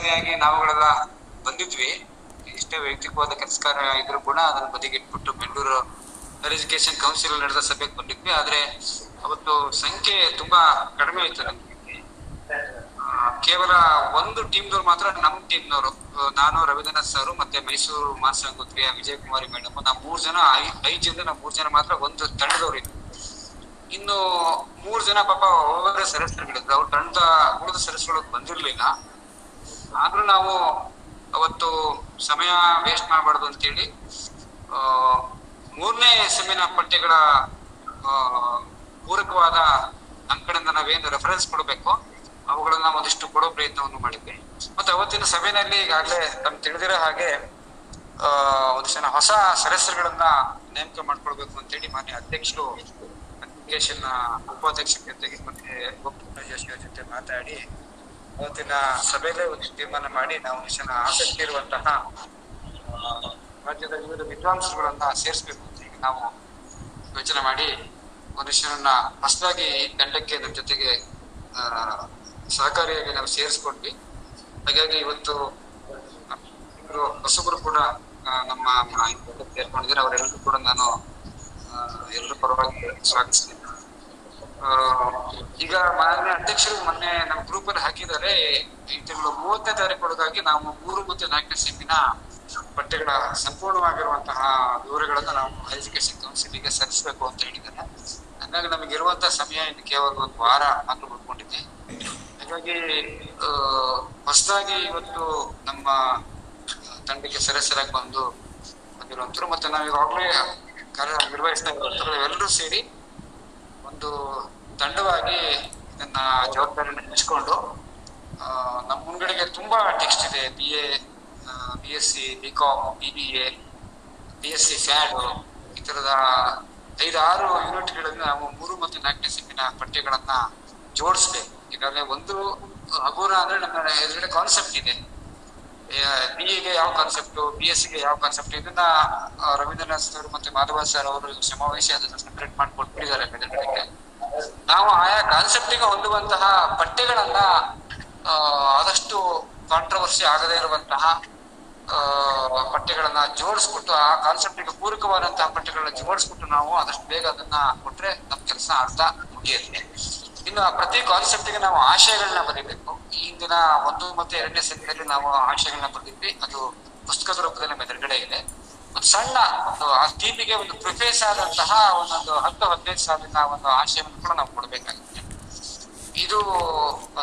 ಅಧ್ಯಕ್ಷರಾದಿಯಾಗಿ ನಾವುಗಳೆಲ್ಲ ಬಂದಿದ್ವಿ. ಇಷ್ಟೇ ವೈಯಕ್ತಿಕವಾದ ಕೆಲಸ ಕಾರ್ಯ ಇದ್ರು ಕೂಡ ಅದನ್ನ ಬದಿಗಿಟ್ಬಿಟ್ಟು ಬೆಂಗಳೂರು ಹೈಯರ್ ಎಜುಕೇಶನ್ ಕೌನ್ಸಿಲ್ ನಡೆದ ಸಭೆಗೆ ಬಂದಿದ್ವಿ. ಆದ್ರೆ ಅವತ್ತು ಸಂಖ್ಯೆ ತುಂಬಾ ಕಡಿಮೆ ಇತ್ತು ನಮ್ಗೆ. ಕೇವಲ ಒಂದು ಟೀಮ್ನವ್ರು ಮಾತ್ರ ನಮ್ಮ ಟೀಮ್ನವರು ನಾನು, ರವೀಂದ್ರನಾಥ್ ಸರ್ ಮತ್ತೆ ಮೈಸೂರು ಮಾಸಂಗುತ್ರಿಯ ವಿಜಯ್ ಕುಮಾರಿ ಮೇಡಮ್ ನಾವು ಮೂರ್ ಜನ ಐದ್ ಜನ ನಾವು ಮೂರ್ ಜನ ಮಾತ್ರ ಒಂದು ತಂಡದವ್ರು ಇದ್ವಿ. ಇನ್ನು ಮೂರ್ ಜನ ಪಾಪ ಹೋಗೋರೆ ಸದಸ್ಯರುಗಳಿದ್ರು. ಅವ್ರು ತಂಡದ ಉಳಿದ ಸದಸ್ಯರು ಬಂದಿರ್ಲಿಲ್ಲ. ಆದ್ರೂ ನಾವು ಅವತ್ತು ಸಮಯ ವೇಸ್ಟ್ ಮಾಡಬಾರ್ದು ಅಂತೇಳಿ ಮೂರನೇ ಸೆಮಿನ ಪಠ್ಯಗಳ ಪೂರಕವಾದ ಕಡೆಯಿಂದ ನಾವೇನು ರೆಫರೆನ್ಸ್ ಕೊಡಬೇಕು, ಅವುಗಳನ್ನ ಒಂದಿಷ್ಟು ಕೊಡೋ ಪ್ರಯತ್ನವನ್ನು ಮಾಡಿದ್ವಿ. ಮತ್ತೆ ಅವತ್ತಿನ ಸಭೆಯಲ್ಲಿ ಈಗಾಗಲೇ ತಮ್ ತಿಳಿದಿರೋ ಹಾಗೆ ಒಂದಿಷ್ಟು ಜನ ಹೊಸ ಸದಸ್ಯರುಗಳನ್ನ ನೇಮಕ ಮಾಡ್ಕೊಳ್ಬೇಕು ಅಂತೇಳಿ ಮಾನ್ಯ ಅಧ್ಯಕ್ಷರು ಅಪ್ಲಿಕೇಶನ್ ಉಪಾಧ್ಯಕ್ಷರ ಜೊತೆಗೆ ಮತ್ತೆ ಜೋಶಿ ಅವ್ರ ಜೊತೆ ಮಾತಾಡಿ ಅವತ್ತಿನ ಸಭೆಯಲ್ಲೇ ಒಂದು ತೀರ್ಮಾನ ಮಾಡಿ ನಾವು ಜನ ಆಸಕ್ತಿ ಇರುವಂತಹ ರಾಜ್ಯದ ವಿವಿಧ ವಿದ್ವಾಂಸರುಗಳನ್ನ ಸೇರಿಸಬೇಕು ಅಂತ ಹೇಳಿ ನಾವು ಯೋಚನೆ ಮಾಡಿ ಮನುಷ್ಯನನ್ನ ಹೊಸದಾಗಿ ಈ ತಂಡಕ್ಕೆ ನಮ್ಮ ಜೊತೆಗೆ ಸಹಕಾರಿಯಾಗಿ ನಾವು ಸೇರಿಸ್ಕೊಂಡ್ವಿ. ಹಾಗಾಗಿ ಇವತ್ತು ಇವರು ಹೊಸಬರು ಕೂಡ ನಮ್ಮ ಸೇರ್ಕೊಂಡಿದ್ದಾರೆ ಅವರೆಲ್ಲರೂ ಕೂಡ ನಾನು ಎಲ್ಲರೂ ಪರವಾಗಿ ಸ್ವಾಗತಿಸ್ತೀನಿ. ಈಗ ಮಾನ್ಯ ಅಧ್ಯಕ್ಷರು ಮೊನ್ನೆ ನಮ್ಮ ಗ್ರೂಪ್ ಅಲ್ಲಿ ಹಾಕಿದ್ದಾರೆ. ಈ ತಿಂಗಳು ಮೂವತ್ತನೇ ತಾರೀಕು ಒಳಗಾಗಿ ನಾವು ಮೂರು ಮತ್ತು ನಾಲ್ಕನೇ ಸೆಮಿನ ಬಟ್ಟೆಗಳ ಸಂಪೂರ್ಣವಾಗಿರುವಂತಹ ವಿವರಗಳನ್ನ ನಾವು ಎಜುಕೇಶನ್ ಕೌನ್ಸಿಲಿಗೆ ಸಲ್ಲಿಸಬೇಕು ಅಂತ ಹೇಳಿದ್ದಾರೆ. ಹಾಗಾಗಿ ನಮಗೆ ಇರುವಂತಹ ಸಮಯ ಇನ್ನು ಕೇವಲ ಒಂದು ವಾರ ಮಾತ್ರ ಉಳ್ಕೊಂಡಿದ್ದೆ ಹಾಗಾಗಿ ಹೊಸದಾಗಿ ಇವತ್ತು ನಮ್ಮ ತಂಡಕ್ಕೆ ಸದಸ್ಯರಾಗಿ ಬಂದು ಬಂದಿರುವಂತರು ಮತ್ತೆ ನಾವು ಈಗಾಗಲೇ ಕಾರ್ಯ ನಿರ್ವಹಿಸ್ತಾ ಇರುವಂತರು ಎಲ್ಲರೂ ಸೇರಿ ಒಂದು ತಂಡವಾಗಿ ಇದನ್ನ ಜವಾಬ್ದಾರಿಯನ್ನು ಹಂಚಿಕೊಂಡು ನಮ್ಮ ಮುಂಗಡೆಗೆ ತುಂಬಾ ಟೆಕ್ಸ್ಟ್ ಇದೆ. B A B S C B com B B A B S C ಫ್ಯಾಡ್ ಈ ತರದ ಐದಾರು ಯೂನಿಟ್ಗಳನ್ನ ನಾವು ಮೂರು ಮತ್ತು ನಾಲ್ಕನೇ ಸೆಮಿನ ಪಠ್ಯಗಳನ್ನ ಜೋಡಿಸ್ಬೇಕು. ಈಗಾಗಲೇ ಒಂದು ಹಗುರ ಅಂದ್ರೆ ನಮ್ಮ ಎದುರುಗಡೆ ಕಾನ್ಸೆಪ್ಟ್ ಇದೆ. ಬಿ ಎಗೆ ಯಾವ ಕಾನ್ಸೆಪ್ಟ್ ಬಿ ಎಸ್ ಸಿಗೆ ಯಾವ ಕಾನ್ಸೆಪ್ಟ್ ಇದನ್ನ ರವೀಂದ್ರನಾಥ್ ಸರ್ ಮತ್ತೆ ಮಾಧವ ಸರ್ ಅವರು ಸಮಾವೇಶ ಅದನ್ನ ಸೆಪರೇಟ್ ಮಾಡಿ ಕೊಟ್ಬಿಟ್ಟಿದ್ದಾರೆ ನಾವು ಆಯಾ ಕಾನ್ಸೆಪ್ಟಿಗೆ ಹೊಂದುವಂತಹ ಪಠ್ಯಗಳನ್ನ ಆದಷ್ಟು ಕಾಂಟ್ರವರ್ಸಿ ಆಗದೇ ಇರುವಂತಹ ಪಠ್ಯಗಳನ್ನ ಜೋಡಿಸ್ಬಿಟ್ಟು, ಆ ಕಾನ್ಸೆಪ್ಟಿಗೆ ಪೂರಕವಾದಂತಹ ಪಠ್ಯಗಳನ್ನ ಜೋಡಿಸ್ಬಿಟ್ಟು ನಾವು ಆದಷ್ಟು ಬೇಗ ಅದನ್ನ ಕೊಟ್ರೆ ನಮ್ ಕೆಲಸ ಅರ್ಧ ಮುಗಿಯುತ್ತೆ. ಇನ್ನು ಪ್ರತಿ ಕಾನ್ಸೆಪ್ಟ್ಗೆ ನಾವು ಆಶಯಗಳನ್ನ ಬರೀಬೇಕು. ಈ ಹಿಂದಿನ ಒಂದು ಮತ್ತೆ ಎರಡನೇ ಸೆಟ್ನಲ್ಲಿ ನಾವು ಆಶಯಗಳನ್ನ ಬರೆದಿದ್ವಿ ಅದು ಪುಸ್ತಕದ ರೂಪದಲ್ಲಿ ನಮ್ಮ ಎದುರುಗಡೆ ಇದೆ. ಒಂದು ಸಣ್ಣ ಒಂದು ಆ ಥೀಮಿಗೆ ಒಂದು ಪ್ರಿಫೇಸ್ ಆದಂತಹ ಒಂದೊಂದು ಹತ್ತು, ಹದಿನೈದು ಸಾವಿರ ಒಂದು ಆಶಯವನ್ನು ಕೂಡ ನಾವು ಕೊಡಬೇಕಾಗುತ್ತೆ. ಇದು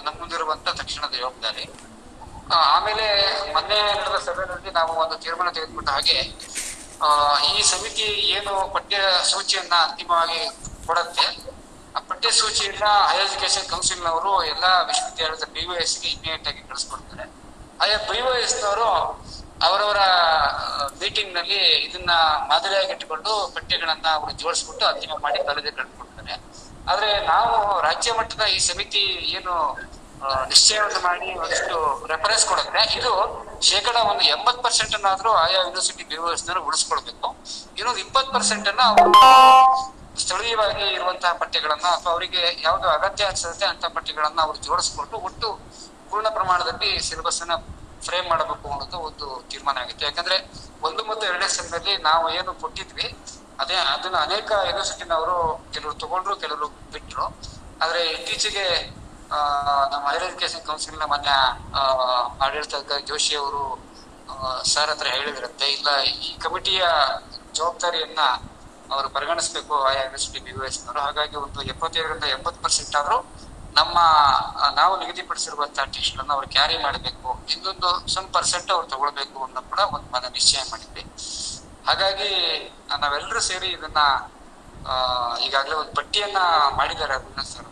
ನಮ್ಮ ಮುಂದಿರುವಂತ ತಕ್ಷಣದ ಜವಾಬ್ದಾರಿ. ಆಮೇಲೆ ಮೊನ್ನೆ ನಡೆದ ಸಭೆಯಲ್ಲಿ ನಾವು ಒಂದು ತೀರ್ಮಾನ ತೆಗೆದುಕೊಂಡ ಹಾಗೆ ಈ ಸಮಿತಿ ಏನು ಪಠ್ಯ ಸೂಚಿಯನ್ನ ಅಂತಿಮವಾಗಿ ಕೊಡತ್ತೆ ಆ ಪಠ್ಯ ಸೂಚಿಯನ್ನ ಎಜುಕೇಶನ್ ಕೌನ್ಸಿಲ್ನವರು ಎಲ್ಲ ವಿಶ್ವವಿದ್ಯಾಲಯದ ಬಿ ಗೆ ಇಮಿಡಿಯೇಟ್ ಆಗಿ ಕಳಿಸ್ಕೊಡ್ತಾರೆ. ಆಯಾ ಬಿ ನವರು ಅವರವರ ಮೀಟಿಂಗ್ನಲ್ಲಿ ಇದನ್ನ ಮಾದರಿಯಾಗಿ ಇಟ್ಟುಕೊಂಡು ಪಠ್ಯಗಳನ್ನ ಅವರು ಜೋಡಿಸ್ಬಿಟ್ಟು ಅಂತಿಮ ಮಾಡಿ ಕಾಲೇಜಿಗೆ ಕಳ್ಕೊಡ್ತಾರೆ ಆದ್ರೆ ನಾವು ರಾಜ್ಯ ಮಟ್ಟದ ಈ ಸಮಿತಿ ಏನು ನಿಶ್ಚಯವನ್ನು ಮಾಡಿ ಒಂದಿಷ್ಟು ರೆಫರೆನ್ಸ್ ಕೊಡುತ್ತೆ ಇದು ಶೇಕಡ ಒಂದು ಎಂಬತ್ ಪರ್ಸೆಂಟ್ ಅನ್ನಾದ್ರೂ ಆಯಾ ಯೂನಿವರ್ಸಿಟಿ ನವರು ಉಳಿಸ್ಕೊಳ್ಬೇಕು ಇನ್ನೊಂದು ಇಪ್ಪತ್ ಪರ್ಸೆಂಟ್ ಅನ್ನ ಅವರು ಸ್ಥಳೀಯವಾಗಿ ಇರುವಂತಹ ಪಠ್ಯಗಳನ್ನ ಅಥವಾ ಅವರಿಗೆ ಯಾವ್ದು ಅಗತ್ಯ ಅನ್ಸುತ್ತೆ ಅಂತ ಪಠ್ಯಗಳನ್ನ ಅವರು ಜೋಡಿಸ್ಕೊಂಡು ಒಟ್ಟು ಪೂರ್ಣ ಪ್ರಮಾಣದಲ್ಲಿ ಸಿಲೆಬಸ್ ಅನ್ನ ಫ್ರೇಮ್ ಮಾಡಬೇಕು ಅನ್ನೋದು ಒಂದು ತೀರ್ಮಾನ ಆಗಿತ್ತು. ಯಾಕಂದ್ರೆ ಒಂದು ಮತ್ತು ಎರಡನೇ ಸೆಮ್ನಲ್ಲಿ ನಾವು ಏನು ಕೊಟ್ಟಿದ್ವಿ, ಅದೇ ಅದನ್ನ ಅನೇಕ ಯೂನಿವರ್ಸಿಟಿನವರು ಕೆಲವರು ತಗೊಂಡ್ರು, ಕೆಲವರು ಬಿಟ್ರು. ಆದ್ರೆ ಇತ್ತೀಚೆಗೆ ನಮ್ಮ ಹೈಯರ್ ಎಜುಕೇಶನ್ ಕೌನ್ಸಿಲ್ನ ಮಾನ್ಯ ಆಡಳಿತ ಜೋಶಿ ಅವರು ಸರ್ ಹತ್ರ ಹೇಳಿದ್ರಂತೆ ಇಲ್ಲ, ಈ ಕಮಿಟಿಯ ಜವಾಬ್ದಾರಿಯನ್ನ ಅವರು ಪರಿಗಣಿಸಬೇಕು ಆಯಾ ಯೂನಿವರ್ಸಿಟಿ ಬಿ ನವರು. ಹಾಗಾಗಿ ಒಂದು ಎಪ್ಪತ್ತೈದರಿಂದ ಎಂಬತ್ತು ಪರ್ಸೆಂಟ್ ಆದರೂ ನಮ್ಮ ನಾವು ನಿಗದಿಪಡಿಸಿರುವಂತಹ ಟೆಸ್ಟ್ ಅನ್ನು ಅವ್ರು ಕ್ಯಾರಿ ಮಾಡಬೇಕು. ಇನ್ನೊಂದು ಸಮ್ ಪರ್ಸೆಂಟ್ ಅವ್ರು ತಗೊಳ್ಬೇಕು ಅನ್ನೋ ಕೂಡ ಒಂದು ಮನ ನಿಶ್ಚಯ ಮಾಡಿದ್ವಿ. ಹಾಗಾಗಿ ನಾವೆಲ್ಲರೂ ಸೇರಿ ಇದನ್ನ ಈಗಾಗಲೇ ಒಂದು ಪಟ್ಟಿಯನ್ನ ಮಾಡಿದ್ದಾರೆ ಅದನ್ನ ಸರ್.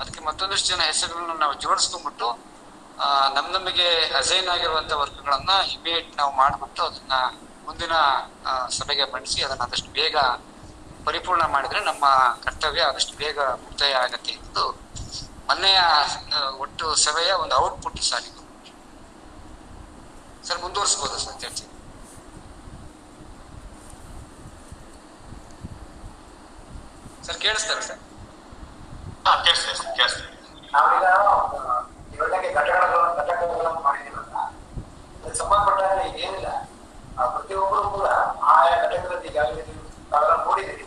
ಅದಕ್ಕೆ ಮತ್ತೊಂದಷ್ಟು ಜನ ಹೆಸರುಗಳನ್ನ ನಾವು ಜೋಡಿಸ್ಕೊಂಡ್ಬಿಟ್ಟು ನಮ್ ನಮಗೆ ಅಸೈನ್ ಆಗಿರುವಂತ ವರ್ಕ್ಗಳನ್ನ ಇಮಿಡಿಯೇಟ್ ನಾವು ಮಾಡ್ಬಿಟ್ಟು ಅದನ್ನ ಮುಂದಿನ ಸಭೆಗೆ ಮಂಡಿಸಿ ಅದನ್ನ ಆದಷ್ಟು ಬೇಗ ಪರಿಪೂರ್ಣ ಮಾಡಿದ್ರೆ ನಮ್ಮ ಕರ್ತವ್ಯ ಆದಷ್ಟು ಬೇಗ ಮುಕ್ತಾಯ ಆಗತ್ತೆ ಎಂದು ಮೊನ್ನೆಯ ಒಟ್ಟು ಸಭೆಯ ಒಂದು ಔಟ್ಪುಟ್ ಸರ್ ಇದು ಸರ್ ಮುಂದುವರಿಸಬಹುದು ಸರ್ ಚರ್ಚೆ? ಸರ್, ಕೇಳಿಸ್ತಾರೆ ಸರ್. ಈಗ ಏನಿಲ್ಲ. ಪ್ರತಿಯೊಬ್ಬರು ಕೂಡ ಆಯಾ ಘಟಕದಲ್ಲಿ ನೀವು ತಾವೆಲ್ಲ ನೋಡಿದ್ದೀರಿ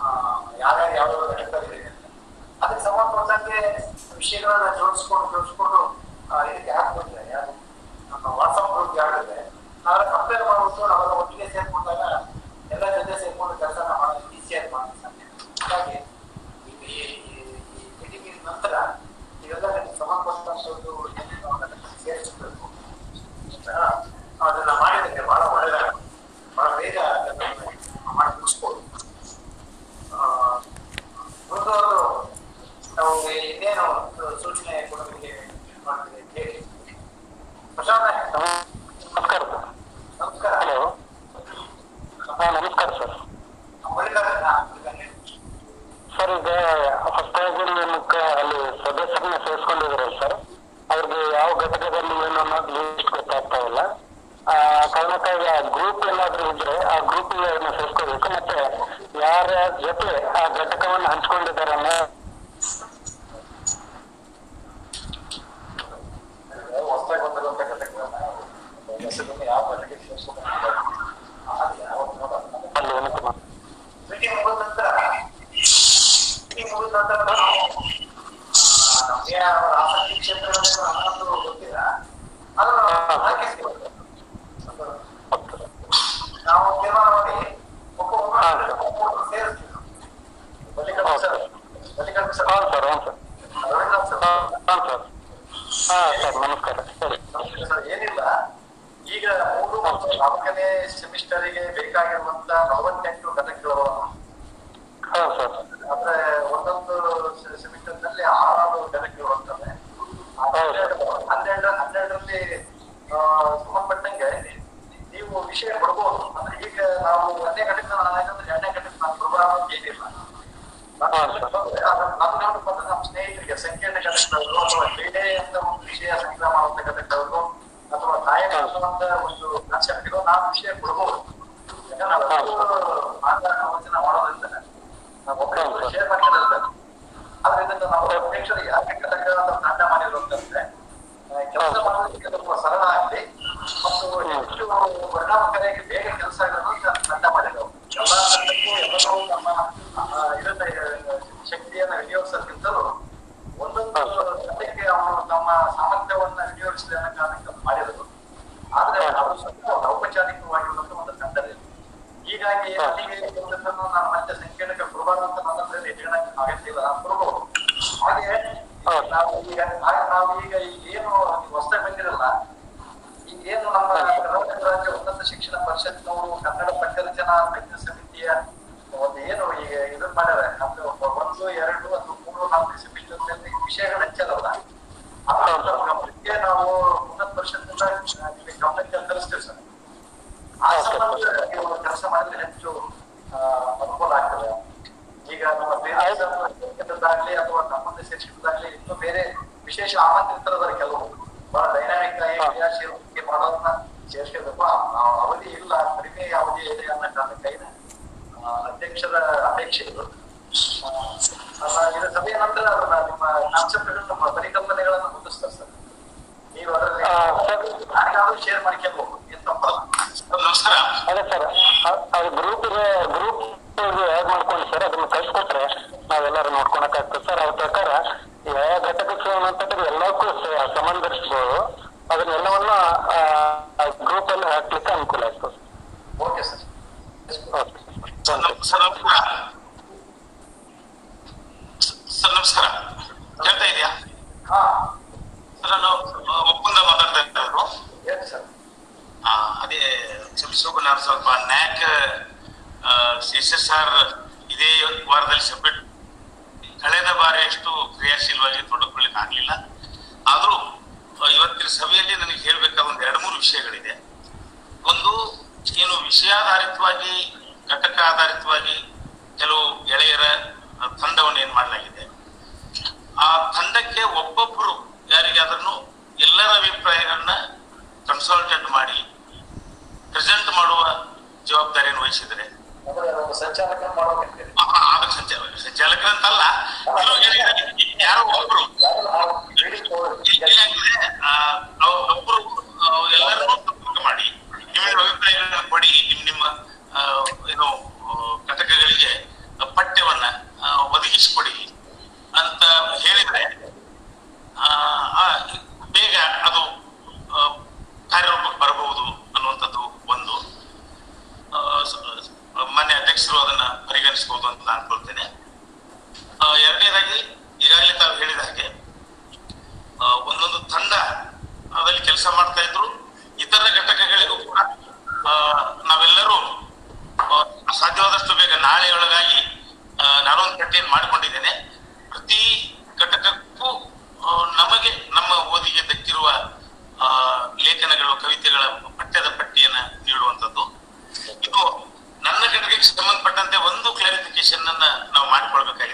ಆ, ಯಾರ್ಯಾರು ಯಾವ್ಯಾವ ಘಟಕಗಳಿದೆ ಅಂತ. ಅದಕ್ಕೆ ಸಂಬಂಧಪಟ್ಟಂತೆ ವಿಷಯಗಳನ್ನ ಜೋಡಿಸ್ಕೊಂಡು ಜೋಡಿಸ್ಕೊಂಡು ಇದಕ್ಕೆ ಹಾಕ್ಬಿಟ್ರೆ ಯಾರು ನಮ್ಮ ಸ್ನೇಹಿತರಿಗೆ ಸಂಕೀರ್ಣ ಘಟಕದವರು ಅಥವಾ ಕ್ರೀಡೆ ಅಂತ ಒಂದು ವಿಷಯ ಸಂಗ್ರಹ ಮಾಡುವಂತ ಘಟಕದವರು ಅಥವಾ ಕಾಯಕ ಅನ್ನುವಂತ ಒಂದು ಕಾನ್ಸೆಪ್ಟ್ಗಳು ನಾವು ವಿಷಯ ಕೊಡ್ಬೋದು ಯಾಕಂದ್ರೆ ಮಾತಾಡೋ ವಚನ ಮಾಡೋದ್ರಿಂದ ಒಬ್ಬರೊಬ್ಬರು ಶೇರ್ ಮಾಡ್ಕೊಂಡಿರ್ತಾರೆ ಇದನ್ನ ನಾವು ಘಟಕ ಅಂತ ತಂಡ ಮಾಡಿರುವಂತಂದ್ರೆ ಕೆಲಸ ಮಾಡೋದಕ್ಕೆ ಸ್ವಲ್ಪ ಸರಳ ಆಗಲಿ ಮತ್ತು ಹೆಚ್ಚು ಪರಿಣಾಮಕಾರಿಯಾಗಿ ಬೇಗ ಕೆಲಸ ಆಗೋದು ತಂಡ ಮಾಡಿದವು ಎಲ್ಲ ತಂಡಕ್ಕೂ ಎಲ್ಲರೂ ನಮ್ಮ ಆ, ಇದನ್ನ ಶಕ್ತಿಯನ್ನ ವಿನಿಯೋಗಿಸೋದ್ಕಿಂತಲೂ ಒಂದೊಂದು ಜೊತೆಗೆ ಅವನು ತಮ್ಮ ಸಾಮರ್ಥ್ಯವನ್ನ ವಿನಿಯೋಗಿಸಲಿ ಅನ್ನೋ ಕಾರಣಕ್ಕೆ ಮಾಡಿರೋದು. ಆದ್ರೆ ಅದು ಸ್ವಲ್ಪ ಔಪಚಾರಿಕವಾಗಿರುವಂತ ಒಂದು ತಂಡದಲ್ಲಿ ಹೀಗಾಗಿ ಅಲ್ಲಿಗೆ ನಾನು ಮತ್ತೆ ಸಂಕೀರ್ಣಕ್ಕೆ ಕೊಡಬಾರ್ದು ಅಂತ ನನ್ನ ಇಟ್ಕೊಳಕ್ಕೆ ಆಗತ್ತಿಲ್ಲ. ನಾನು ಕೊಡಬಹುದು ಹಾಗೆ ನಾವು ಈಗ ಹಾಗೆ ನಾವು ಈಗ ಏನು ವಸ್ತು ಬಂದಿರಲ್ಲ ಈಗ ಏನು ನಮ್ಮ ಕರ್ನಾಟಕ ರಾಜ್ಯ ಉನ್ನತ ಶಿಕ್ಷಣ ಪರಿಷತ್ನವರು ಕನ್ನಡ ಪಠ್ಯರಚನಾ ತಜ್ಞ ಸಮಿತಿಯ ಒಂದು ಏನು ಈಗ ಇದು ಮಾಡ್ಯಾರ ನಮ್ದು ಒಂದು ಎರಡು ಅಥವಾ ಮೂರು ನಾಲ್ಕು ಸೆಮಿಸ್ಟರ್ ವಿಷಯಗಳು ಹಚ್ಚಲ್ಲ ಅದಕ್ಕೆ ನಾವು ಉನ್ನತ ವರ್ಷದಿಂದ ಗಮನಕ್ಕೆ ತರಿಸ್ತೇವೆ ಸರ್. ಆ ಸಂಬಂಧ ಕೆಲಸ ಮಾಡಿದ್ರೆ ಹೆಚ್ಚು ಅನುಕೂಲ ಆಗ್ತದೆ. ಈಗ ನಮ್ಮ ಬೇರೆ ಅಥವಾ ಇನ್ನು ಬೇರೆ ವಿಶೇಷ ಆಮಂತ್ರಿತರದಾರೆ ಕೆಲವು. ಬಹಳ ಡೈನಾಮಿಕ್ ಆಗಿ ಕ್ರಿಯಾಶೀಲತೆ ಮಾಡೋದನ್ನ ಆ ಅವಧಿ ಇಲ್ಲ ಕಡಿಮೆ ಅವಧಿ ಇದೆ ಅನ್ನೋ ಕಾರಣಕ್ಕಾಗಿ ಆ, ಅಧ್ಯಕ್ಷರ ಅಪೇಕ್ಷೆ ಇದು ಆ, ಅಲ್ಲ, ಇದು ಸಭೆಯ ನಂತರ ಅದನ್ನ ನಿಮ್ಮ ಕಾನ್ಸೆಪ್ಟ್ಗಳು ನಮ್ಮ ಪರಿಕಲ್ಪನೆಗಳನ್ನ ಮುಗಿಸ್ತಾರೆ ಸರ್. ನೀವು ಅದರಲ್ಲಿ. ಯಾರಿಗಾದ್ರೂ ಶೇರ್ ಮಾಡ್ಕೋಬಹುದು ಏನ್ ತಪ್ಪಲ್ಲ ನಮಸ್ಕಾರ. ಅದೇ ಸರ್ ಅದು ಗ್ರೂಪ್ ಗ್ರೂಪ್ ಆ್ಯಡ್ ಮಾಡ್ಕೊಂಡು ಸರ್ ಅದನ್ನ ಕಳ್ಸಿಕೊಟ್ರೆ ನಾವೆಲ್ಲರೂ ನೋಡ್ಕೊಳಕ್ಕಾಗ್ತದೆ ಸರ್. ಅದ್ರ ಪ್ರಕಾರ ಯಾವ ಘಟಕಕ್ಕೆ ಅಂತಂದ್ರೆ ಎಲ್ಲಕ್ಕೂ ಸ- ಸಂಬಂಧಿಸ್ಬೋದು. ಅದನ್ನೆಲ್ಲವನ್ನ ಗ್ರೂಪ್ ಅಲ್ಲಿ ಹಾಕ್ಲಿಕ್ಕೆ ಅನುಕೂಲ ಆಗ್ತದೆ ಓಕೆ ಸರ್ ಓಕೆ ಸರ್ ನಮ್- ಸರ್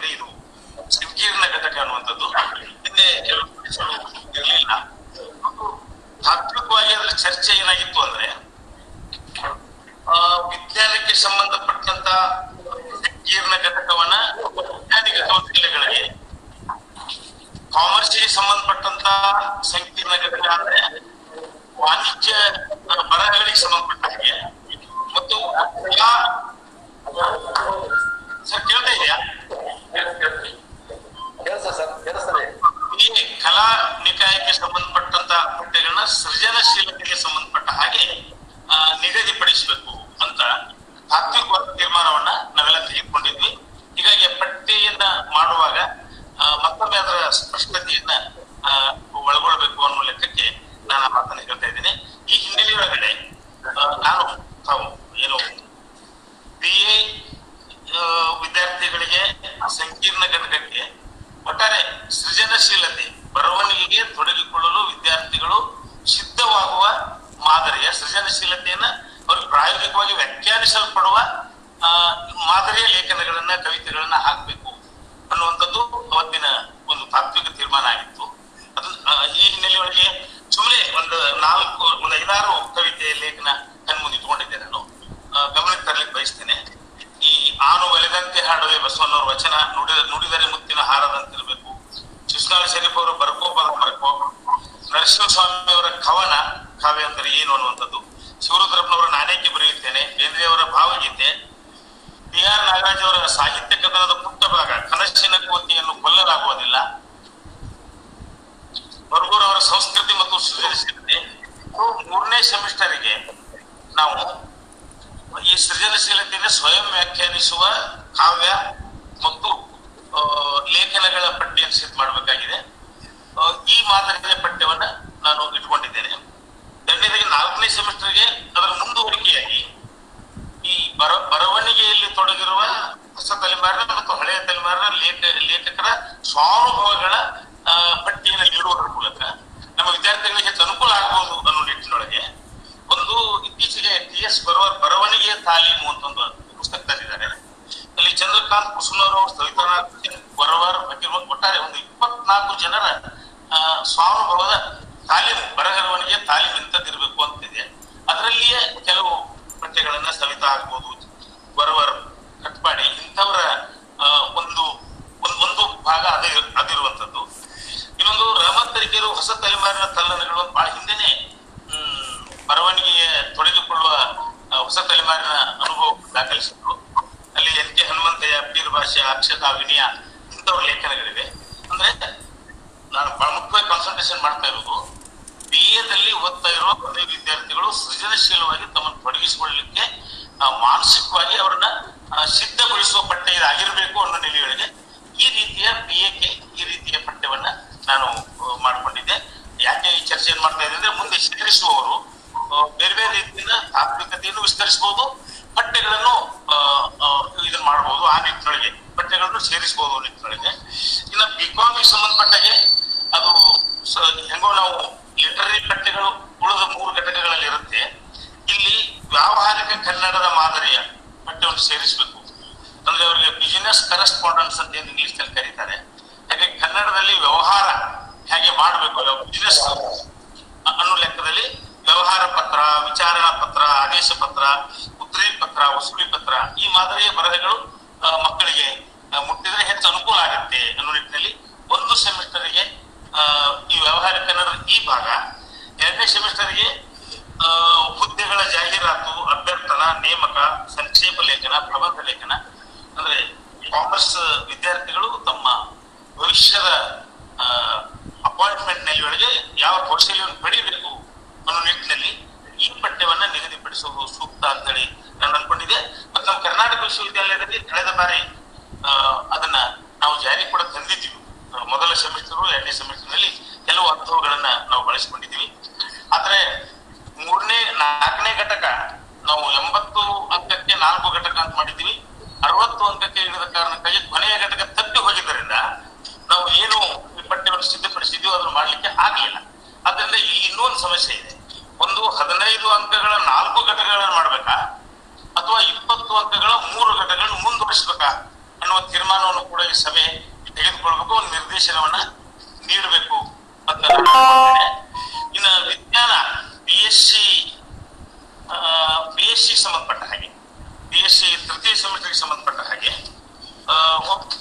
querido. ಸೆಮಿಸ್ಟರ್ಗೆ ನಾವು ಈ ಸೃಜನಶೀಲತೆಯನ್ನು ಸ್ವಯಂ ವ್ಯಾಖ್ಯಾನಿಸುವ ಕಾವ್ಯ ಮತ್ತು ಲೇಖನಗಳ ಪಟ್ಟಿಯನ್ನು ಸಿದ್ಧ ಮಾಡಬೇಕಾಗಿದೆ. ಈ ಮಾದರಿಯ ಪಠ್ಯವನ್ನ ನಾನು ಇಟ್ಕೊಂಡಿದ್ದೇನೆ. ಎರಡನೇದಾಗಿ ನಾಲ್ಕನೇ ಸೆಮಿಸ್ಟರ್ಗೆ ಅದರ ಮುಂದುವರಿಕೆಯಾಗಿ ಈ ಬರ, ಬರವಣಿಗೆಯಲ್ಲಿ ತೊಡಗಿರುವ ಹೊಸ ತಲೆಮಾರಿನ ಮತ್ತು ಹಳೆಯ ತಲೆಮಾರಿನ ಲೇಖ, ಲೇಖಕರ ಸ್ವಾನುಭವಗಳ ಪಟ್ಟಿಯನ್ನು ನೀಡುವುದರ ಮೂಲಕ ನಮ್ಮ ವಿದ್ಯಾರ್ಥಿಗಳಿಗೆ ಹೆಚ್ಚು ಅನುಕೂಲ ಆಗಬಹುದು ಅನ್ನೋ ನಿಟ್ಟಿನೊಳಗೆ ಒಂದು ಇತ್ತೀಚೆಗೆ ಟಿ ಎಸ್ ಬರವರ್ ಬರವಣಿಗೆಯ ತಾಲೀಮು ಅಂತ ಒಂದು ಪುಸ್ತಕ ತಂದಿದ್ದಾರೆ. ಅಲ್ಲಿ ಚಂದ್ರಕಾಂತ್ ಕುಸುಮರು ಸವಿತಾನಾಥ್ ಬರವರ್ ಬಗ್ಗೆ ಕೊಟ್ಟಾರೆ. ಒಂದು ಇಪ್ಪತ್ನಾಲ್ಕು ಜನರ ಸ್ವಾನುಭವದ ತಾಲೀಮು ಬರಹರವಣಿಗೆ ತಾಲೀಮು ಇಂಥದ್ದಿರಬೇಕು ಅಂತಿದೆ. ಅದರಲ್ಲಿಯೇ ಕೆಲವು ಪಠ್ಯಗಳನ್ನ ಸವಿತಾ ಆಗ್ಬೋದು. ಬರವರ್ ಕಟ್ಪಾಡಿ ಇಂಥವರ ಒಂದು, ಒಂದ್- ಭಾಗ ಅದೇ ಅದಿರುವಂತದ್ದು ಇನ್ನೊಂದು ರಹಮತ್ ತರಿಕೆಯರು ಹೊಸ ತಲೆಮಾರಿನ ತಲ್ಲಣಗಳು ಬಹಳ ಹಿಂದೆನೆ ಬರವಣಿಗೆಯ ತೊಡಗಿಕೊಳ್ಳುವ ಆ, ಹೊಸ ತಲೆಮಾರಿನ ಅನುಭವ ದಾಖಲಿಸಿದ್ರು. ಅಲ್ಲಿ ಎನ್ ಕೆ ಹನುಮಂತಯ್ಯ ಪೀರ್ ಭಾಷೆ ಅಕ್ಷತಾ ವಿನಯ ಇಂಥವ್ರ ಲೇಖನಗಳಿವೆ. ಅಂದ್ರೆ ನಾನು ಮುಖ್ಯವಾಗಿ ಕಾನ್ಸಂಟ್ರೇಷನ್ ಮಾಡ್ತಾ ಇರೋದು ಬಿ ಎದಲ್ಲಿ ಓದ್ತಾ ಇರುವ ಅದೇ ವಿದ್ಯಾರ್ಥಿಗಳು ಸೃಜನಶೀಲವಾಗಿ ತಮ್ಮನ್ನು ತೊಡಗಿಸಿಕೊಳ್ಳಲಿಕ್ಕೆ ಮಾನಸಿಕವಾಗಿ ಅವರನ್ನ ಸಿದ್ಧಗೊಳಿಸುವ ಪಠ್ಯ ಇದಾಗಿರ್ಬೇಕು ಅನ್ನೋ ನಿಲುವಳಿಗೆ ಈ ರೀತಿಯ ಬಿ ಎಗೆ ಈ ರೀತಿಯ ಪಠ್ಯವನ್ನ ನಾನು ಮಾಡಿಕೊಂಡಿದ್ದೆ. ಯಾಕೆ ಈ ಚರ್ಚೆಯನ್ನು ಮಾಡ್ತಾ ಇದ್ದೆ ಅಂದ್ರೆ ಮುಂದೆ ಬೇರೆ ಬೇರೆ ರೀತಿಯಿಂದ ಆತ್ಮಿಕತೆಯನ್ನು ವಿಸ್ತರಿಸಬಹುದು ಬಟ್ಟೆಗಳನ್ನು ಆ, ಆ, ಇದನ್ನ ಮಾಡಬಹುದು ಆ ನಿಟ್ಟಿನೊಳಗೆ ಬಟ್ಟೆಗಳನ್ನು ಸೇರಿಸಬಹುದು ನಿಟ್ಟಿನೊಳಗೆ. ಇನ್ನು ಬಿಕಾಮಿಗೆ ಸಂಬಂಧಪಟ್ಟಾಗೆ ಅದು ಹೆಂಗೋ ನಾವು ಲಿಟರರಿ ಬಟ್ಟೆಗಳು ಉಳಿದ ಮೂರು ಘಟಕಗಳಲ್ಲಿ ಇರುತ್ತೆ. ಇಲ್ಲಿ ವ್ಯಾವಹಾರಿಕ ಕನ್ನಡದ ಮಾದರಿಯ ಪಠ್ಯವನ್ನು ಸೇರಿಸಬೇಕು. ಅಂದ್ರೆ ಅವರಿಗೆ ಬಿಸಿನೆಸ್ ಕರೆಸ್ಪಾಂಡೆನ್ಸ್ ಅಂತ ಏನು ಇಂಗ್ಲಿಷ್ನಲ್ಲಿ ಕರೀತಾರೆ. ಹಾಗೆ ಕನ್ನಡದಲ್ಲಿ ವ್ಯವಹಾರ ಹೇಗೆ ಮಾಡಬೇಕು ಬಿಸಿನೆಸ್ ಅನ್ನೋ ಲೆಕ್ಕದಲ್ಲಿ ವ್ಯವಹಾರ ಪತ್ರ, ವಿಚಾರಣಾ ಪತ್ರ, ಆದೇಶ ಪತ್ರ ಉದ್ರೇ ಪತ್ರ, ವಸೂಲಿ ಪತ್ರ, ಈ ಮಾದರಿಯ ಬರಹಗಳು ಮಕ್ಕಳಿಗೆ ಮುಟ್ಟಿದ್ರೆ ಹೆಚ್ಚು ಅನುಕೂಲ ಆಗುತ್ತೆ ಅನ್ನೋ ನಿಟ್ಟಿನಲ್ಲಿ ಒಂದು ಸೆಮಿಸ್ಟರ್ಗೆ ಈ ವ್ಯವಹಾರ ಕನ್ನಡ ಈ ಭಾಗ, ಎರಡನೇ ಸೆಮಿಸ್ಟರ್ಗೆ ಹುದ್ದೆಗಳ ಜಾಹೀರಾತು, ಅಭ್ಯರ್ಥನ, ನೇಮಕ, ಸಂಕ್ಷೇಪ ಲೇಖನ, ಪ್ರಬಂಧ ಲೇಖನ, ಅಂದ್ರೆ ಕಾಮರ್ಸ್ ವಿದ್ಯಾರ್ಥಿಗಳು ತಮ್ಮ ಭವಿಷ್ಯದ ಅಪಾಯಿಂಟ್ಮೆಂಟ್ನಲ್ಲಿ ಒಳಗೆ ಯಾವ ಕೌಶಲ್ಯವನ್ನು ಪಡಿಬೇಕು ಅನ್ನೋ ನಿಟ್ಟಿನಲ್ಲಿ ಈ ಪಠ್ಯವನ್ನ ನಿಗದಿಪಡಿಸೋದು ಸೂಕ್ತ ಅಂತ ಹೇಳಿ ನಾನು ಅನ್ಕೊಂಡಿದ್ದೆ. ಮತ್ತೆ ನಮ್ಮ ಕರ್ನಾಟಕ ವಿಶ್ವವಿದ್ಯಾಲಯದಲ್ಲಿ ಕಳೆದ ಬಾರಿ ಅದನ್ನ ನಾವು ಜಾರಿ ಕೂಡ ತಂದಿದ್ದೀವಿ. ಮೊದಲ ಸೆಮಿಸ್ಟರ್, ಎರಡನೇ ಸೆಮಿಸ್ಟರ್ ಕೆಲವು ಅನುಭವಗಳನ್ನ ನಾವು ಬಳಸಿಕೊಂಡಿದ್ದೀವಿ. ಆದ್ರೆ ಮೂರನೇ, ನಾಲ್ಕನೇ ಘಟಕ, ನಾವು ಎಂಬತ್ತು ಅಂಕಕ್ಕೆ ನಾಲ್ಕು ಘಟಕ ಅಂತ ಮಾಡಿದ್ವಿ ಅರವತ್ತು ಅಂಕಕ್ಕೆ ಇಳಿದ ಕಾರಣಕ್ಕಾಗಿ ಕೊನೆಯ ಘಟಕ ತಪ್ಪಿ ಹೋಗಿದ್ದರಿಂದ ನಾವು ಏನು ಈ ಪಠ್ಯವನ್ನು ಸಿದ್ಧಪಡಿಸಿದ್ವಿ ಅದನ್ನು ಮಾಡ್ಲಿಕ್ಕೆ ಆಗ್ಲಿಲ್ಲ. ಅದರಿಂದ ಈ ಇನ್ನೊಂದು ಸಮಸ್ಯೆ ಇದೆ. ಒಂದು ಹದಿನೈದು ಅಂಕಗಳ ನಾಲ್ಕು ಘಟಕಗಳನ್ನು ಮಾಡಬೇಕಾ? ಅಥವಾ ಇಪ್ಪತ್ತು ಅಂಕಗಳ ಮೂರು ಘಟಕಗಳನ್ನು ಮುಂದುವರಿಸಬೇಕಾ? ಅನ್ನುವ ತೀರ್ಮಾನವನ್ನು ಕೂಡ ಈ ಸಭೆ ತೆಗೆದುಕೊಳ್ಬೇಕು, ಒಂದು ನಿರ್ದೇಶನವನ್ನ ನೀಡಬೇಕು ಅಂತ ಇನ್ನು ವಿಜ್ಞಾನ B S C B S C ಸಂಬಂಧಪಟ್ಟ ಹಾಗೆ ಬಿ ಎಸ್ ಸಿ ತೃತೀಯ ಸಮಿತಿಗೆ ಸಂಬಂಧಪಟ್ಟ ಹಾಗೆ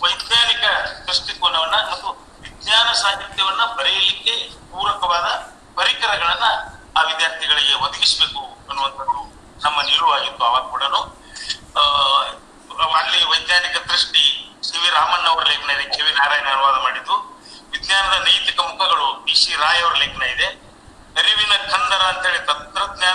ವೈಜ್ಞಾನಿಕ ದೃಷ್ಟಿಕೋನವನ್ನ ಮತ್ತು ವಿಜ್ಞಾನ ಸಾಹಿತ್ಯವನ್ನ ಬರೆಯಲಿಕ್ಕೆ ಪೂರಕವಾದ ಪರಿಕರಗಳನ್ನ ಆ ವಿದ್ಯಾರ್ಥಿಗಳಿಗೆ ಒದಗಿಸಬೇಕು ಅನ್ನುವಂಥದ್ದು ನಮ್ಮ ನಿಲುವಾಗಿತ್ತು ಆವಾಗ ಕೂಡ ಅಲ್ಲಿ ವೈಜ್ಞಾನಿಕ ದೃಷ್ಟಿ ಸಿ ವಿ ರಾಮಣ್ಣ ಅವರ ಲೇಖನ ಇದೆ ಕೆ ವಿ ನಾರಾಯಣ ಅನುವಾದ ಮಾಡಿದ್ದು. ವಿಜ್ಞಾನದ ನೈತಿಕ ಮುಖಗಳು ಬಿ ಸಿ ರಾಯ್ ಅವರ ಲೇಖನ ಇದೆ. ಅರಿವಿನ ಕಂದರ ಅಂತ ಹೇಳಿ ತಂತ್ರಜ್ಞಾನ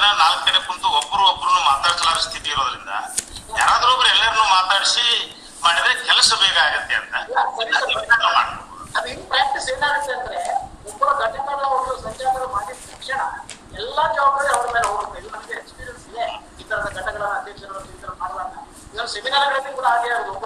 ಜನ ನಾಲ್ಕು ಕಡೆ ಕುಂತು ಒಬ್ರು ಒಬ್ರು ಮಾತಾಡ್ಲಾರ ಸ್ಥಿತಿ ಇರೋದ್ರಿಂದ ಯಾರಾದ್ರೂ ಒಬ್ರು ಎಲ್ಲರನ್ನು ಮಾತಾಡಿಸಿ ಮಾಡಿದ್ರೆ ಕೆಲಸ ಬೇಗ ಆಗುತ್ತೆ ಅಂತ ಪ್ರಾಕ್ಟೀಸ್ ಏನಾಗುತ್ತೆ ಅಂದ್ರೆ ಒಬ್ಬರು ಘಟನೆಗಳ ಅವರು ಸಂಚಾರ ಮಾಡಿದ ಶಿಕ್ಷಣ ಎಲ್ಲಾ ಜವಾಬ್ದಾರಿ ಅವ್ರ ಮೇಲೆ ಹೋಗುತ್ತೆ. ಇದು ನಮಗೆ ಎಕ್ಸ್ಪೀರಿಯನ್ಸ್ ಇದೆ. ಈ ತರದ ಘಟಕಗಳ ಅಧ್ಯಕ್ಷರು ಈ ತರ ಮಾಡಲ್ಲ ಸೆಮಿನಾರ್ಗಳಲ್ಲಿ ಕೂಡ ಆಗೇ ಆಗುದು.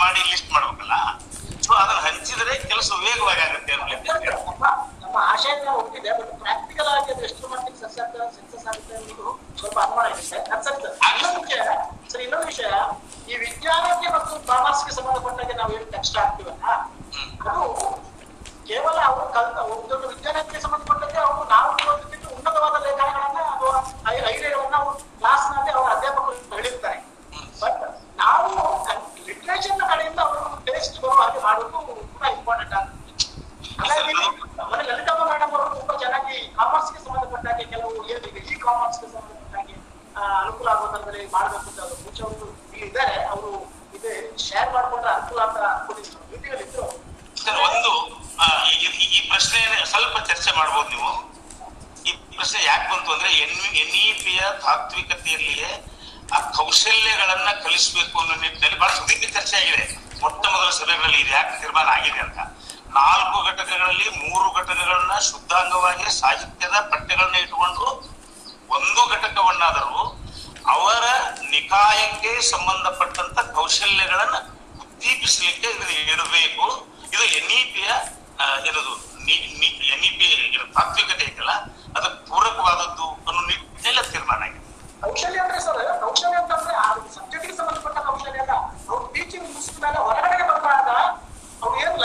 ಮಾಡಿ ಸಂದರ್ಭದಲ್ಲಿ ಮಾಡಬೇಕು ಅಂತ ಅದು ಮುಂಚೆ ಅವರು ಇದ್ದಾರೆ, ಅವರು ಇದೆ ಶೇರ್ ಮಾಡ್ಕೊಂಡ್ರೆ ಅನುಕೂಲ ಅಂತ ಅನ್ಕೊಂಡಿದ್ರು ಇದ್ರು ಸರ್, ಒಂದು ಈ ಪ್ರಶ್ನೆ ಸ್ವಲ್ಪ ಚರ್ಚೆ ಮಾಡಬಹುದು ನೀವು. ಈ ಪ್ರಶ್ನೆ ಯಾಕೆ ಬಂತು ಅಂದ್ರೆ ಎನ್ ಎನ್ ಇ ಪಿಯ ತಾತ್ವಿಕತೆಯಲ್ಲಿಯೇ ಆ ಕೌಶಲ್ಯಗಳನ್ನ ಕಲಿಸಬೇಕು ಅನ್ನೋ ನಿಟ್ಟಿನಲ್ಲಿ ಬಹಳ ಸುದೀರ್ಘ ಚರ್ಚೆ ಆಗಿದೆ. ಮೊಟ್ಟ ಮೊದಲ ಸಭೆಗಳಲ್ಲಿ ಇದು ಯಾಕೆ ತೀರ್ಮಾನ ಆಗಿದೆ ಅಂತ. ನಾಲ್ಕು ಘಟಕಗಳಲ್ಲಿ ಮೂರು ಘಟಕಗಳನ್ನ ಶುದ್ಧಾಂಗವಾಗಿ ಸಾಹಿತ್ಯದ ಪಠ್ಯಗಳನ್ನ ಇಟ್ಟುಕೊಂಡು ಒಂದು ಘಟಕವನ್ನಾದರೂ ಅವರ ನಿಕಾಯಕ್ಕೆ ಸಂಬಂಧಪಟ್ಟಂತ ಕೌಶಲ್ಯಗಳನ್ನ ಉದ್ದೀಪಿಸಲಿಕ್ಕೆ ಇದು ಇರಬೇಕು. ಇದು ಎನ್ ಇ ಪಿಯ ಇರೋದು ಎನ್ ಇ ಪಿ ತಾತ್ವಿಕತೆ ಐತಲ್ಲ ಅದಕ್ಕೆ ಪೂರಕವಾದದ್ದು ಅನ್ನೋ ನಿಟ್ಟಿನಲ್ಲಿ ತೀರ್ಮಾನ ಆಗಿದೆ. ಕೌಶಲ್ಯ ಅಂದ್ರೆ ಸರ್, ಕೌಶಲ್ಯ ಅಂತಂದ್ರೆ ಆ ಸಬ್ಜೆಕ್ಟಿಗೆ ಸಂಬಂಧಪಟ್ಟ ಕೌಶಲ್ಯ ಅಲ್ಲ. ಅವ್ರು ಟೀಚಿಂಗ್ ಮುಗಿಸಿದ ಮೇಲೆ ಹೊರಗಡೆ ಬಂದಾಗ ಅವ್ರು ಏನು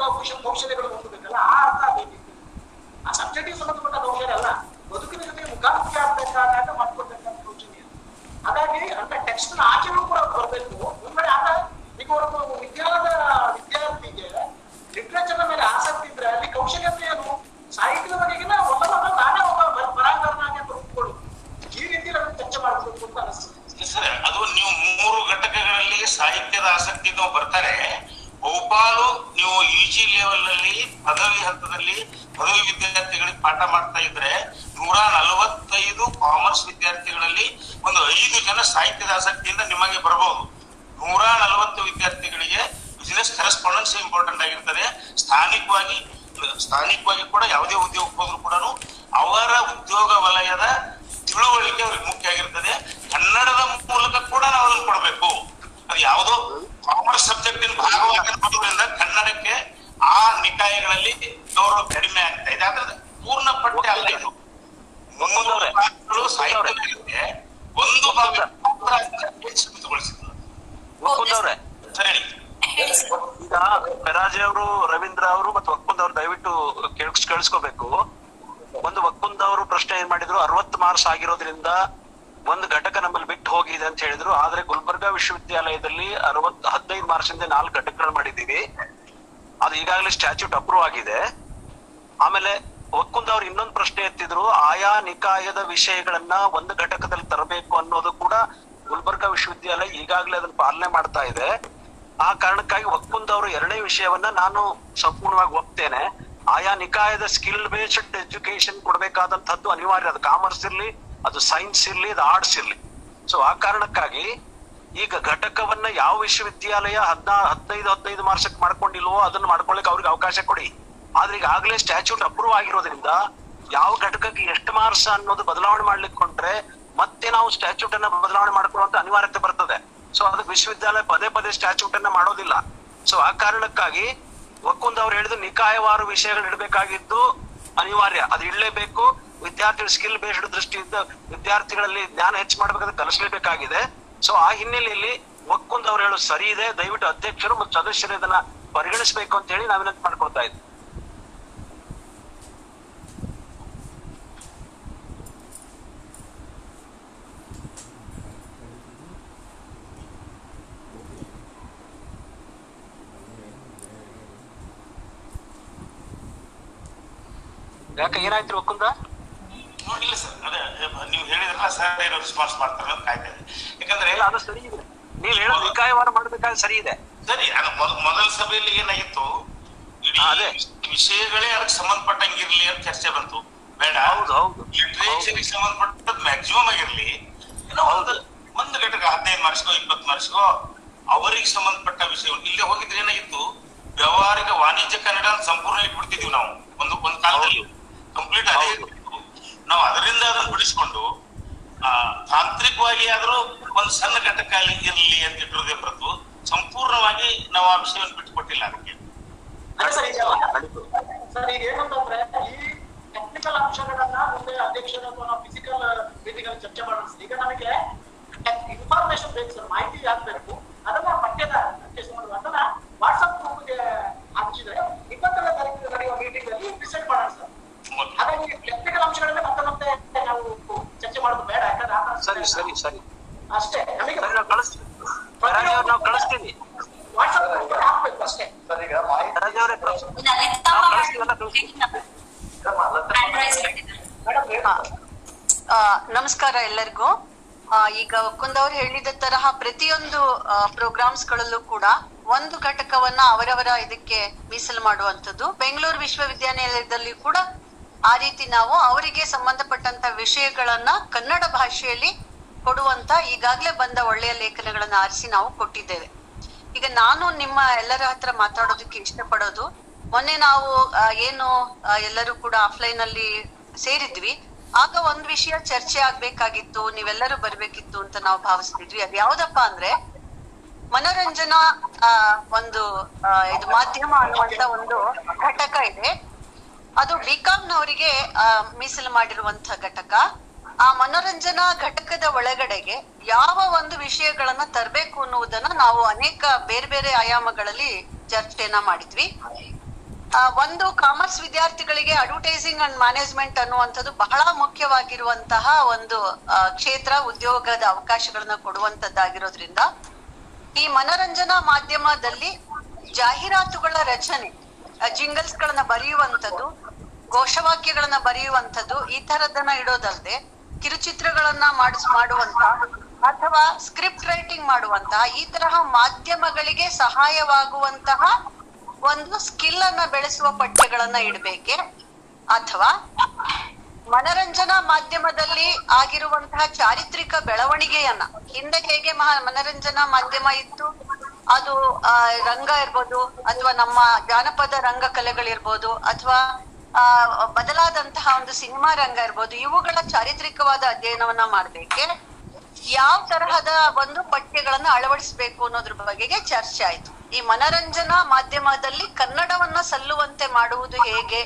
ಕೌಶಲ್ಯ ಕೌಶಲ್ಯಗಳು ಹೊಂದಬೇಕಲ್ಲ ಆ ಅರ್ಥ ಬೇಕಿತ್ತು ಆ ಸಬ್ಜೆಕ್ಟ್ಗೆ ಸಂಬಂಧಪಟ್ಟ ಕೌಶಲ್ಯ ಅಲ್ಲ. ಬದುಕಿನ ಜೊತೆ ಮುಖಾಮುಖಿ ಆಗ್ಬೇಕಾದಾಗ ಹಾಗಾಗಿ ಅಂತ ಟೆಕ್ಸ್ಟ್ ಆಚೆನೂ ಕೂಡ ಬರಬೇಕು. ಮುಂದೆ ಆಗ ಈಗ ಒಂದು ವಿಜ್ಞಾನದ ವಿದ್ಯಾರ್ಥಿಗೆ ಲಿಟ್ರೇಚರ್ ಮೇಲೆ ಆಸಕ್ತಿ ಇದ್ರೆ ಅಲ್ಲಿ ಕೌಶಲ್ಯತೆ ಏನು? ಸಾಹಿತ್ಯದ ಬಗೆಗಿನ ಒಂದಲ್ಲ ನಾನೇ ಒಬ್ಬ ಬರ- ಬರಹಗಾರನಾಗಿ ರೂಪುಗಳು ಈ ರೀತಿ ನಾವು ಚರ್ಚೆ ಮಾಡಬೇಕು ಅಂತ ಅನಿಸ್ತದೆ. ಸರ್, ಅದು ನೀವು ಮೂರು ಘಟಕಗಳಲ್ಲಿ ಸಾಹಿತ್ಯದ ಆಸಕ್ತಿ ಬರ್ತಾರೆ. ಬಹುಪಾಲು ನೀವು ಯು ಜಿ ಲೆವೆಲ್ನಲ್ಲಿ ಪದವಿ ಹಂತದಲ್ಲಿ ಪದವಿ ವಿದ್ಯಾರ್ಥಿಗಳಿಗೆ ಪಾಠ ಮಾಡ್ತಾ ಇದ್ರೆ ನೂರ ನಲವತ್ತೈದು ಕಾಮರ್ಸ್ ವಿದ್ಯಾರ್ಥಿಗಳಲ್ಲಿ ಒಂದು ಐದು ಜನ ಸಾಹಿತ್ಯದ ಆಸಕ್ತಿಯಿಂದ ನಿಮಗೆ ಬರಬಹುದು ನೂರ ನಲವತ್ತು ವಿದ್ಯಾರ್ಥಿಗಳಿಗೆ ಬಿಸಿನೆಸ್ ಕರೆಸ್ಪಾಂಡೆನ್ಸ್ ಇಂಪಾರ್ಟೆಂಟ್ ಆಗಿರ್ತದೆ. ಸ್ಥಾನಿಕವಾಗಿ ಸ್ಥಾನಿಕವಾಗಿ ಕೂಡ ಯಾವುದೇ ಉದ್ಯೋಗಕ್ಕೆ ಹೋದ್ರು ಕೂಡ ಅವರ ಉದ್ಯೋಗ ವಲಯದ ತಿಳುವಳಿಕೆ ಅವ್ರಿಗೆ ಮುಖ್ಯ ಆಗಿರ್ತದೆ. ಕನ್ನಡದ ಮೂಲಕ ಕೂಡ ನಾವು ಅದನ್ನು ಕೊಡಬೇಕು. ಅದು ಯಾವುದೋ ಕಾಮರ್ಸ್ ಸಬ್ಜೆಕ್ಟಿನ ಭಾಗವಾಗಿ ಕನ್ನಡಕ್ಕೆ ಗೌರವ ಕಡಿಮೆ ಆಗ್ತಾ ಇದೆ. ಆದ್ರೆ ಪೂರ್ಣ ಪಠ್ಯ ಅಲ್ಲ ಇದು. ಭಾಗಗಳು ಒಂದು ಭಾಗ ಮುಕುಂದ್ ಸರಿ. ಈಗ ಪೆರಾಜೆ ಅವರು ರವೀಂದ್ರ ಅವರು ಮತ್ತು ವಕ್ಕುಂದ್ ಅವರು ದಯವಿಟ್ಟು ಕೇಳಿಸ್ ಕೇಳಿಸ್ಕೋಬೇಕು. ಒಂದು ವಕ್ಕುಂದ್ ಅವರು ಪ್ರಶ್ನೆ ಏನ್ ಮಾಡಿದ್ರು? ಅರವತ್ತು ಮಾರ್ಕ್ಸ್ ಆಗಿರೋದ್ರಿಂದ ಒಂದು ಘಟಕ ನಮ್ಮಲ್ಲಿ ಬಿಟ್ಟು ಹೋಗಿದೆ ಅಂತ ಹೇಳಿದ್ರು. ಆದ್ರೆ ಗುಲ್ಬರ್ಗಾ ವಿಶ್ವವಿದ್ಯಾಲಯದಲ್ಲಿ ಅರವತ್ ಹದಿನೈದು ಮಾರ್ಕ್ಸ್ ಇಂದ ನಾಲ್ಕು ಘಟಕಗಳು ಮಾಡಿದೀವಿ ಅದು ಈಗಾಗಲೇ ಸ್ಟ್ಯಾಚ್ಯೂಟ್ ಅಪ್ರೂವ್ ಆಗಿದೆ. ಆಮೇಲೆ ಒಕ್ಕುಂದ ಅವ್ರು ಇನ್ನೊಂದು ಪ್ರಶ್ನೆ ಎತ್ತಿದ್ರು, ಆಯಾ ನಿಕಾಯದ ವಿಷಯಗಳನ್ನ ಒಂದು ಘಟಕದಲ್ಲಿ ತರಬೇಕು ಅನ್ನೋದು ಕೂಡ ಗುಲ್ಬರ್ಗಾ ವಿಶ್ವವಿದ್ಯಾಲಯ ಈಗಾಗಲೇ ಅದನ್ನ ಪಾಲನೆ ಮಾಡ್ತಾ ಇದೆ. ಆ ಕಾರಣಕ್ಕಾಗಿ ಒಕ್ಕುಂದ ಅವರು ಎರಡನೇ ವಿಷಯವನ್ನ ನಾನು ಸಂಪೂರ್ಣವಾಗಿ ಒಪ್ತೇನೆ. ಆಯಾ ನಿಕಾಯದ ಸ್ಕಿಲ್ ಬೇಸ್ಡ್ ಎಜುಕೇಶನ್ ಕೊಡಬೇಕಾದಂತದ್ದು ಅನಿವಾರ್ಯ. ಅದು ಕಾಮರ್ಸ್ ಇರ್ಲಿ, ಅದು ಸೈನ್ಸ್ ಇರಲಿ, ಅದು ಆರ್ಟ್ಸ್ ಇರಲಿ. ಸೊ ಆ ಕಾರಣಕ್ಕಾಗಿ ಈಗ ಘಟಕವನ್ನ ಯಾವ ವಿಶ್ವವಿದ್ಯಾಲಯ ಹದ್ನಾ, ಹದಿನೈದು ಹದಿನೈದು ಮಾರ್ಷಕ್ ಮಾಡ್ಕೊಂಡಿಲ್ವೋ ಅದನ್ನ ಮಾಡ್ಕೊಳ್ಳಿಕ್ಕೆ ಅವ್ರಿಗೆ ಅವಕಾಶ ಕೊಡಿ. ಆದ್ರೆ ಆಗ್ಲೇ ಸ್ಟ್ಯಾಚ್ಯೂಟ್ ಅಪ್ರೂವ್ ಆಗಿರೋದ್ರಿಂದ ಯಾವ ಘಟಕಕ್ಕೆ ಎಷ್ಟು ಮಾರ್ಕ್ಸ್ ಅನ್ನೋದು ಬದಲಾವಣೆ ಮಾಡ್ಲಿಕ್ಕೆ ಕೊಂಡ್ರೆ ಮತ್ತೆ ನಾವು ಸ್ಟ್ಯಾಚ್ಯೂಟ್ ಅನ್ನ ಬದಲಾವಣೆ ಮಾಡ್ಕೊಳ್ಳುವಂತ ಅನಿವಾರ್ಯತೆ ಬರ್ತದೆ. ಸೊ ಅದಕ್ಕೆ ವಿಶ್ವವಿದ್ಯಾಲಯ ಪದೇ ಪದೇ ಸ್ಟ್ಯಾಚ್ಯೂಟ್ ಅನ್ನ ಮಾಡೋದಿಲ್ಲ. ಸೊ ಆ ಕಾರಣಕ್ಕಾಗಿ ಒಕ್ಕುಂದ್ ಅವ್ರು ಹೇಳಿದ್ರು ನಿಕಾಯವಾರು ವಿಷಯಗಳು ಇಡಬೇಕಾಗಿದ್ದು ಅನಿವಾರ್ಯ. ಅದು ಇಡಲೇಬೇಕು. ವಿದ್ಯಾರ್ಥಿಗಳ ಸ್ಕಿಲ್ ಬೇಸ್ಡ್ ದೃಷ್ಟಿಯಿಂದ ವಿದ್ಯಾರ್ಥಿಗಳಲ್ಲಿ ಜ್ಞಾನ ಹೆಚ್ಚು ಮಾಡಬೇಕಾದ್ರೆ ಕಲಿಸಲೇಬೇಕಾಗಿದೆ. ಸೊ ಆ ಹಿನ್ನೆಲೆಯಲ್ಲಿ ಒಕ್ಕುಂದ್ ಅವ್ರು ಹೇಳೋದು ಸರಿ ಇದೆ. ದಯವಿಟ್ಟು ಅಧ್ಯಕ್ಷರು ಮತ್ತು ಸದಸ್ಯರು ಇದನ್ನ ಪರಿಗಣಿಸಬೇಕು ಅಂತ ಹೇಳಿ ನಾವು ಮಾಡ್ಕೊಳ್ತಾ ಇದ್ವಿ. ಯಾಕೆ ಏನಾಯ್ತು ಒಕ್ಕುಂದ ಇಲ್ಲ ಸರ್. ಅದೇ ನೀವು ಹೇಳಿದ್ರಲ್ಲ ಸರ್ ಏನೋ ರೆಸ್ಪಾನ್ಸ್ ಮಾಡ್ತಾರೆ ಅಂತ ಕಾಯ್ತಾ ಇದೆ ಯಾಕಂದ್ರೆ ಇಲ್ಲ ಅದು ಸರಿ ಇದೆ. ನೀವು ಹೇಳೋದು ನಿಕಾಯವಾರ ಮಾಡ್ಬೇಕಾದ್ರೆ ಸರಿ ಇದೆ. ಸರಿ ಅದು ಮೊದ- ಮೊದಲ ಸಭೆಯಲ್ಲಿ ಏನಾಗಿತ್ತು? ಅದೇ. ವಿಷಯಗಳೇ ಅದಕ್ಕೆ ಸಂಬಂಧಪಟ್ಟಂಗಿರ್ಲಿ ಅಂತ ಚರ್ಚೆ ಬಂತು. ಬೇಡ. ಹೌದು ಹೌದು. ಲಿಟ್ರೇಚರ್ಗೆ ಸಂಬಂಧಪಟ್ಟದ್ದು ಮ್ಯಾಕ್ಸಿಮಮ್ ಆಗಿರ್ಲಿ. ಏನೋ ಒಂದು ಒಂದು ಘಟಕ ಹದಿನೈದು ಮಾರ್ಕ್ಸ್ಗೋ ಇಪ್ಪತ್ತು ಮಾರ್ಕ್ಸ್ಗೋ ಅವರಿಗೆ ಸಂಬಂಧಪಟ್ಟ ವಿಷಯ ಇಲ್ಲೇ ಹೋಗಿದ್ರೆ ಏನಾಗಿತ್ತು? ವ್ಯವಹಾರಿಕ ವಾಣಿಜ್ಯ ಕನ್ನಡ ಸಂಪೂರ್ಣ ಇಟ್ಬಿಡ್ತಿದ್ವಿ ನಾವು. ಒಂದು ಒಂದು ಕಾಲದಲ್ಲಿ. ಕಂಪ್ಲೀಟ್ ಅದೇ. ನಾವು ಅದರಿಂದ ಅದನ್ನು ಬಿಡಿಸ್ಕೊಂಡು ಆ, ತಾಂತ್ರಿಕವಾಗಿ ಆದರೂ ಒಂದು ಸಣ್ಣ ಘಟಕ ಇರಲಿ ಅಂತ ಇಟ್ಟಿರೋದೇ ಹೊರತು ಸಂಪೂರ್ಣವಾಗಿ ನಾವು ಆ ವಿಷಯವನ್ನು ಬಿಟ್ಟುಕೊಟ್ಟಿಲ್ಲ ಅದಕ್ಕೆ. ಅದೇ ಸರ್ ಈಗ ಏನಂತಂದ್ರೆ ಈ ಟೆಕ್ನಿಕಲ್ ಅಂಶಗಳನ್ನ ಮುಂದೆ ಅಧ್ಯಕ್ಷರ ಅಥವಾ ನಾವು ಫಿಸಿಕಲ್ ರೀತಿಗಳು ಚರ್ಚೆ ಮಾಡೋಣ ಈಗ ನಮಗೆ ಇನ್ಫಾರ್ಮೇಶನ್ ಬೇಕು ಸರ್ ಮಾಹಿತಿ ಆಗ್ಬೇಕು. ಅದನ್ನ ಪಠ್ಯದ ಮಾಡುವ ಅದನ್ನ ವಾಟ್ಸ್ಆಪ್ ಗ್ರೂಪ್ಗೆ ಹಾಕಿದ್ರೆ ಇಪ್ಪತ್ತನೇ ತಾರೀಕು ನಡೆಯುವ ಮೀಟಿಂಗ್ ಅಲ್ಲಿ ಡಿಸೈಡ್ ಮಾಡೋಣ ಸರ್. ಹಾಗಾಗಿ ಟೆಕ್ನಿಕಲ್ ಅಂಶಗಳನ್ನ ಮತ್ತೆ ಮತ್ತೆ ನಾವು ಚರ್ಚೆ ಮಾಡೋದು ಬೇಡ ಯಾಕಂದ್ರೆ ಆ ತರ ಸರಿ ಸರಿ ಸರಿ. ಅಷ್ಟೇ ನಮಗೆ ಕಳಿಸ್ತೀವಿ ನಾವು ಕಳಿಸ್ತೀವಿ ವಾಟ್ಸ್ಆಪ್ ಗ್ರೂಪ್ ಹಾಕ್ಬೇಕು ಅಷ್ಟೇ. ಸರ್ ಈಗ ಮಾಹಿತಿ ಅವರೇ ನಮಸ್ಕಾರ ಎಲ್ಲರಿಗೂ. ಆ, ಈಗ ಒಕ್ಕೊಂದವ್ರು ಹೇಳಿದ ತರಹ ಪ್ರತಿಯೊಂದು ಪ್ರೋಗ್ರಾಮ್ಸ್ ಗಳಲ್ಲೂ ಕೂಡ ಒಂದು ಘಟಕವನ್ನ ಅವರವರ ಇದಕ್ಕೆ ಮೀಸಲು ಮಾಡುವಂತದ್ದು ಬೆಂಗಳೂರು ವಿಶ್ವವಿದ್ಯಾನಿಲಯದಲ್ಲಿ ಕೂಡ ಆ ರೀತಿ ನಾವು ಅವರಿಗೆ ಸಂಬಂಧಪಟ್ಟಂತ ವಿಷಯಗಳನ್ನ ಕನ್ನಡ ಭಾಷೆಯಲ್ಲಿ ಕೊಡುವಂತ ಈಗಾಗಲೇ ಬಂದ ಒಳ್ಳೆಯ ಲೇಖನಗಳನ್ನ ಆರಿಸಿ ನಾವು ಕೊಟ್ಟಿದ್ದೇವೆ. ಈಗ ನಾನು ನಿಮ್ಮ ಎಲ್ಲರ ಹತ್ರ ಮಾತಾಡೋದಕ್ಕೆ ಇಷ್ಟಪಡೋದು, ಮೊನ್ನೆ ನಾವು ಏನು ಎಲ್ಲರೂ ಕೂಡ ಆಫ್ಲೈನ್ ಅಲ್ಲಿ ಸೇರಿದ್ವಿ. ಆಗ ಒಂದ್ ವಿಷಯ ಚರ್ಚೆ ಆಗ್ಬೇಕಾಗಿತ್ತು, ನೀವೆಲ್ಲರೂ ಬರ್ಬೇಕಿತ್ತು ಅಂತ ನಾವು ಭಾವಿಸ್ತಿದ್ವಿ. ಅದ್ ಯಾವ್ದಪ್ಪ ಅಂದ್ರೆ, ಮನೋರಂಜನಾ ಒಂದು ಇದು ಮಾಧ್ಯಮ ಅನ್ನುವಂತ ಒಂದು ಘಟಕ ಇದೆ. ಅದು ಬಿಕಾಂನವರಿಗೆ ಮೀಸಲು ಮಾಡಿರುವಂತಹ ಘಟಕ. ಆ ಮನೋರಂಜನಾ ಘಟಕದ ಒಳಗಡೆಗೆ ಯಾವ ಒಂದು ವಿಷಯಗಳನ್ನ ತರಬೇಕು ಅನ್ನುವುದನ್ನ ನಾವು ಅನೇಕ ಬೇರೆ ಬೇರೆ ಆಯಾಮಗಳಲ್ಲಿ ಚರ್ಚೆಯನ್ನ ಮಾಡಿದ್ವಿ. ಒಂದು ಕಾಮರ್ಸ್ ವಿದ್ಯಾರ್ಥಿಗಳಿಗೆ ಅಡ್ವರ್ಟೈಸಿಂಗ್ ಅಂಡ್ ಮ್ಯಾನೇಜ್ಮೆಂಟ್ ಅನ್ನುವಂಥದ್ದು ಬಹಳ ಮುಖ್ಯವಾಗಿರುವಂತಹ ಒಂದು ಕ್ಷೇತ್ರ, ಉದ್ಯೋಗದ ಅವಕಾಶಗಳನ್ನ ಕೊಡುವಂತದ್ದಾಗಿರೋದ್ರಿಂದ ಈ ಮನೋರಂಜನಾ ಮಾಧ್ಯಮದಲ್ಲಿ ಜಾಹೀರಾತುಗಳ ರಚನೆ ಜಿಂಗಲ್ಸ್ ಗಳನ್ನ ಬರೆಯುವಂಥದ್ದು, ಘೋಷವಾಕ್ಯಗಳನ್ನ ಬರೆಯುವಂಥದ್ದು, ಈ ತರದನ್ನ ಇಡೋದಲ್ದೆ, ಕಿರುಚಿತ್ರಗಳನ್ನ ಮಾಡಿಸ್ ಮಾಡುವಂತ ಅಥವಾ ಸ್ಕ್ರಿಪ್ಟ್ ರೈಟಿಂಗ್ ಮಾಡುವಂತಹ ಈ ತರಹ ಮಾಧ್ಯಮಗಳಿಗೆ ಸಹಾಯವಾಗುವಂತಹ ಒಂದು ಸ್ಕಿಲ್ ಅನ್ನ ಬೆಳೆಸುವ ಪಠ್ಯಗಳನ್ನ ಇಡಬೇಕೆ? ಅಥವಾ ಮನರಂಜನಾ ಮಾಧ್ಯಮದಲ್ಲಿ ಆಗಿರುವಂತಹ ಚಾರಿತ್ರಿಕ ಬೆಳವಣಿಗೆಯನ್ನ, ಹಿಂದೆ ಹೇಗೆ ಮನರಂಜನಾ ಮಾಧ್ಯಮ ಇತ್ತು ಅದು ಆ, ರಂಗ ಇರ್ಬೋದು ಅಥವಾ ನಮ್ಮ ಜಾನಪದ ರಂಗ ಕಲೆಗಳಿರ್ಬೋದು ಅಥವಾ ಆ ಬದಲಾದಂತಹ ಒಂದು ಸಿನಿಮಾ ರಂಗ ಇರ್ಬೋದು ಇವುಗಳ ಚಾರಿತ್ರಿಕವಾದ ಅಧ್ಯಯನವನ್ನ ಮಾಡ್ಬೇಕೆ. ಯಾವ ತರಹದ ಒಂದು ಪಠ್ಯಗಳನ್ನ ಅಳವಡಿಸಬೇಕು ಅನ್ನೋದ್ರ ಬಗೆಗೆ ಚರ್ಚೆ ಆಯ್ತು. ಈ ಮನರಂಜನಾ ಮಾಧ್ಯಮದಲ್ಲಿ ಕನ್ನಡವನ್ನ ಸಲ್ಲುವಂತೆ ಮಾಡುವುದು ಹೇಗೆ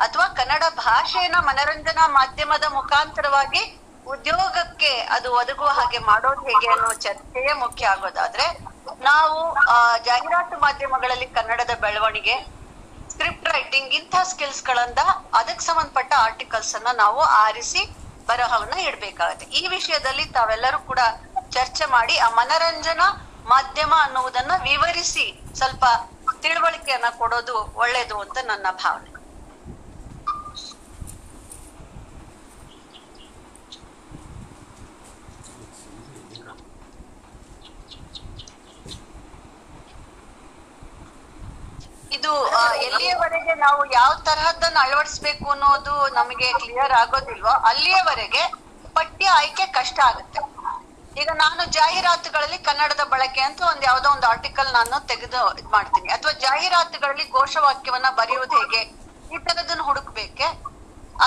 ಅಥವಾ ಕನ್ನಡ ಭಾಷೆಯನ್ನ ಮನರಂಜನಾ ಮಾಧ್ಯಮದ ಮುಖಾಂತರವಾಗಿ ಉದ್ಯೋಗಕ್ಕೆ ಅದು ಒದಗುವ ಹಾಗೆ ಮಾಡೋದು ಹೇಗೆ ಅನ್ನೋ ಚರ್ಚೆಯೇ ಮುಖ್ಯ ಆಗೋದಾದ್ರೆ ನಾವು ಆ, ಜಾಹೀರಾತು ಮಾಧ್ಯಮಗಳಲ್ಲಿ ಕನ್ನಡದ ಬೆಳವಣಿಗೆ ಸ್ಕ್ರಿಪ್ಟ್ ರೈಟಿಂಗ್ ಇಂಥ ಸ್ಕಿಲ್ಸ್ ಗಳಿಂದ ಅದಕ್ಕೆ ಸಂಬಂಧಪಟ್ಟ ಆರ್ಟಿಕಲ್ಸ್ ಅನ್ನ ನಾವು ಆರಿಸಿ ಬರಹವನ್ನ ಇಡ್ಬೇಕಾಗತ್ತೆ. ಈ ವಿಷಯದಲ್ಲಿ ತಾವೆಲ್ಲರೂ ಕೂಡ ಚರ್ಚೆ ಮಾಡಿ ಆ ಮನರಂಜನಾ ಮಾಧ್ಯಮ ಅನ್ನುವುದನ್ನ ವಿವರಿಸಿ ಸ್ವಲ್ಪ ತಿಳುವಳಿಕೆಯನ್ನ ಕೊಡೋದು ಒಳ್ಳೇದು ಅಂತ ನನ್ನ ಭಾವನೆ ಇದು ಆ, ಎಲ್ಲಿಯವರೆಗೆ ನಾವು ಯಾವ ತರಹದನ್ನ ಅಳವಡಿಸ್ಬೇಕು ಅನ್ನೋದು ನಮಗೆ ಕ್ಲಿಯರ್ ಆಗೋದಿಲ್ವೋ, ಅಲ್ಲಿಯವರೆಗೆ ಪಠ್ಯ ಆಯ್ಕೆ ಕಷ್ಟ ಆಗುತ್ತೆ. ಈಗ ನಾನು ಜಾಹೀರಾತುಗಳಲ್ಲಿ ಕನ್ನಡದ ಬಳಕೆ ಅಂತ ಒಂದ್ ಯಾವ್ದೋ ಒಂದು ಆರ್ಟಿಕಲ್ ನಾನು ತೆಗೆದು ಇದ್ ಮಾಡ್ತೀನಿ. ಅಥವಾ ಜಾಹೀರಾತುಗಳಲ್ಲಿ ಘೋಷವಾಕ್ಯವನ್ನ ಬರೆಯುವುದು ಹೇಗೆ? ಈ ತರದನ್ನ ಹುಡುಕ್ಬೇಕೆ?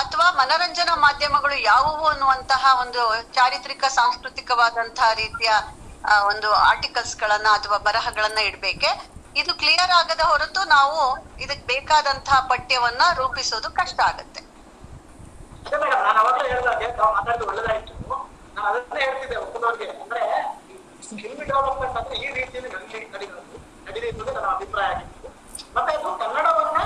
ಅಥವಾ ಮನರಂಜನಾ ಮಾಧ್ಯಮಗಳು ಯಾವುವು ಅನ್ನುವಂತಹ ಒಂದು ಚಾರಿತ್ರಿಕ, ಸಾಂಸ್ಕೃತಿಕವಾದಂತಹ ರೀತಿಯ ಒಂದು ಆರ್ಟಿಕಲ್ಸ್ ಗಳನ್ನ ಅಥವಾ ಬರಹಗಳನ್ನ ಇಡ್ಬೇಕೆ? ಇದು ಕ್ಲಿಯರ್ ಆಗದ ಹೊರತು ನಾವು ಇದಕ್ಕೆ ಬೇಕಾದಂತಹ ಪಠ್ಯವನ್ನ ರೂಪಿಸೋದು ಕಷ್ಟ ಆಗತ್ತೆ. ಮೇಡಮ್, ನಾನು ಅವಾಗಲೇ ಹೇಳ್ದಾಗೆ ತಾವು ಮಾತಾಡಿದ್ದು ಒಳ್ಳೇದಾಯ್ತು. ನಾನು ಅದನ್ನೇ ಹೇಳ್ತಿದ್ದೆ ಒಬ್ಬನವ್ರಿಗೆ ಅಂದ್ರೆ ಸ್ಕಿಲ್ ಡೆವಲಪ್ಮೆಂಟ್ ಅಂದ್ರೆ ಈ ರೀತಿಯಲ್ಲಿ ನಡೀಲಿ ನಡೀಬೇಕು. ನಡೀಲಿ ಅನ್ನೋದು ನನ್ನ ಅಭಿಪ್ರಾಯ ಆಗಿತ್ತು. ಮತ್ತೆ ಅದು ಕನ್ನಡವನ್ನ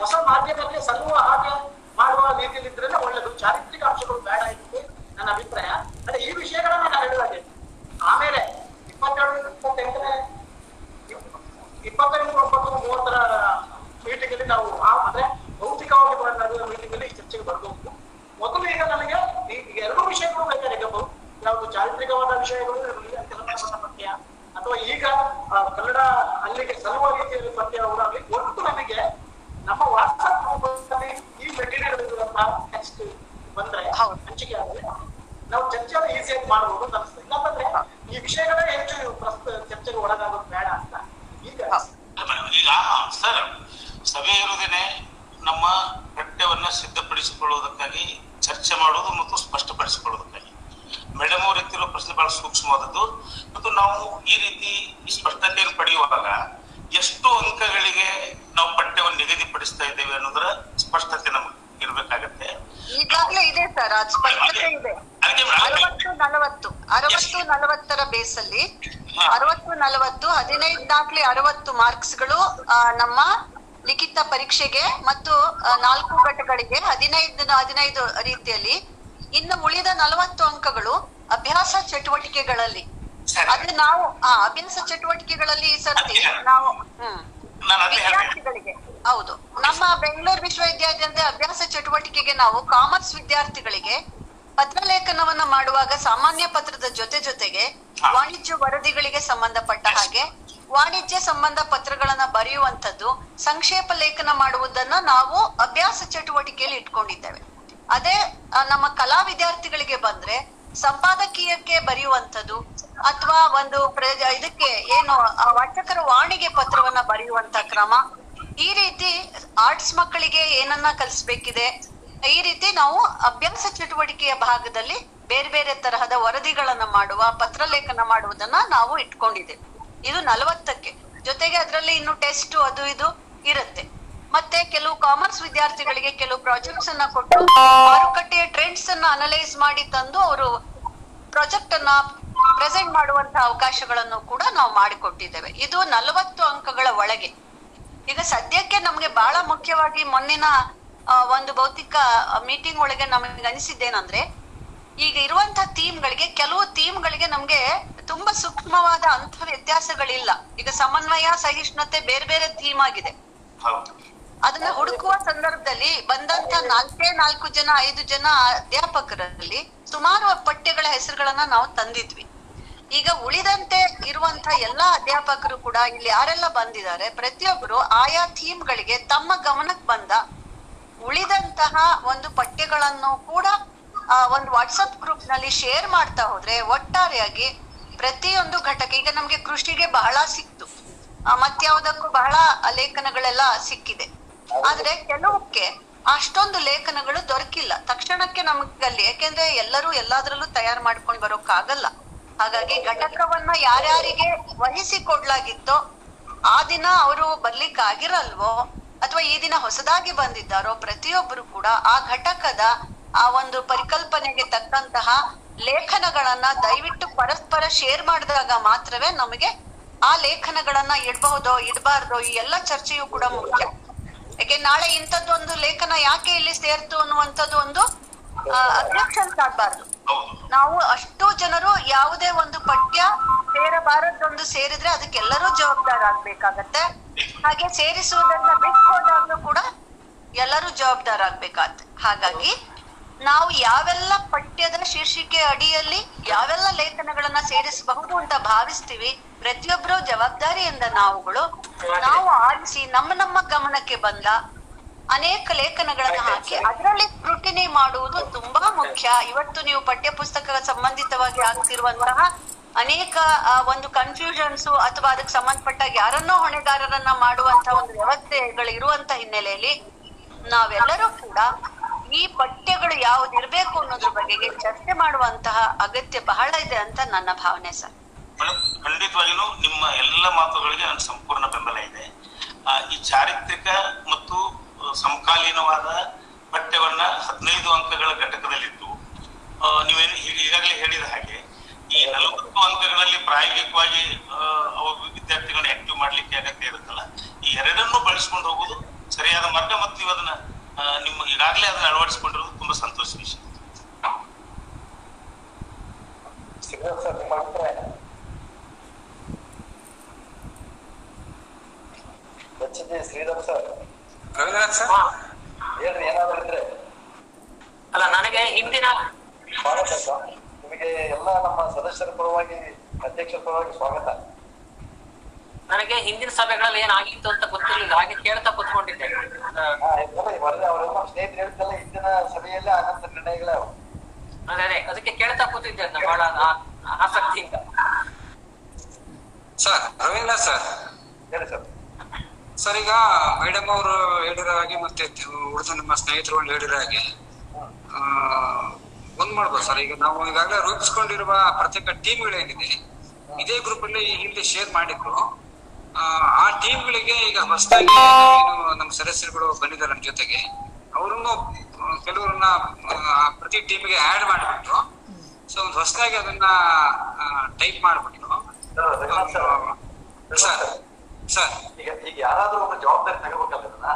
ಹೊಸ ಮಾಧ್ಯಮಕ್ಕೆ ಸಲ್ಲುವ ಹಾಗೆ ಮಾಡುವ ರೀತಿಯಲ್ಲಿ ಇದ್ರೆ ಒಳ್ಳೇದು. ಚಾರಿತ್ರಿಕ ಅಂಶಗಳು ಬೇಡ ಇತ್ತು ನನ್ನ ಅಭಿಪ್ರಾಯ. ಅಂದ್ರೆ ಈ ವಿಷಯಗಳನ್ನ ನಾನು ಹೇಳಿದಾಗೆ ಆಮೇಲೆ ಇಪ್ಪತ್ತೆರಡು, ಇಪ್ಪತ್ತೆಂಟನೇ ಇಪ್ಪತ್ತೈದು ಒಂಬತ್ತು ಮೂವತ್ತರ ಮೀಟಿಂಗ್ ಅಲ್ಲಿ ನಾವು ಅಂದ್ರೆ ಭೌತಿಕವಾಗಿ ನಡೆದ ಮೀಟಿಂಗ್ ಅಲ್ಲಿ ಚರ್ಚೆಗೆ ಬರಬಹುದು ಮೊದಲು ಈಗ ನನಗೆ ಈ ಎರಡು ವಿಷಯಗಳು ಬಹು- ಯಾವುದು ಚಾರಿತ್ರಿಕವಾದ ವಿಷಯಗಳು ಕನ್ನಡ ಪಠ್ಯ ಅಥವಾ ಈಗ ಕನ್ನಡ ಅಲ್ಲಿಗೆ ಸಲುವ ರೀತಿಯಲ್ಲಿ ಪಠ್ಯ ಅವರಾಗಲಿ ಒಟ್ಟು ನಮಗೆ ನಮ್ಮ ವಾಟ್ಸ್ಆಪ್ ಗ್ರೂಪಲ್ಲಿ ಈ ಮೆಟೀರಿಯಲ್ ಟೆಕ್ಸ್ಟ್ ಬಂದ್ರೆ. ಹಂಚಿಕೆ ಆದ್ರೆ ನಾವು ಚರ್ಚೆಯನ್ನು ಈಸಿಯಾಗಿ ಮಾಡಬಹುದು ಅಂತ ಅನಿಸ್ತದೆ. ಇಲ್ಲಾಂತಂದ್ರೆ ಈ ವಿಷಯಗಳೇ ಹೆಚ್ಚು ಪ್ರಸ್ತುತ ಚರ್ಚೆಗೆ ಒಳಗಾಗೋದು ಬೇಡ. ಈಗ ಈಗ ಸರ್ ಸಭೆ ಇರುವುದೇನೆ ನಮ್ಮ ಪಠ್ಯವನ್ನ ಸಿದ್ಧಪಡಿಸಿಕೊಳ್ಳುವುದಕ್ಕಾಗಿ ಚರ್ಚೆ ಮಾಡುವುದು ಮತ್ತು ಸ್ಪಷ್ಟಪಡಿಸಿಕೊಳ್ಳುವುದಕ್ಕಾಗಿ. ಮೇಡಮ್ ಅವರು ಎತ್ತಿರುವ ಪ್ರಶ್ನೆ ಬಹಳ ಸೂಕ್ಷ್ಮವಾದದ್ದು. ಮತ್ತು ನಾವು ಈ ರೀತಿ ಈ ಸ್ಪಷ್ಟತೆಯನ್ನು ಪಡೆಯುವಾಗ ಎಷ್ಟು ಅಂಕಗಳಿಗೆ ನಾವು ಪಠ್ಯವನ್ನು ನಿಗದಿಪಡಿಸ್ತಾ ಇದ್ದೇವೆ ಅನ್ನೋದರ ಸ್ಪಷ್ಟತೆ ನಮಗೆ ಇರಬೇಕಾಗತ್ತೆ. ಈಗಾಗಲೇ ಇದೆ ಸರ್ ಸ್ಪಷ್ಟತೆ ಇದೆ. ಅರವತ್ತು ನಲವತ್ತು ಅರವತ್ತು ನಲವತ್ತರ ಬೇಸಲ್ಲಿ ಅರವತ್ತು ನಲವತ್ತು ಹದಿನೈದು ದಾಖಲೆ ಅರವತ್ತು ಮಾರ್ಕ್ಸ್ಗಳು ನಮ್ಮ ಲಿಖಿತ ಪರೀಕ್ಷೆಗೆ ಮತ್ತು ನಾಲ್ಕು ಘಟಗಳಿಗೆ ಹದಿನೈದು ಹದಿನೈದು ರೀತಿಯಲ್ಲಿ ಇನ್ನು ಉಳಿದ ನಲವತ್ತು ಅಂಕಗಳು ಅಭ್ಯಾಸ ಚಟುವಟಿಕೆಗಳಲ್ಲಿ. ಅದು ನಾವು ಆ ಅಭ್ಯಾಸ ಚಟುವಟಿಕೆಗಳಲ್ಲಿ ಸರ್ತಿ ನಾವು ಹ್ಮ್. ವಿದ್ಯಾರ್ಥಿಗಳಿಗೆ. ಹೌದು. ನಮ್ಮ ಬೆಂಗಳೂರು ವಿಶ್ವವಿದ್ಯಾಲಯದ ಅಭ್ಯಾಸ ಚಟುವಟಿಕೆಗೆ ನಾವು ಕಾಮರ್ಸ್ ವಿದ್ಯಾರ್ಥಿಗಳಿಗೆ ಪತ್ರಲೇಖನವನ್ನ ಮಾಡುವಾಗ ಸಾಮಾನ್ಯ ಪತ್ರದ ಜೊತೆ ಜೊತೆಗೆ ವಾಣಿಜ್ಯ ವರದಿಗಳಿಗೆ ಸಂಬಂಧಪಟ್ಟ ಹಾಗೆ ವಾಣಿಜ್ಯ ಸಂಬಂಧ ಪತ್ರಗಳನ್ನ ಬರೆಯುವಂತದ್ದು ಸಂಕ್ಷೇಪ ಲೇಖನ ಮಾಡುವುದನ್ನ ನಾವು ಅಭ್ಯಾಸ ಚಟುವಟಿಕೆಯಲ್ಲಿ ಇಟ್ಕೊಂಡಿದ್ದೇವೆ. ಅದೇ ನಮ್ಮ ಕಲಾ ವಿದ್ಯಾರ್ಥಿಗಳಿಗೆ ಬಂದ್ರೆ ಸಂಪಾದಕೀಯಕ್ಕೆ ಬರೆಯುವಂಥದ್ದು ಅಥವಾ ಒಂದು ಇದಕ್ಕೆ ಏನು ವಾಚಕರ ವಾಣಿಗೆ ಪತ್ರವನ್ನ ಬರೆಯುವಂತ ಕ್ರಮ ಈ ರೀತಿ ಆರ್ಟ್ಸ್ ಮಕ್ಕಳಿಗೆ ಏನನ್ನ ಕಲಿಸ್ಬೇಕಿದೆ ಈ ರೀತಿ ನಾವು ಅಭ್ಯಾಸ ಚಟುವಟಿಕೆಯ ಭಾಗದಲ್ಲಿ ಬೇರೆ ಬೇರೆ ತರಹದ ವರದಿಗಳನ್ನ ಮಾಡುವ, ಪತ್ರಲೇಖನ ಮಾಡುವುದನ್ನ ನಾವು ಇಟ್ಕೊಂಡಿದ್ದೇವೆ. ಇದು ನಲವತ್ತಕ್ಕೆ. ಜೊತೆಗೆ ಅದರಲ್ಲಿ ಇನ್ನು ಟೆಸ್ಟ್ ಅದು ಇದು ಇರುತ್ತೆ. ಮತ್ತೆ ಕೆಲವು ಕಾಮರ್ಸ್ ವಿದ್ಯಾರ್ಥಿಗಳಿಗೆ ಕೆಲವು ಪ್ರಾಜೆಕ್ಟ್ಸ್ ಅನ್ನ ಕೊಟ್ಟು ಮಾರುಕಟ್ಟೆಯ ಟ್ರೆಂಡ್ಸ್ ಅನ್ನ ಅನಲೈಸ್ ಮಾಡಿ ತಂದು ಅವರು ಪ್ರಾಜೆಕ್ಟ್ ಅನ್ನ ಪ್ರೆಸೆಂಟ್ ಮಾಡುವಂತಹ ಅವಕಾಶಗಳನ್ನು ಕೂಡ ನಾವು ಮಾಡಿಕೊಟ್ಟಿದ್ದೇವೆ. ಇದು ನಲವತ್ತು ಅಂಕಗಳ ಒಳಗೆ. ಈಗ ಸದ್ಯಕ್ಕೆ ನಮ್ಗೆ ಬಹಳ ಮುಖ್ಯವಾಗಿ ಮೊನ್ನಿನ ಒಂದು ಭೌತಿಕ ಮೀಟಿಂಗ್ ಒಳಗೆ ನಮಗೆ ಅನಿಸಿದ್ದೇನಂದ್ರೆ ಈಗ ಇರುವಂತಹ ಥೀಮ್ಗಳಿಗೆ ಕೆಲವು ಥೀಮ್ಗಳಿಗೆ ನಮ್ಗೆ ತುಂಬಾ ಸೂಕ್ಷ್ಮವಾದ ಅಂತ ವ್ಯತ್ಯಾಸಗಳಿಲ್ಲ. ಈಗ ಸಮನ್ವಯ ಸಹಿಷ್ಣುತೆ ಬೇರೆ ಬೇರೆ ಥೀಮ್ ಆಗಿದೆ. ಅದನ್ನ ಹುಡುಕುವ ಸಂದರ್ಭದಲ್ಲಿ ಬಂದಂತ ನಾಲ್ಕೇ ನಾಲ್ಕು ಜನ ಐದು ಜನ ಅಧ್ಯಾಪಕರಲ್ಲಿ ಸುಮಾರು ಪಠ್ಯಗಳ ಹೆಸರುಗಳನ್ನ ನಾವು ತಂದಿದ್ವಿ. ಈಗ ಉಳಿದಂತೆ ಇರುವಂತ ಎಲ್ಲಾ ಅಧ್ಯಾಪಕರು ಕೂಡ ಇಲ್ಲಿ ಯಾರೆಲ್ಲ ಬಂದಿದ್ದಾರೆ ಪ್ರತಿಯೊಬ್ಬರು ಆಯಾ ಥೀಮ್ಗಳಿಗೆ ತಮ್ಮ ಗಮನಕ್ಕೆ ಬಂದ ಉಳಿದಂತಹ ಒಂದು ಪಠ್ಯಗಳನ್ನು ಕೂಡ ಒಂದು ವಾಟ್ಸಪ್ ಗ್ರೂಪ್ನಲ್ಲಿ ಶೇರ್ ಮಾಡ್ತಾ ಹೋದ್ರೆ ಒಟ್ಟಾರೆಯಾಗಿ ಪ್ರತಿಯೊಂದು ಘಟಕ, ಈಗ ನಮ್ಗೆ ಕೃಷಿಗೆ ಬಹಳ ಸಿಕ್ತು. ಮತ್ಯಾವುದಕ್ಕೂ ಬಹಳ ಲೇಖನಗಳೆಲ್ಲ ಸಿಕ್ಕಿದೆ. ಆದ್ರೆ ಕೆಲವಕ್ಕೆ ಅಷ್ಟೊಂದು ಲೇಖನಗಳು ದೊರಕಿಲ್ಲ. ತಕ್ಷಣಕ್ಕೆ ನಮಗಲ್ಲಿ, ಯಾಕೆಂದ್ರೆ ಎಲ್ಲರೂ ಎಲ್ಲಾದ್ರಲ್ಲೂ ತಯಾರು ಮಾಡ್ಕೊಂಡು ಬರೋಕ್ಕಾಗಲ್ಲ. ಹಾಗಾಗಿ ಘಟಕವನ್ನ ಯಾರ್ಯಾರಿಗೆ ವಹಿಸಿಕೊಡ್ಲಾಗಿತ್ತೋ, ಆ ದಿನ ಅವರು ಬರ್ಲಿಕ್ಕೆ ಆಗಿರಲ್ವೋ ಅಥವಾ ಈ ದಿನ ಹೊಸದಾಗಿ ಬಂದಿದ್ದಾರೋ ಪ್ರತಿಯೊಬ್ಬರು ಕೂಡ ಆ ಘಟಕದ ಆ ಒಂದು ಪರಿಕಲ್ಪನೆಗೆ ತಕ್ಕಂತಹ ಲೇಖನಗಳನ್ನ ದಯವಿಟ್ಟು ಪರಸ್ಪರ ಶೇರ್ ಮಾಡಿದಾಗ ಮಾತ್ರವೇ ನಮಗೆ ಆ ಲೇಖನಗಳನ್ನ ಇಡಬಹುದೋ, ಇಡಬಾರ್ದೋ ಈ ಎಲ್ಲ ಚರ್ಚೆಯು ಕೂಡ ಮುಖ್ಯ. ಯಾಕೆ ನಾಳೆ ಇಂಥದ್ದೊಂದು ಲೇಖನ ಯಾಕೆ ಇಲ್ಲಿ ಸೇರ್ತು ಅನ್ನುವಂಥದ್ದು ಒಂದು ಅಬ್ಜೆಕ್ಷನ್ಸ್ ಆಗ್ಬಾರ್ದು. ನಾವು ಅಷ್ಟು ಜನರು ಯಾವುದೇ ಒಂದು ಪಠ್ಯ ಸೇರಬಾರದೊಂದು ಸೇರಿದ್ರೆ ಅದಕ್ಕೆಲ್ಲರೂ ಜವಾಬ್ದಾರ ಆಗ್ಬೇಕಾಗತ್ತೆ. ಹಾಗೆ ಸೇರಿಸುವುದನ್ನ ಬಿಟ್ಟು ಕೂಡ ಎಲ್ಲರೂ ಜವಾಬ್ದಾರ ಆಗ್ಬೇಕಾಗತ್ತೆ. ಹಾಗಾಗಿ ನಾವು ಯಾವೆಲ್ಲ ಪಠ್ಯದ ಶೀರ್ಷಿಕೆ ಅಡಿಯಲ್ಲಿ ಯಾವೆಲ್ಲ ಲೇಖನಗಳನ್ನ ಸೇರಿಸಬಹುದು ಅಂತ ಭಾವಿಸ್ತೀವಿ ಪ್ರತಿಯೊಬ್ಬರು ಜವಾಬ್ದಾರಿಯಿಂದ ನಾವುಗಳು, ನಾವು ಆರಿಸಿ ನಮ್ಮ ನಮ್ಮ ಗಮನಕ್ಕೆ ಬಂದ ಅನೇಕ ಲೇಖನಗಳನ್ನ ಹಾಕಿ ಅದರಲ್ಲಿ ಸ್ಕ್ರೂಟಿನಿ ಮಾಡುವುದು ತುಂಬಾ ಮುಖ್ಯ. ಇವತ್ತು ನೀವು ಪಠ್ಯ ಪುಸ್ತಕ ಸಂಬಂಧಿತವಾಗಿ ಆಗ್ತಿರುವಂತಹ ಅನೇಕ ಆ, ಒಂದು ಕನ್ಫ್ಯೂಷನ್ಸ್ ಅಥವಾ ಅದಕ್ಕೆ ಸಂಬಂಧಪಟ್ಟ ಯಾರನ್ನೋ ಹೊಣೆಗಾರರನ್ನ ಮಾಡುವಂತ ಒಂದು ವ್ಯವಸ್ಥೆಗಳು ಇರುವಂತ ಹಿನ್ನೆಲೆಯಲ್ಲಿ ನಾವೆಲ್ಲರೂ ಕೂಡ ಈ ಪಠ್ಯಗಳು ಯಾವ್ದು ಇರ್ಬೇಕು ಅನ್ನೋದ್ರ ಬಗೆಗೆ ಚರ್ಚೆ ಮಾಡುವಂತಹ ಅಗತ್ಯ ಬಹಳ ಇದೆ ಅಂತ ನನ್ನ ಭಾವನೆ ಸರ್. ಖಂಡಿತವಾಗಿಯೂ ನಿಮ್ಮ ಎಲ್ಲ ಮಾತುಗಳಿಗೆ ನನ್ನ ಸಂಪೂರ್ಣ ಬೆಂಬಲ ಇದೆ. ಆ, ಈ ಚಾರಿತ್ರಿಕ ಮತ್ತು ಸಮಕಾಲೀನವಾದ ಪಠ್ಯವನ್ನ ಹದಿನೈದು ಅಂಕಗಳ ಘಟಕದಲ್ಲಿತ್ತು. ನೀವೇನು ಈಗ- ಈಗಾಗಲೇ ಹೇಳಿದ ಹಾಗೆ ಈ ನಲವತ್ತು ಅಂಕಗಳಲ್ಲಿ ಪ್ರಾಯೋಗಿಕವಾಗಿ ವಿದ್ಯಾರ್ಥಿಗಳನ್ನ ಆಕ್ಟಿವ್ ಮಾಡ್ಲಿಕ್ಕೆ ಅಗತ್ಯ ಇರುತ್ತಲ್ಲ ಈ ಎರಡನ್ನು ಬಳಸ್ಕೊಂಡು ಹೋಗುದು ಸರಿಯಾದ ಮಾರ್ಗ ಮತ್ತು ನೀವು ಅದನ್ನ ನಿಮ್ಮ ಈಗಾಗಲೇ ಅದನ್ನ ಅಳವಡಿಸಿಕೊಂಡಿರೋದು ತುಂಬಾ ಸಂತೋಷ ವಿಷಯ. Shriram sir Ravinath sir. ಹೇಳ್ರಿ ಏನಾದ್ರು ಇದ್ರೆ. ಅಲ್ಲ ನನಗೆ ಹಿಂದಿನ ಸ್ವಾಗತ ಸರ್. ನಿಮಗೆ ಎಲ್ಲ ನಮ್ಮ ಸದಸ್ಯರ ಪರವಾಗಿ ಅಧ್ಯಕ್ಷರ ಪರವಾಗಿ ಸ್ವಾಗತ. ನನಗೆ ಹಿಂದಿನ ಸಭೆಗಳಲ್ಲಿ ಏನಾಗಿತ್ತು ಅಂತ ಗೊತ್ತಿರಲಿಲ್ಲ ಹಾಗೆ ಕೇಳ್ತಾ ಕೂತ್ಕೊಂಡಿದ್ದೆ. ಅವರೆಲ್ಲ ಸ್ನೇಹಿತರು ಹೇಳ್ತಲ್ಲ ಹಿಂದಿನ ಸಭೆಯಲ್ಲೇ ಆದಂತ ನಿರ್ಣಯಗಳೇ ಅವು. ಅದೇ ಅದೇ ಅದಕ್ಕೆ ಕೇಳ್ತಾ ಕೂತಿದ್ದೆ ಅದನ್ನ ಬಹಳ ಆ- ಆಸಕ್ತಿಯಿಂದ. Sir Ravindra sir? ಹೇಳಿ ಸರ್. ಸರ್ ಈಗ ಮೇಡಮ್ ಅವರು ಹೇಳಿರೋ ಹಾಗೆ ಮತ್ತೆ ಉಳಿದ ನಮ್ಮ ಸ್ನೇಹಿತರು ಹೇಳಿರೋ ಹಾಗೆ ಆ, ಒಂದ್ ಮಾಡ್ಬೋದು ಸರ್. ಈಗ ನಾವು ಈಗಾಗಲೇ ರೂಪಿಸ್ಕೊಂಡಿರುವ ಪ್ರತ್ಯೇಕ ಟೀಮ್ಗಳೇನಿದೆ ಇದೇ ಗ್ರೂಪ್ ಅಲ್ಲಿ ಹಿಂದೆ ಶೇರ್ ಮಾಡಿದ್ರು. ಆ, ಟೀಮ್ಗಳಿಗೆ ಈಗ ಹೊಸದಾಗಿ ಏನು ನಮ್ಮ ಸದಸ್ಯರುಗಳು ಬಂದಿದ್ದಾರೆ ನಮ್ಮ ಜೊತೆಗೆ. ಅವರನ್ನು ಕೆಲವರನ್ನ ಆ, ಪ್ರತಿ ಟೀಮ್ಗೆ ಆಡ್ ಮಾಡಿಬಿಟ್ಟು ಸೊ ಒಂದು ಹೊಸದಾಗಿ ಅದನ್ನ ಟೈಪ್ ಮಾಡಿಬಿಟ್ಟು ಸರ್, ಸರ್ ಈಗ ಈಗ ಯಾರಾದ್ರೂ ಒಬ್ಬ ಜವಾಬ್ದಾರಿ ತಗೋಬೇಕಲ್ಲ ಅದನ್ನ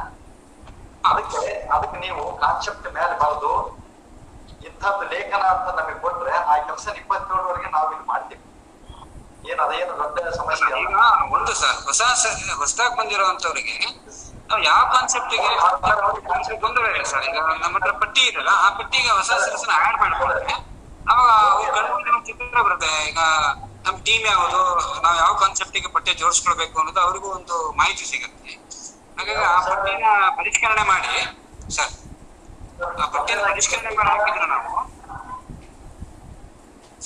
ಅದಕ್ಕೆ ಅದಕ್ಕೆ ನೀವು ಕಾನ್ಸೆಪ್ಟ್ ಮೇಲೆ ಬರೆದು ಇಂಥದ್ದು ಲೇಖನ ಅಂತ ನಮಗೆ ಕೊಟ್ರೆ ಆ ಕೆಲಸ ಇಪ್ಪತ್ತೇಳವರೆಗೆ ನಾವು ಇಲ್ಲಿ ಮಾಡ್ತೀವಿ. ಏನ್ ಅದೇನು ದೊಡ್ಡ ಸಮಸ್ಯೆ ಈಗ ಒಂದು ಸರ್ ಹೊಸ ಹೊಸದಾಗಿ ಬಂದಿರೋಂಥವ್ರಿಗೆ ನಾವು ಯಾವ ಕಾನ್ಸೆಪ್ಟಿಗೆ ಕಾನ್ಸೆಪ್ಟ್ ಗೊಂದಲ ಇಲ್ಲ ಸರ್. ಈಗ ನಮ್ಮ ಹತ್ರ ಪಟ್ಟಿ ಇದೆಯಲ್ಲ ಆ ಪಟ್ಟಿಗೆ ಹೊಸ ಹೆಸರನ್ನ ಆಡ್ ಮಾಡ್ಕೊಂಡ್ರೆ ಅವಾಗ ಅವ್ರ ಒಂದು ಚಿತ್ರ ಬರುತ್ತೆ. ಈಗ ನಮ್ ಟೀಮ್ ಯಾವುದು, ನಾವು ಯಾವ ಕಾನ್ಸೆಪ್ಟಿಗೆ ಪಠ್ಯ ಜೋಡಿಸ್ಕೊಳ್ಬೇಕು ಅನ್ನೋದು ಅವ್ರಿಗೂ ಒಂದು ಮಾಹಿತಿ ಸಿಗುತ್ತೆ. ಹಾಗಾಗಿ ಆ ಪಠ್ಯನ ಪರಿಷ್ಕರಣೆ ಮಾಡಿ, ಸರ್, ಆ ಪಠ್ಯನ ಪರಿಷ್ಕರಣೆ ಮಾಡಿ ಹಾಕಿದ್ರೆ ನಾವು.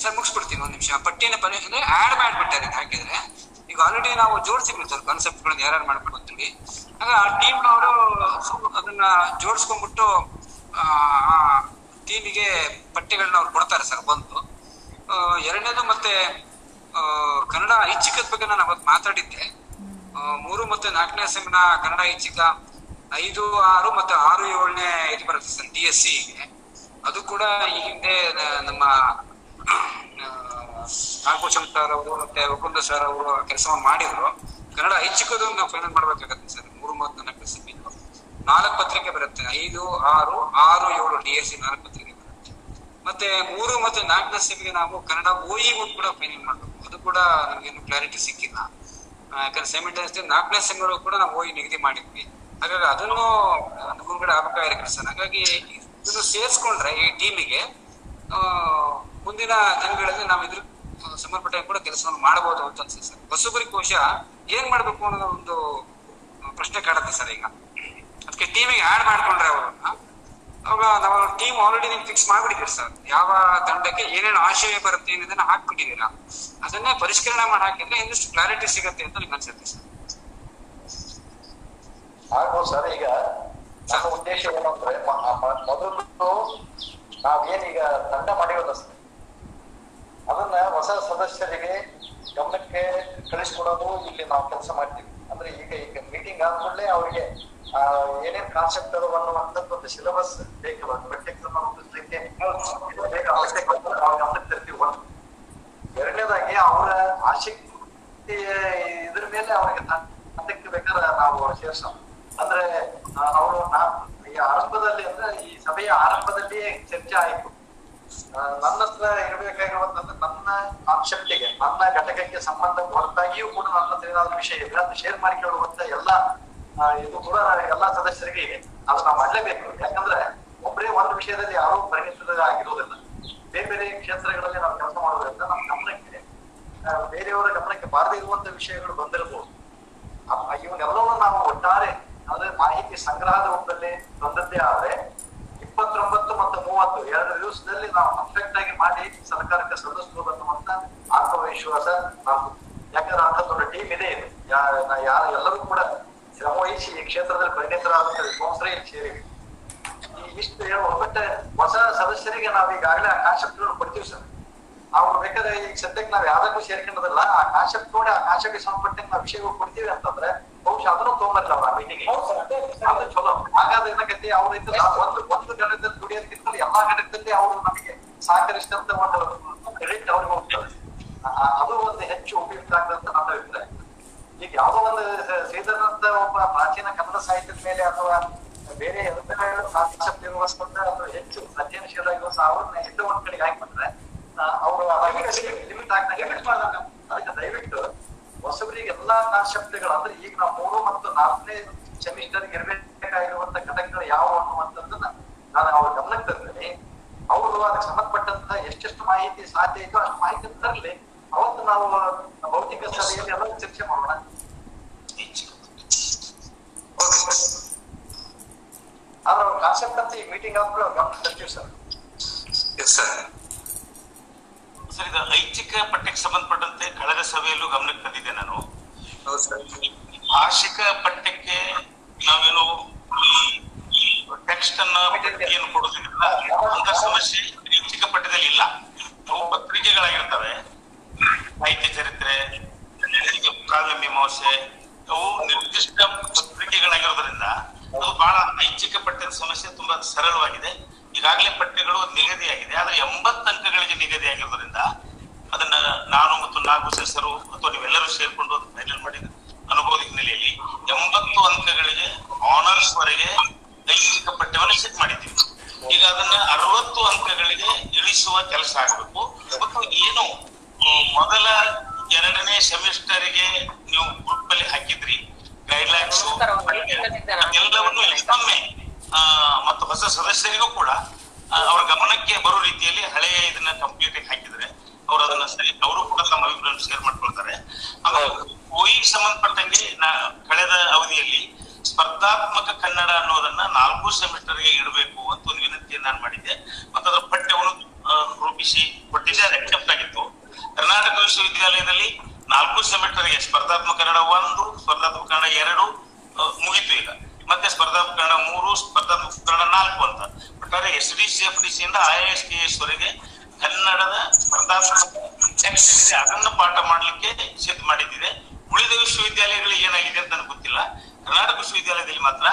ಸರ್, ಮುಗಿಸ್ಬಿಡ್ತೀನಿ ಒಂದ್ ನಿಮಿಷ. ಪಟ್ಟಿನ ಪರಿ, ಅಂದ್ರೆ ಆಡ್ ಮಾಡ್ಬಿಟ್ಟೆ ಅದಕ್ಕೆ ಹಾಕಿದ್ರೆ. ಈಗ ಆಲ್ರೆಡಿ ನಾವು ಜೋಡಿಸಿದ್ವಿ ಸರ್ ಕಾನ್ಸೆಪ್ಟ್ ಗಳನ್ನ ಯಾರು ಮಾಡ್ಬೇಕು ಅಂತೇಳಿ ಆ ಟೀಮ್ ನವರು ಅದನ್ನ ಜೋಡಿಸ್ಕೊಂಡ್ಬಿಟ್ಟು, ಆ ಟೀಮಿಗೆ ಪಟ್ಟಿಗಳನ್ನ ಅವ್ರು ಕೊಡ್ತಾರೆ ಸರ್, ಬಂದು. ಎರಡನೇದು ಮತ್ತೆ ಕನ್ನಡ ಐಚ್ಛಿಕದ ಬಗ್ಗೆ ನಾನು ಅವತ್ತು ಮಾತಾಡಿದ್ದೆ. ಮೂರು ಮತ್ತು ನಾಲ್ಕನೇ ಸಂಘನ ಕನ್ನಡ ಐಚ್ಛಿಕ, ಐದು, ಆರು ಮತ್ತು ಆರು ಏಳನೇ ಇದು ಬರುತ್ತೆ ಸರ್ ಡಿ ಎಸ್ ಸಿಗೆ ಅದು ಕೂಡ ಈ ಹಿಂದೆ ನಮ್ಮ ನಾಗಭೂಷಣ್ ಸರ್ ಅವರು ಮತ್ತೆ ವಕುಂದ ಸರ್ ಅವರು ಕೆಲಸವನ್ನು ಮಾಡಿದ್ರು. ಕನ್ನಡ ಐಚ್ಛಿಕದ ನಾವು ಫೈನಲ್ ಮಾಡ್ಬೇಕಾಗತ್ತೆ ಸರ್, ಮೂರು ಮತ್ತು ನಾಲ್ಕು ನಾಲ್ಕು ಪತ್ರಿಕೆ ಬರುತ್ತೆ, ಐದು, ಆರು ಆರು, ಏಳು ಡಿ ಎಸ್ ಸಿ ನಾಲ್ಕು ಪತ್ರಿಕೆ. ಮತ್ತೆ ಮೂರು ಮತ್ತು ನಾಲ್ಕನೇ ಸೆಮಿಗೆ ನಾವು ಕನ್ನಡ ಓಇ ಕೂಡ ಫೈನಲ್ ಮಾಡಬೇಕು. ಅದು ಕೂಡ ನಮ್ಗೇನು ಕ್ಲಾರಿಟಿ ಸಿಕ್ಕಿಲ್ಲ. ಯಾಕಂದ್ರೆ ಸೆಮಿಟೆನ್ಸ್ ನಾಲ್ಕನೇ ಸೆಮಿಗೂ ಕೂಡ ನಾವು ಓಇ ನಿಗದಿ ಮಾಡಿದ್ವಿ. ಹಾಗಾಗಿ ಅದನ್ನು ಮುಂದ್ಗಡೆ ಇರಕ್ಕೆ ಸರ್. ಹಾಗಾಗಿ ಇದನ್ನು ಸೇರಿಸ್ಕೊಂಡ್ರೆ ಈ ಟೀಮಿಗೆ ಮುಂದಿನ ದಿನಗಳಲ್ಲಿ ನಾವು ಇದ್ರ ಸಂಬಂಧಪಟ್ಟ ಕೂಡ ಕೆಲಸವನ್ನು ಮಾಡಬಹುದು ಅಂತ ಅನ್ಸುತ್ತೆ ಸರ್. ಹೊಸಬರಿ ಕೋಶ ಏನ್ ಮಾಡ್ಬೇಕು ಅನ್ನೋದು ಒಂದು ಪ್ರಶ್ನೆ ಕಾಡುತ್ತೆ ಸರ್ ಈಗ. ಅದಕ್ಕೆ ಟೀಮಿಗೆ ಆಡ್ ಮಾಡ್ಕೊಂಡ್ರೆ ಅವ್ರನ್ನ ಅವಾಗ ನಾವು ಟೀಮ್ ಆಲ್ರೆಡಿ ನೀವು ಫಿಕ್ಸ್ ಮಾಡ್ಬಿಟ್ಟಿದ್ದೀರಿ ಸರ್ ಯಾವ ತಂಡಕ್ಕೆ ಏನೇನು ಆಶಯ ಬರುತ್ತೆ ಅನ್ನೋದನ್ನ ಹಾಕ್ಬಿಟ್ಟಿದ್ದೀರಾ? ಅದನ್ನೇ ಪರಿಷ್ಕರಣೆ ಮಾಡಿ ಹಾಕಿದ್ರೆ ಇನ್ನಷ್ಟು ಕ್ಲಾರಿಟಿ ಸಿಗುತ್ತೆ ಅಂತ ನಿಮ್ಗೆ ಅನ್ಸುತ್ತೆ ಸರ್ ಆಗ್ಬೋದು ಸರ್ ಈಗ ನಮ್ಮ ಉದ್ದೇಶ ಏನು ಅಂದ್ರೆ ಮೊದಲು ನಾವೇನೀಗ ತಂಡ ಮಾಡಿರೋದ ಅದನ್ನ ಹೊಸ ಸದಸ್ಯರಿಗೆ ಗಮನಕ್ಕೆ ಕಳಿಸ್ಕೊಡೋದು ಇಲ್ಲಿ ನಾವು ಕೆಲಸ ಮಾಡ್ತೀವಿ. ಅಂದ್ರೆ ಈಗ ಈಗ ಮೀಟಿಂಗ್ ಆದ್ಮೇಲೆ ಅವರಿಗೆ ಏನೇನ್ ಕಾನ್ಸೆಪ್ಟ್ ಅದಾವ ಅನ್ನುವಂಥದ್ದು ಒಂದು ಸಿಲೆಬಸ್ ಬೇಕಲ್ಲ ಪಠ್ಯಕ್ರಮ ರೂಪಿಸ್ಲಿಕ್ಕೆ ಒಂದು, ಎರಡನೇದಾಗಿ ಅವರ ಆಸಕ್ತಿ, ಇದ್ರ ಮೇಲೆ ಅವ್ರಿಗೆ ತಂಡಕ್ಕೆ ಬೇಕಾದ್ರೆ ನಾವು ಸೇರ್ಸೋಣ. ಅಂದ್ರೆ ಅವರು ಈ ಆರಂಭದಲ್ಲಿ ಅಂದ್ರೆ ಈ ಸಭೆಯ ಆರಂಭದಲ್ಲೇ ಚರ್ಚೆ ಆಯ್ತು. ನನ್ನ ಹತ್ರ ಇರಬೇಕಾಗಿರುವಂತದ್ದು ನನ್ನ ಕಾನ್ಸೆಪ್ಟಿಗೆ ನನ್ನ ಘಟಕಕ್ಕೆ ಸಂಬಂಧ ಹೊರತಾಗಿಯೂ ಕೂಡ ನನ್ನ ಹತ್ರ ಏನಾದ್ರು ವಿಷಯ ಇದೆ, ಅದನ್ನ ಶೇರ್ ಮಾಡಿಕೊಳ್ಳುವಂತ ಎಲ್ಲ ಇದು ಕೂಡ ಎಲ್ಲಾ ಸದಸ್ಯರಿಗೆ ಇದೆ. ಅದು ನಾವು ಮಾಡಲೇಬೇಕು. ಯಾಕಂದ್ರೆ ಒಬ್ಬರೇ ಒಂದು ವಿಷಯದಲ್ಲಿ ಯಾರೂ ಪರಿಣಿತರಾಗಿರುವುದಿಲ್ಲ ಬೇರೆ ಬೇರೆ ಕ್ಷೇತ್ರಗಳಲ್ಲಿ ನಾವು ಕೆಲಸ ಮಾಡೋದ್ರಿಂದ ನಮ್ಮ ಗಮನಕ್ಕೆ ಬೇರೆಯವರ ಗಮನಕ್ಕೆ ಬಾರದೇ ಇರುವಂತ ವಿಷಯಗಳು ಬಂದಿರಬಹುದು ಇವನ್ನೆಲ್ಲವನ್ನು ನಾವು ಒಟ್ಟಾರೆ, ಅಂದ್ರೆ ಮಾಹಿತಿ ಸಂಗ್ರಹದ ರೂಪದಲ್ಲಿ ತಂದದ್ದೇ ಆದ್ರೆ ಇಪ್ಪತ್ತೊಂಬತ್ತು ಮತ್ತು ಮೂವತ್ತು ಎರಡು ದಿವಸದಲ್ಲಿ ನಾವು ಪರ್ಫೆಕ್ಟ್ ಆಗಿ ಮಾಡಿ ಸರ್ಕಾರಕ್ಕೆ ಸಲ್ಲಿಸಬಹುದು ಅನ್ನುವಂತ ಆತ್ಮವಿಶ್ವಾಸ ನಾವು. ಯಾಕಂದ್ರೆ ಅಂತ ದೊಡ್ಡ ಟೀಮ್ ಇದೆ ಇದು. ಯಾರ ಎಲ್ಲರೂ ಕೂಡ ಶ್ರಮ ವಹಿಸಿ ಈ ಕ್ಷೇತ್ರದಲ್ಲಿ ಪರಿಣಿತರಾದಂತ ವಿದ್ವಾಂಸರೇ ಇಲ್ಲಿ ಸೇರಿವೆ ಇಷ್ಟು ಬಟ್ ಹೊಸ ಸದಸ್ಯರಿಗೆ ನಾವು ಈಗಾಗಲೇ ಆ ಕಾನ್ಸೆಪ್ಟ್ ಕೊಡ್ತೀವಿ ಸರ್. ಅವ್ರು ಬೇಕಾದ್ರೆ ಈಗ ಸದ್ಯಕ್ಕೆ ನಾವ್ ಯಾವ್ದಕ್ಕೂ ಸೇರ್ಕೊಂಡದಲ್ಲ ಆ ಕಾನ್ಸೆಪ್ಟ್ ನೋಡಿ ಆ ಕಾನ್ಸೆಪ್ಟ್ ಸಂಬಂಧಪಟ್ಟ ನಾವು ವಿಷಯಗಳು ಕೊಡ್ತೀವಿ ಅಂತಂದ್ರೆ ಬಹುಶಃ ಅದನ್ನು ತೊಗೊಂಬರ್ಲ ಅವ್ರ ಮೀಟಿಂಗ್ ಅದು ಚಲೋ. ಹಾಗಾದ್ರೆ ಏನಕೈತಿ ಅವ್ರ ಒಂದು ಒಂದು ಘಟಕದಲ್ಲಿ ದುಡಿಯೋದಕ್ಕಿಂತ ಎಲ್ಲಾ ಘಟಕದಲ್ಲಿ ಅವರು ನಮಗೆ ಸಹಕರಿಸಿದಂತ ಒಂದು ಕ್ರೆಡಿಟ್ ಅವ್ರಿಗೆ ಹೋಗ್ತದೆ. ಆ- ಅದು ಒಂದು ಹೆಚ್ಚು ಉಪಯುಕ್ತ ಆಗದಂತ ಅಂತ ನನ್ನ ಅಭಿಪ್ರಾಯ. ಈಗ ಯಾವ್ದೋ ಒಂದು ಶ್ರೀಧರನಂತ ಒಬ್ಬ ಪ್ರಾಚೀನ ಕನ್ನಡ ಸಾಹಿತ್ಯದ ಮೇಲೆ ಅಥವಾ ಬೇರೆ ಕಾನ್ಸೆಪ್ಟ್ ಇರುವಂತ ಅಥವಾ ಹೆಚ್ಚು ಅಧ್ಯಯನಶೀಲ ಅವ್ರನ್ನ ಎಲ್ಲೋ ಒಂದ್ ಕಡೆಗೆ ಹಾಕ್ಬಿಟ್ರೆ ಅವರು ಲಿಮಿಟ್ ಆಗ್ತಾ ಲಿಮಿಟ್ ಮಾಡಿದಾಗ ಅದಕ್ಕೆ ದಯವಿಟ್ಟು ಹೊಸಬರಿಗೆ ಎಲ್ಲಾ ಕಾನ್ಸೆಪ್ಟ್ಗಳು ಅಂದ್ರೆ ಈಗ ನಾವು ಮೂರು ಮತ್ತು ನಾಲ್ಕನೇ ಸೆಮಿಸ್ಟರ್ ಇರಬೇಕಾಗಿರುವಂತ ಘಟಕಗಳು ಯಾವ ಅನ್ನುವಂಥದ್ದನ್ನ ನಾನು ಅವ್ರ ಗಮನಕ್ಕೆ ತರ್ತೇನೆ ಅವರು ಅದಕ್ಕೆ ಸಂಬಂಧಪಟ್ಟಂತ ಎಷ್ಟೆಷ್ಟು ಮಾಹಿತಿ ಸಾಧ್ಯ ಇದೋ ಅಷ್ಟು ಮಾಹಿತಿ ತರಲಿ. ಅವತ್ತು ನಾವು ಭೌತಿಕ ಸಭೆಯಲ್ಲಿ ಎಲ್ಲ ಚರ್ಚೆ ಮಾಡೋಣ. ಆದ್ರೆ ಕಾನ್ಸೆಪ್ಟ್ ಅಂತ ಈ ಮೀಟಿಂಗ್ ಆದ್ಮೇಲೆ ಗಮನ ತರ್ತೀವಿ ಸರ್. ಸರ್ ಸರ್ ಇದು ಐಚ್ಛಿಕ ಪಠ್ಯಕ್ಕೆ ಸಂಬಂಧಪಟ್ಟಂತೆ ಕಳೆದ ಸಭೆಯಲ್ಲೂ ಗಮನಕ್ಕೆ ತಂದಿದ್ದೆ ನಾನು. ಭಾಷಿಕ ಪಠ್ಯಕ್ಕೆ ನಾವೇನು ಟೆಕ್ಸ್ಟ್ ಅನ್ನ ಏನು ಕೊಡೋದಿಲ್ಲ ಅಂತ ಸಮಸ್ಯೆ ಐಚ್ಛಿಕ ಪಠ್ಯದಲ್ಲಿ ಇಲ್ಲ. ಅವು ಪತ್ರಿಕೆಗಳಾಗಿರ್ತವೆ. ಸಾಹಿತ್ಯ ಚರಿತ್ರೆ ಕಾವ್ಯ ಮೀಮಾಂಸೆ ಅವು ನಿರ್ದಿಷ್ಟ ಪತ್ರಿಕೆಗಳಾಗಿರೋದ್ರಿಂದ ಅದು ಬಹಳ ಐಚ್ಛಿಕ ಪಠ್ಯದ ಸಮಸ್ಯೆ ತುಂಬಾ ಸರಳವಾಗಿದೆ. ಈಗಾಗಲೇ ಪಠ್ಯಗಳು ನಿಗದಿಯಾಗಿದೆ. ಆದ್ರೆ ಎಂಬತ್ತು ಅಂಕಗಳಿಗೆ ನಿಗದಿಯಾಗಿರೋದ್ರಿಂದ ಅದನ್ನ ನಾನು ಮತ್ತು ನಾಗು ಸೆಸರು ಅಥವಾ ನೀವೆಲ್ಲರೂ ಸೇರ್ಕೊಂಡು ಫೈನಲ್ ಮಾಡಿದ ಅನುಭವದ ಹಿನ್ನೆಲೆಯಲ್ಲಿ ಎಂಬತ್ತು ಅಂಕಗಳಿಗೆ ಆನರ್ಸ್ ವರೆಗೆ ಐಚ್ಛಿಕ ಪಠ್ಯವನ್ನು ಸೆಟ್ ಮಾಡಿದ್ದೀವಿ. ಈಗ ಅದನ್ನ ಅರವತ್ತು ಅಂಕಗಳಿಗೆ ಇಳಿಸುವ ಕೆಲಸ ಆಗಬೇಕು. ಮತ್ತು ಏನು ಮೊದಲ ಎರಡನೇ ಸೆಮಿಸ್ಟರ್ಗೆ ನೀವು ಗ್ರೂಪ್ ಅಲ್ಲಿ ಹಾಕಿದ್ರಿ. ಗೈಡ್ಲೈನ್ಸ್ ಎಲ್ಲವನ್ನು ಇನ್ನೊಮ್ಮೆ ಮತ್ತು ಹೊಸ ಸದಸ್ಯರಿಗೂ ಕೂಡ ಅವರ ಗಮನಕ್ಕೆ ಬರೋ ರೀತಿಯಲ್ಲಿ ಹಳೆಯ ಇದನ್ನ ಕಂಪ್ಯೂಟರ್ ಹಾಕಿದ್ರೆ ಅವರು ಅದನ್ನ ಸರಿ ಅವರು ಕೂಡ ತಮ್ಮ ಅಭಿಪ್ರಾಯ ಶೇರ್ ಮಾಡ್ಕೊಳ್ತಾರೆ. ಓಯಿಗೆ ಸಂಬಂಧಪಟ್ಟಂಗೆ ಕಳೆದ ಅವಧಿಯಲ್ಲಿ ಸ್ಪರ್ಧಾತ್ಮಕ ಕನ್ನಡ ಅನ್ನೋದನ್ನ ನಾಲ್ಕು ಸೆಮಿಸ್ಟರ್ಗೆ ಇಡಬೇಕು ಅಂತ ಒಂದು ವಿನಂತಿಯನ್ನು ನಾನು ಮಾಡಿದ್ದೆ. ಮತ್ತು ಅದರ ಪಠ್ಯವನ್ನು ರೂಪಿಸಿ ಕೊಟ್ಟಿದ್ದೆ, ಅದು ಅಕ್ಸೆಪ್ಟ್ ಆಗಿತ್ತು. ಕರ್ನಾಟಕ ವಿಶ್ವವಿದ್ಯಾಲಯದಲ್ಲಿ ನಾಲ್ಕು ಸೆಮಿಸ್ಟರ್ಗೆ ಸ್ಪರ್ಧಾತ್ಮಕ ಕನ್ನಡ ಒಂದು, ಸ್ಪರ್ಧಾತ್ಮಕ ಕನ್ನಡ ಎರಡು ಮುಗೀತು ಈಗ. ಮತ್ತೆ ಕನ್ನಡ ಮೂರು ಸ್ಪರ್ಧಾತ್ಮಕ ಕನ್ನಡ ನಾಲ್ಕು ಅಂತ. ಒಟ್ಟಾರೆ S D C F D C ಇಂದ ಐ ಎಸ್ ಕೆ ಎಸ್ ವರೆಗೆ ಕನ್ನಡದ ಸ್ಪರ್ಧಾತ್ಮಕ ಅದನ್ನು ಪಾಠ ಮಾಡಲಿಕ್ಕೆ ಸಿದ್ಧ ಮಾಡಿದ್ದಿದೆ. ಉಳಿದ ವಿಶ್ವವಿದ್ಯಾಲಯಗಳಿಗೆ ಏನಾಗಿದೆ ಅಂತ ಗೊತ್ತಿಲ್ಲ. ಕರ್ನಾಟಕ ವಿಶ್ವವಿದ್ಯಾಲಯದಲ್ಲಿ ಮಾತ್ರ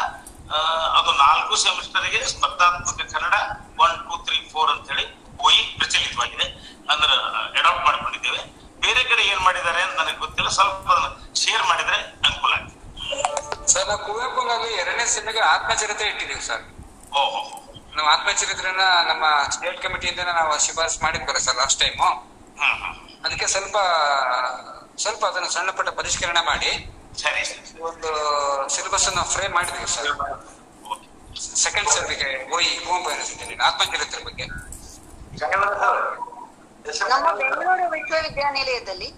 ಅದು ನಾಲ್ಕು ಸೆಮಿಸ್ಟರ್ಗೆ ಸ್ಪರ್ಧಾತ್ಮಕ Kannada one two three four ಅಂತ ಹೇಳಿ ಓಯಿ ಪ್ರಚಲಿತವಾಗಿದೆ. ಅಂದ್ರೆ ಅಡಾಪ್ಟ್ ಮಾಡ್ಕೊಂಡಿದ್ದೇವೆ. ಬೇರೆ ಕಡೆ ಏನ್ ಮಾಡಿದ್ದಾರೆ ಅಂತ ನನಗೆ ಗೊತ್ತಿಲ್ಲ. ಸ್ವಲ್ಪ ಶೇರ್ ಮಾಡಿದ್ರೆ ಸರ್ ನಾವು ಕುವೆಂಪುನಲ್ಲಿ ಎರಡನೇ ಸಿನಿಮಾಗೆ ಆತ್ಮಚರಿತ್ರೆ ಇಟ್ಟಿದ್ದೀವಿ ಸರ್. ಓಹೋ ನಾವು ಆತ್ಮಚರಿತ್ರೆನ ನಮ್ಮ ಸ್ಟೇಟ್ ಕಮಿಟಿಯಿಂದ ನಾವು ಶಿಫಾರಸ್ ಮಾಡಿದ್ವಲ್ಲ ಸರ್ ಲಾಸ್ಟ್ ಟೈಮು ಹ್ಮ್ ಹ್ಮ್. ಅದಕ್ಕೆ ಸ್ವಲ್ಪ ಸ್ವಲ್ಪ ಅದನ್ನು ಸಣ್ಣ ಪುಟ್ಟ ಪರಿಷ್ಕರಣೆ ಮಾಡಿ ಸರಿ. ಒಂದು ಸಿಲೆಬಸ್ ಅನ್ನು ಫ್ರೇಮ್ ಮಾಡಿದ್ವಿ ಸರ್. ಸೆಕೆಂಡ್ ಸೆಮಿಗೆ ಓಯಿ ಕುವೆಂಪು ಯೂನಿವರ್ಸಿಟಿಯಲ್ಲಿ ಆತ್ಮಚರಿತ್ರೆ ಬಗ್ಗೆ. ನಮ್ಮ ಬೆಂಗಳೂರು ವಿಶ್ವವಿದ್ಯಾನಿಲಯದಲ್ಲಿ.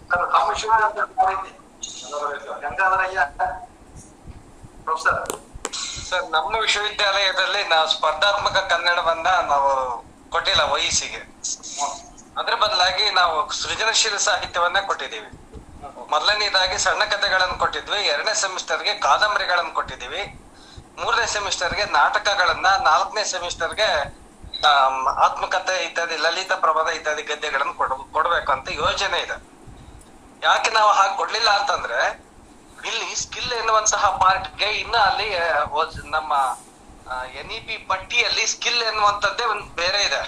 ಗಂಗಾಧರಯ್ಯ. ಪ್ರೊಫೆಸರ್. ಸರ್, ನಮ್ಮ ವಿಶ್ವವಿದ್ಯಾಲಯದಲ್ಲಿ ನಾವು ಸ್ಪರ್ಧಾತ್ಮಕ ಕನ್ನಡವನ್ನ ನಾವು ಕೊಟ್ಟಿಲ್ಲ ವಯಸ್ಸಿಗೆ ಅದ್ರ ಬದಲಾಗಿ ನಾವು ಸೃಜನಶೀಲ ಸಾಹಿತ್ಯವನ್ನ ಕೊಟ್ಟಿದ್ದೀವಿ. ಮೊದಲನೇದಾಗಿ ಸಣ್ಣ ಕಥೆಗಳನ್ನು ಕೊಟ್ಟಿದ್ವಿ, ಎರಡನೇ ಸೆಮಿಸ್ಟರ್ಗೆ ಕಾದಂಬರಿಗಳನ್ನು ಕೊಟ್ಟಿದ್ದೀವಿ, ಮೂರನೇ ಸೆಮಿಸ್ಟರ್ಗೆ ನಾಟಕಗಳನ್ನ, ನಾಲ್ಕನೇ ಸೆಮಿಸ್ಟರ್ಗೆ ಗೆ ಆತ್ಮಕಥೆ ಇತ್ಯಾದಿ, ಲಲಿತ ಪ್ರಬಂಧ ಇತ್ಯಾದಿ ಗದ್ಯಗಳನ್ನು ಕೊಡ್ ಕೊಡ್ಬೇಕು ಅಂತ ಯೋಜನೆ ಇದೆ. ಯಾಕೆ ನಾವು ಹಾಗೆ ಕೊಡ್ಲಿಲ್ಲ ಅಂತಂದ್ರೆ ಇಲ್ಲಿ ಸ್ಕಿಲ್ ಎನ್ನುವಂತಹ ಪಾರ್ಟ್ಗೆ ಇನ್ನ ಅಲ್ಲಿ ನಮ್ಮ ಎನ್ ಇ ಪಿ ಪಟ್ಟಿಯಲ್ಲಿ ಸ್ಕಿಲ್ ಎನ್ನುವಂಥದ್ದೇ ಒಂದು ಬೇರೆ ಇದೆ.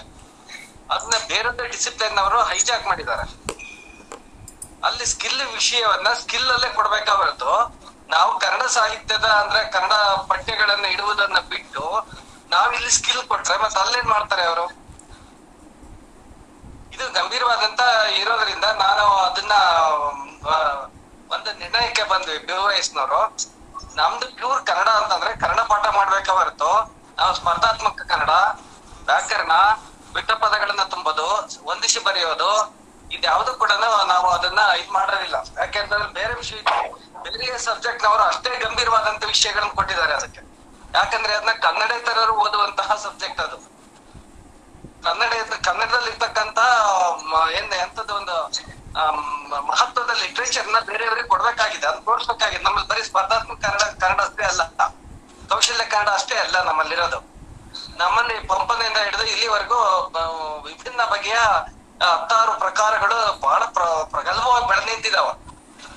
ಅದನ್ನ ಬೇರೆ ಡಿಸಿಪ್ಲಿನ್ ಅವರು ಹೈಜಾಕ್ ಮಾಡಿದ್ದಾರೆ. ಅಲ್ಲಿ ಸ್ಕಿಲ್ ವಿಷಯವನ್ನ ಸ್ಕಿಲ್ ಅಲ್ಲೇ ಕೊಡ್ಬೇಕಾ ಹೊರತು ನಾವು ಕನ್ನಡ ಸಾಹಿತ್ಯದ ಅಂದ್ರೆ ಕನ್ನಡ ಪಠ್ಯಗಳನ್ನ ಇಡುವುದನ್ನ ಬಿಟ್ಟು ನಾವಿಲ್ಲಿ ಸ್ಕಿಲ್ ಕೊಟ್ರೆ ಮತ್ತೆ ಅಲ್ಲೇನ್ ಮಾಡ್ತಾರೆ ಅವರು? ಇದು ಗಂಭೀರವಾದಂತ ಇರೋದ್ರಿಂದ ನಾನು ಅದನ್ನ ಒಂದು ನಿರ್ಣಯಕ್ಕೆ ಬಂದ್ವಿ ಬ್ಯೂವೈಸ್ನವರು ನಮ್ದು ಪ್ಯೂರ್ ಕನ್ನಡ ಅಂತಂದ್ರೆ ಕನ್ನಡ ಪಾಠ ಮಾಡ್ಬೇಕ ಹೊರತು, ನಾವು ಸ್ಪರ್ಧಾತ್ಮಕ ಕನ್ನಡ, ವ್ಯಾಕರಣ, ಬಿಟ್ಟ ಪದಗಳನ್ನ ತುಂಬೋದು ಒಂದಿಸಿ ಬರೆಯೋದು, ಇದ್ಯಾವುದು ಕೂಡ ನಾವು ಅದನ್ನ ಇದ್ ಮಾಡಿರಲಿಲ್ಲ. ಯಾಕೆಂತಂದ್ರೆ ಬೇರೆ ವಿಷಯ ಬೇರೆ ಸಬ್ಜೆಕ್ಟ್ ನವರು ಅಷ್ಟೇ ಗಂಭೀರವಾದಂತ ವಿಷಯಗಳನ್ನ ಕೊಟ್ಟಿದ್ದಾರೆ ಅದಕ್ಕೆ. ಯಾಕಂದ್ರೆ ಅದನ್ನ ಕನ್ನಡೇತರರು ಓದುವಂತಹ ಸಬ್ಜೆಕ್ಟ್ ಅದು. ಕನ್ನಡ ಕನ್ನಡದಲ್ಲಿ ಇರ್ತಕ್ಕಂತ ಏನ್ ಎಂತದ ಒಂದು ಮಹತ್ವದ ಲಿಟ್ರೇಚರ್ನ ಬೇರೆಯವರಿಗೆ ಕೊಡ್ಬೇಕಾಗಿದೆ. ಅದು ತೋರಿಸ್ಬೇಕಾಗಿದೆ. ನಮ್ಮಲ್ಲಿ ಬರೀ ಸ್ಪರ್ಧಾತ್ಮಕ ಕನ್ನಡ ಕನ್ನಡ ಅಷ್ಟೇ ಅಲ್ಲ. ಕೌಶಲ್ಯ ಕನ್ನಡ ಅಷ್ಟೇ ಅಲ್ಲ ನಮ್ಮಲ್ಲಿರೋದು. ನಮ್ಮಲ್ಲಿ ಪಂಪನೆಯಿಂದ ಹಿಡಿದು ಇಲ್ಲಿವರೆಗೂ ವಿಭಿನ್ನ ಬಗೆಯ ಹತ್ತಾರು ಪ್ರಕಾರಗಳು ಬಹಳ ಪ್ರ- ಪ್ರಗಲ್ಭವಾಗಿ ಬೆಳೆದು ನಿಂತಿದಾವ.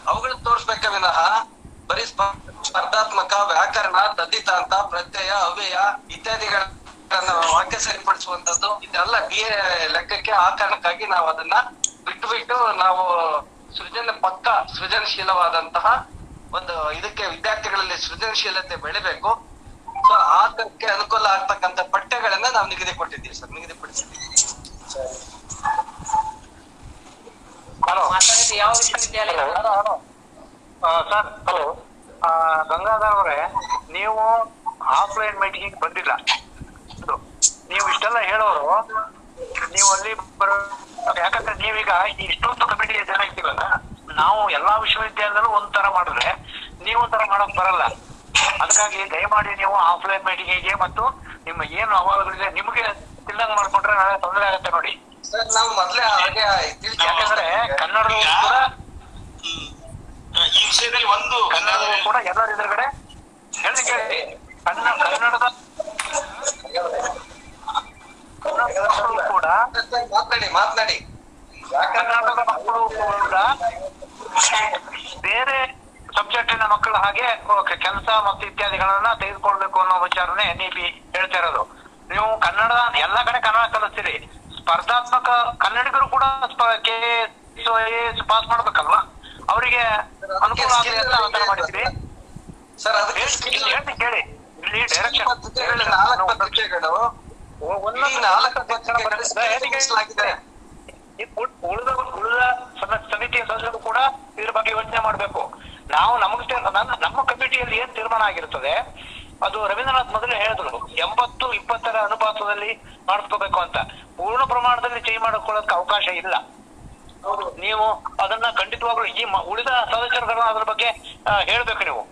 ಅವುಗಳನ್ನ ತೋರಿಸ್ಬೇಕ ವಿನಃ, ಬರೀ ಸ್ಪ- ಸ್ಪರ್ಧಾತ್ಮಕ, ವ್ಯಾಕರಣ ತದ್ದಿತಾಂತ ಪ್ರತ್ಯಯ, ಅವ್ಯಯ ಇತ್ಯಾದಿಗಳನ್ನ ವಾಕ್ಯ ಸರಿಪಡಿಸುವಂತದ್ದು ಇದೆಲ್ಲ ಬಿ ಎ ಲೆಕ್ಕಕ್ಕೆ ಆ ಕಾರಣಕ್ಕಾಗಿ ನಾವು ಅದನ್ನ ಬಿಟ್ಟು ಬಿಟ್ಟು ನಾವು ಸೃಜನ ಪಕ್ಕ ಸೃಜನಶೀಲವಾದಂತಹ ಒಂದು ಇದಕ್ಕೆ ವಿದ್ಯಾರ್ಥಿಗಳಲ್ಲಿ ಸೃಜನಶೀಲತೆ ಬೆಳಿಬೇಕು. ಸೊ ಆತಕ್ಕೆ ಅನುಕೂಲ ಆಗ್ತಕ್ಕಂತ ಪಠ್ಯಗಳನ್ನ ನಾವು ನಿಗದಿ ಕೊಟ್ಟಿದ್ದೀವಿ ಸರ್. ಯಾವ ವಿಶ್ವವಿದ್ಯಾಲಯ? Sir hello. ಗಂಗಾಧರ್ ಅವರೇ ನೀವು ಆಫ್ಲೈನ್ ಮೀಟಿಂಗ್ ಬಂದಿಲ್ಲ. ನೀವು ಇಷ್ಟೆಲ್ಲ ಹೇಳೋರು ನೀವು ಅಲ್ಲಿ ಬರೋ ಯಾಕಂದ್ರೆ ನೀವೀಗ ಇಷ್ಟೊಂದು ಕಮಿಟಿ ಜನ ಇದ್ದೀವಲ್ಲ ನಾವು ಎಲ್ಲಾ ವಿಶ್ವವಿದ್ಯಾಲಯದಲ್ಲೂ ಒಂಥರ ಮಾಡಿದ್ರೆ ನೀವು ಒಂಥರ ಮಾಡಕ್ ಬರಲ್ಲ. ಅದಕ್ಕಾಗಿ ದಯಮಾಡಿ ನೀವು ಆಫ್ಲೈನ್ ಮೀಟಿಂಗಿಗೆ ಮತ್ತು ನಿಮ್ಮ ಏನು ಅಹವಾಲುಗಳಿದೆ ನಿಮಗೆ ತಿಳ್ದಂಗ್ ಮಾಡ್ಕೊಂಡ್ರೆ ನಾಳೆ ತೊಂದರೆ ಆಗುತ್ತೆ ನೋಡಿ. ಸರ್ ನಾವು ಮೊದ್ಲೇ ಹಾಗೆ ಯಾಕಂದ್ರೆ ಕನ್ನಡದಲ್ಲೂ ಕೂಡ ಹ್ಮ್. ಈ ವಿಷಯದಲ್ಲಿ ಒಂದು ಕನ್ನಡ ಕೂಡ ಎಲ್ಲರ ಎದುರುಗಡೆ ಹೇಳಿ ಕೇಳಿ. ಕನ್ನಡ ಕನ್ನಡದ ಮಕ್ಕಳು ಕೂಡ. ಮಾತನಾಡಿ ಮಾತನಾಡಿ. ಕರ್ನಾಟಕದ ಮಕ್ಕಳು ಕೂಡ ಬೇರೆ ಸಬ್ಜೆಕ್ಟಿನ ಮಕ್ಕಳ ಹಾಗೆ ಕೆಲಸ ಮತ್ತು ಇತ್ಯಾದಿಗಳನ್ನ ತೆಗೆದುಕೊಳ್ಬೇಕು ಅನ್ನೋ ವಿಚಾರನೆ ಎನ್ ಇ ಪಿ ಹೇಳ್ತಾ ಇರೋದು. ನೀವು ಕನ್ನಡ ಎಲ್ಲ ಕಡೆ ಕನ್ನಡ ಕಲಿಸ್ತೀರಿ. ಸ್ಪರ್ಧಾತ್ಮಕ ಕನ್ನಡಿಗರು ಕೂಡ ಕೆ ಪಾಸ್ ಮಾಡ್ಬೇಕಲ್ವಾ? ಅವರಿಗೆ ಅನುಕೂಲ ಆಗಲಿ ಅಂತ ಆತರ ಮಾಡಿದ್ರಿ ಸರ್ ಅದ್ ಹೇಳಿ ಹೇಳಿ ಹೇಳ್ತೀನಿ ಕೇಳಿ ಇಲ್ಲಿ ಪತ್ರಿಕೆಗಳು, ನಾಲ್ಕು ಈ. ಉಳಿದ ಉಳಿದ ಸಮ- ಸಮಿತಿಯ ಸದಸ್ಯರು ಕೂಡ ಇದ್ರ ಬಗ್ಗೆ ಯೋಚನೆ ಮಾಡಬೇಕು. ನಾವು ನಮಗೆ ನಮ್ಮ ಕಮಿಟಿಯಲ್ಲಿ ಏನ್ ತೀರ್ಮಾನ ಆಗಿರ್ತದೆ ಅದು ರವೀಂದ್ರನಾಥ್ ಮೊದಲೇ ಹೇಳಿದ್ರು ಎಂಬತ್ತು ಇಪ್ಪತ್ತರ ಅನುಪಾತದಲ್ಲಿ ಮಾಡಿಸ್ಕೋಬೇಕು ಅಂತ. ಪೂರ್ಣ ಪ್ರಮಾಣದಲ್ಲಿ ಚೇಂಜ್ ಮಾಡಿಕೊಳ್ಳೋಕೆ ಅವಕಾಶ ಇಲ್ಲ. ನೀವು ಅದನ್ನ ಖಂಡಿತವಾಗ್ಲೂ ಈ ಉಳಿದ ಸದಸ್ಯರುಗಳನ್ನ ಅದ್ರ ಬಗ್ಗೆ ಹೇಳ್ಬೇಕು ನೀವು.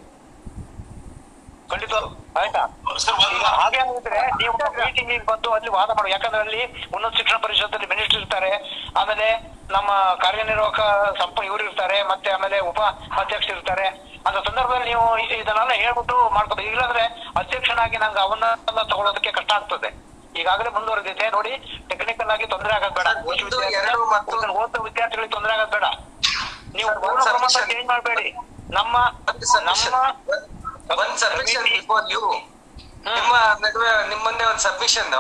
ಖಂಡಿತವಾಗ್ಲು. ಆಯ್ತಾ? ಸರ್ ಒಂದು ಈಗ ಹಾಗೆ ಆಗಿದ್ರೆ ನೀವು ಮೀಟಿಂಗ್ ಬಂದು ಅಲ್ಲಿ ವಾದ ಮಾಡುವ ಯಾಕಂದ್ರೆ ಅಲ್ಲಿ ಉನ್ನತ ಶಿಕ್ಷಣ ಪರಿಷತ್ತಲ್ಲಿ ಮಿನಿಸ್ಟರ್ ಇರ್ತಾರೆ. ಆಮೇಲೆ ನಮ್ಮ ಕಾರ್ಯನಿರ್ವಾಹಕ ಸಂಪ ಇವರು ಇರ್ತಾರೆ. ಮತ್ತೆ ಆಮೇಲೆ ಉಪ ಅಧ್ಯಕ್ಷ ಇರ್ತಾರೆ. ಅಂತ ಸಂದರ್ಭದಲ್ಲಿ ನೀವು ಇದನ್ನೆಲ್ಲ ಹೇಳ್ಬಿಟ್ಟು ಮಾಡ್ಕೋಬೇಕು. ಇಲ್ಲಾಂದ್ರೆ ಅಧ್ಯಕ್ಷನಾಗಿ ನಂಗೆ ಅವನ್ನೆಲ್ಲ ತಗೊಳೋದಕ್ಕೆ ಕಷ್ಟ ಆಗ್ತದೆ. ಈಗಾಗಲೇ ಮುಂದುವರೆದಿದೆ. ನೋಡಿ ಟೆಕ್ನಿಕಲ್ ಆಗಿ ತೊಂದರೆ ಆಗೋದ್ ಬೇಡ. ಒಂದು, ಎರಡು ಮತ್ತು- ಇದನ್ನ ಓದೋ ವಿದ್ಯಾರ್ಥಿಗಳಿಗೆ ತೊಂದರೆ ಆಗೋದ್ ಬೇಡ. ನೀವು. ಚೇಂಜ್ ಮಾಡಬೇಡಿ? ನಮ್ಮ ನಮ್ಮ ಒಂದ್ ಸಬ್ಮಿಷನ್ ಬಿಫೋರ್ ಯು ನಿಮ್ಮ ನಡುವೆ ನಿಮ್ಮನ್ನೇ ಒಂದ್ ಸಬ್ಮಿಷನ್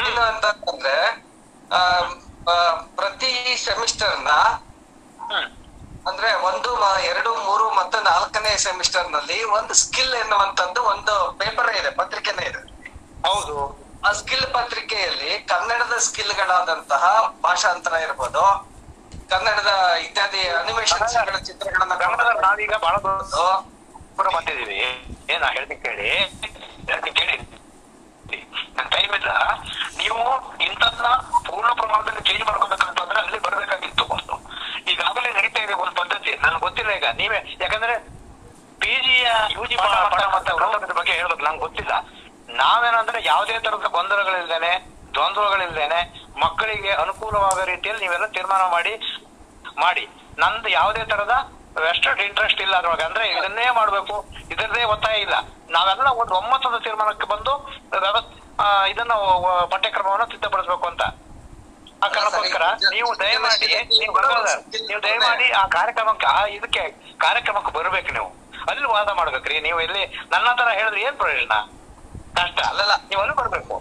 ಏನು ಅಂತಂದ್ರೆ ಪ್ರತಿ ಸೆಮಿಸ್ಟರ್ನ ಅಂದ್ರೆ ಒಂದು ಎರಡು ಮೂರು ಮತ್ತು ನಾಲ್ಕನೇ ಸೆಮಿಸ್ಟರ್ನಲ್ಲಿ ಒಂದು ಸ್ಕಿಲ್ ಎನ್ನುವಂತದ್ದು ಒಂದು ಪೇಪರ್ ಇದೆ ಪತ್ರಿಕೆನೇ ಇದೆ. ಹೌದು. ಆ ಸ್ಕಿಲ್ ಪತ್ರಿಕೆಯಲ್ಲಿ ಕನ್ನಡದ ಸ್ಕಿಲ್ ಗಳಾದಂತಹ ಭಾಷಾಂತರ ಇರ್ಬೋದು ಕನ್ನಡದ ಇತ್ಯಾದಿ ಅನಿಮೇಷನ್ ಚಿತ್ರಗಳನ್ನ ಕೂಡ ಬಂದಿದೀವಿ ಏನ ಹೇಳ್ತೀನಿ ಕೇಳಿ? ಹೇಳ್ತೀನಿ ಕೇಳಿ. ನನ್ ಟೈಮ್ ಇಲ್ಲ. ನೀವು ಇಂಥದ್ನ ಪೂರ್ಣ ಪ್ರಮಾಣದಲ್ಲಿ ಚೇಂಜ್ ಮಾಡ್ಕೋಬೇಕಂತಂದ್ರೆ ಅಲ್ಲಿ ಬರಬೇಕಾಗಿತ್ತು ಒಂದು ಈಗಾಗಲೇ ನಡೀತಾ ಇದೆ ಒಂದು ಪದ್ಧತಿ. ನನ್ಗೆ ಗೊತ್ತಿಲ್ಲ ಈಗ. ನೀವೇ ಯಾಕಂದ್ರೆ ಪಿ ಜಿಯ ಯು ಜಿ ಬಗ್ಗೆ ಹೇಳ್ಬೇಕು. ನಂಗೆ ಗೊತ್ತಿಲ್ಲ. ನಾವೇನಂದ್ರೆ ಯಾವುದೇ ತರದ ಗೊಂದಲಗಳಿಲ್ದೇನೆ, ದ್ವಂದ್ವಗಳಿಲ್ದೇನೆ, ಮಕ್ಕಳಿಗೆ ಅನುಕೂಲವಾಗೋ ರೀತಿಯಲ್ಲಿ ನೀವೆಲ್ಲ ತೀರ್ಮಾನ ಮಾಡಿ ಮಾಡಿ. ನಂದು ಯಾವುದೇ ತರದ ವೆಸ್ಟೆಡ್ ಇಂಟ್ರೆಸ್ಟ್ ಇಲ್ಲ ಅದ್ರೊಳಗೆ. ಅಂದ್ರೆ ಇದನ್ನೇ ಮಾಡ್ಬೇಕು. ಇದರದೇ ಒತ್ತಾಯ ಇಲ್ಲ. ನಾವೆಲ್ಲ ಒಂದು ಒಮ್ಮತದ ತೀರ್ಮಾನಕ್ಕೆ ಬಂದು ವ್ಯವಸ್ಥೆ ಇದನ್ನ ಪಠ್ಯಕ್ರಮವನ್ನು ಸಿದ್ಧಪಡಿಸ್ಬೇಕು ಅಂತ. ಆ ಕಾರಣಕ್ಕೋಸ್ಕರ ನೀವು ದಯಮಾಡಿ ನೀವು ನೀವು ದಯಮಾಡಿ ಆ ಕಾರ್ಯಕ್ರಮಕ್ಕೆ ಆ ಇದಕ್ಕೆ ಕಾರ್ಯಕ್ರಮಕ್ಕೆ ಬರ್ಬೇಕು ನೀವು. ಅಲ್ಲಿ ವಾದ ಮಾಡ್ಬೇಕ್ರಿ. ನೀವು ಇಲ್ಲಿ ನನ್ನ ತರ ಹೇಳಿದ್ರೆ ಏನ್ ಪ್ರಯೋಜನ? ಕಷ್ಟ. ಅಲ್ಲಲ್ಲ. ನೀವು ಅಲ್ಲಿ ಬರ್ಬೇಕು.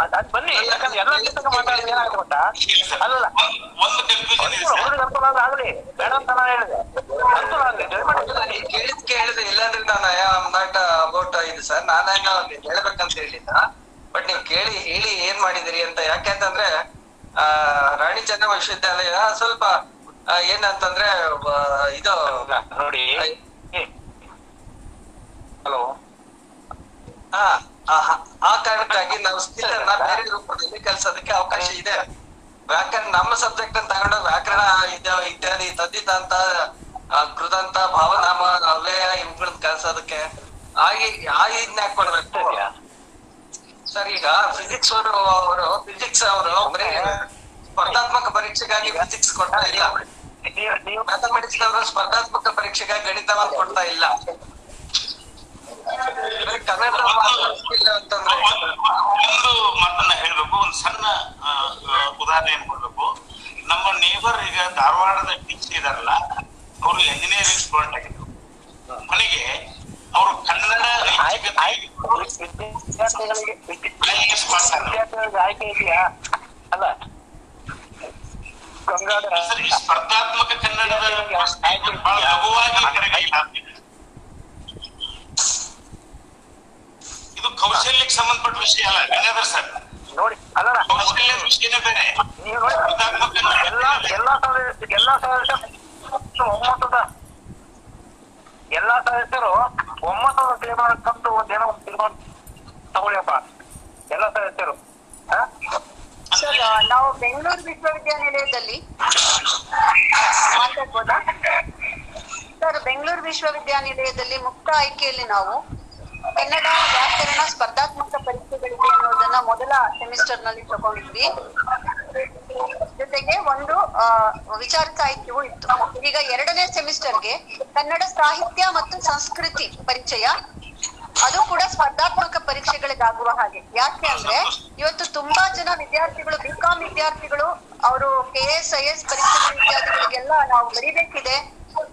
ಅದ್ ಬನ್ನಿ ಯಾಕಂದ್ರೆ ಎಲ್ಲ ಜೊತೆಗೆ ಮಾತಾಡಿದ್ರೆ ಏನಾಗುತ್ತೆ ಗೊತ್ತಾ? ಅಲ್ಲಲ್ಲ. ಒಂದ್- ಕನ್ಫ್ಯೂಷನ್ ಇದೆ ಅನುಕೂಲ ಬೇಡ ಅಂತ ನಾನು ಹೇಳಿದೆ. ಅನುಕೂಲ ಆಗ್ಲಿ ದಯಮಾಡಿ ಅಲ್ಲ, ಕೇಳಿದ್ ಕೇಳಿದ್ರೆ ಇಲ್ಲಾಂದ್ರೆ ನಾನು ಐ ಆಮ್ ನಾಟ್ ಅಬೌಟ್ ಇದು ಸರ್. ನಾನೇನೋ ಹೇಳ್ಬೇಕಂತ ಹೇಳಿಲ್ಲ ಬಟ್ ನೀವು ಕೇಳಿ ಹೇಳಿ ಏನ್ ಮಾಡಿದಿರಿ ಅಂತ. ಯಾಕೆಂತಂದ್ರೆ ಆ ರಾಣಿ ಚೆನ್ನಮ್ಮ ವಿಶ್ವವಿದ್ಯಾಲಯ ಸ್ವಲ್ಪ ಏನಂತಂದ್ರೆ ಇದು ನೋಡಿ. ಹಲೋ. ಆ, ಆ ಆ ಕಾರಣಕ್ಕಾಗಿ ನಾವು ಸ್ಕಿಲ್ ಬೇರೆ ರೂಪದಲ್ಲಿ ಕಲ್ಸೋದಕ್ಕೆ ಅವಕಾಶ ಇದೆ. ವ್ಯಾಕರಣ ನಮ್ಮ ಸಬ್ಜೆಕ್ಟ್ ಅಂತ ತಗೊಂಡು ವ್ಯಾಕರಣ ಇತ್ಯಾದಿ ತದ್ದಿತಾಂತ ಅಂತ ಕೃದಂತ ಭಾವನಾಮ ಅವ್ಯಯ ಇವುಗಳನ್ನ ಕಲ್ಸೋದಕ್ಕೆ. ಆಗಿ ಆ ಇದನ್ನ ಯಾಕೆ ಕೊಡ್ಬೇಕು. ಸರ್ ಈಗ ಫಿಸಿಕ್ಸ್ ಅವರು ಅವರು ಫಿಸಿಕ್ಸ್ ಅವರು ಬರೀ ಸ್ಪರ್ಧಾತ್ಮಕ ಪರೀಕ್ಷೆಗಾಗಿ ಫಿಸಿಕ್ಸ್ ಕೊಡ್ತಾ ಇಲ್ಲ. ಮ್ಯಾಥಮೆಟಿಕ್ಸ್ ಅವರು ಸ್ಪರ್ಧಾತ್ಮಕ ಪರೀಕ್ಷೆಗಾಗಿ ಗಣಿತವನ್ನು ಕೊಡ್ತಾ ಇಲ್ಲ. ಕನ್ನಡ ಇಲ್ಲ ಅಂತಂದ್ರೆ ಒಂದು ಮಾತನ್ನ ಹೇಳ್ಬೇಕು ಒಂದು ಸಣ್ಣ ಉದಾಹರಣೆ ಏನ್ ಕೊಡ್ಬೇಕು. ನಮ್ಮ ನೇಬರ್ ಈಗ ಧಾರವಾಡದ ಟೀಚರ್ ಇದಾರಲ್ಲ ಅವರು ಎಂಜಿನಿಯರಿಂಗ್ ಸ್ಟೂಡೆಂಟ್ ಆಗಿದ್ರು. ಕೊನೆಗೆ ಅವರು ಕನ್ನಡ ಆಯ್ಕೆ ಇದೆಯಾ ಅಲ್ಲ ಸ್ಪರ್ಧಾತ್ಮಕ ಕನ್ನಡದ ಬಹಳ ಲಘುವಾಗಿ ಕಡೆಗಣಿಲ್ಲ ಇದು ಕೌಶಲ್ಯಕ್ಕೆ ಸಂಬಂಧಪಟ್ಟ ವಿಷಯ ಅಲ್ಲ ಗಂಗಾಧರ್ ಸರ್. ನೋಡಿ ಅಲ್ಲ ಕೌಶಲ್ಯದ ವಿಷಯನೇ ಬೇರೆ. ನೀವು ನೋಡಿ. ಸ್ಪರ್ಧಾತ್ಮಕ ಎಲ್ಲಾ ಎಲ್ಲಾ ಸದಸ್ಯ ಎಲ್ಲಾ ಸದಸ್ಯರು ಒಮ್ಮತದ ಎಲ್ಲಾ ಸದಸ್ಯರು ಒಮ್ಮತದ ತೀರ್ಮಾನ ತಂದು ಒಂದೇನೋ ಒಂದು ತೀರ್ಮಾನ ತಗೊಳ್ಳಿಯಪ್ಪ. ಎಲ್ಲಾ ಸದಸ್ಯರು? ಸರ್ ನಾವು ಬೆಂಗಳೂರು ವಿಶ್ವವಿದ್ಯಾನಿಲಯದಲ್ಲಿ ಮಾತಾಡ್ಬೋದಾ? ಸರ್ ಬೆಂಗಳೂರು ವಿಶ್ವವಿದ್ಯಾನಿಲಯದಲ್ಲಿ ಮುಕ್ತ ಆಯ್ಕೆಯಲ್ಲಿ ನಾವು ಕನ್ನಡ ವ್ಯಾಕರಣ ಸ್ಪರ್ಧಾತ್ಮಕ ಪರೀಕ್ಷೆಗಳಿಗೆ ಅನ್ನೋದನ್ನ ಮೊದಲ ಸೆಮಿಸ್ಟರ್ನಲ್ಲಿ ತಗೊಂಡಿದ್ವಿ. ಜೊತೆಗೆ ಒಂದು ವಿಚಾರ ಸಾಹಿತ್ಯವೂ ಇತ್ತು. ಈಗ ಎರಡನೇ ಸೆಮಿಸ್ಟರ್ಗೆ ಕನ್ನಡ ಸಾಹಿತ್ಯ ಮತ್ತು ಸಂಸ್ಕೃತಿ ಪರಿಚಯ. ಅದು ಕೂಡ ಸ್ಪರ್ಧಾತ್ಮಕ ಪರೀಕ್ಷೆಗಳಿಗಾಗುವ ಹಾಗೆ. ಯಾಕೆ ಅಂದ್ರೆ ಇವತ್ತು ತುಂಬಾ ಜನ ವಿದ್ಯಾರ್ಥಿಗಳು ಬಿಕಾಂ ವಿದ್ಯಾರ್ಥಿಗಳು, ಅವರು ಕೆ ಎಸ್ ಐ ಎಸ್ ಪರೀಕ್ಷೆ ಇತ್ಯಾದಿಗಳಿಗೆಲ್ಲ ನಾವು ಬರೀಬೇಕಿದೆ.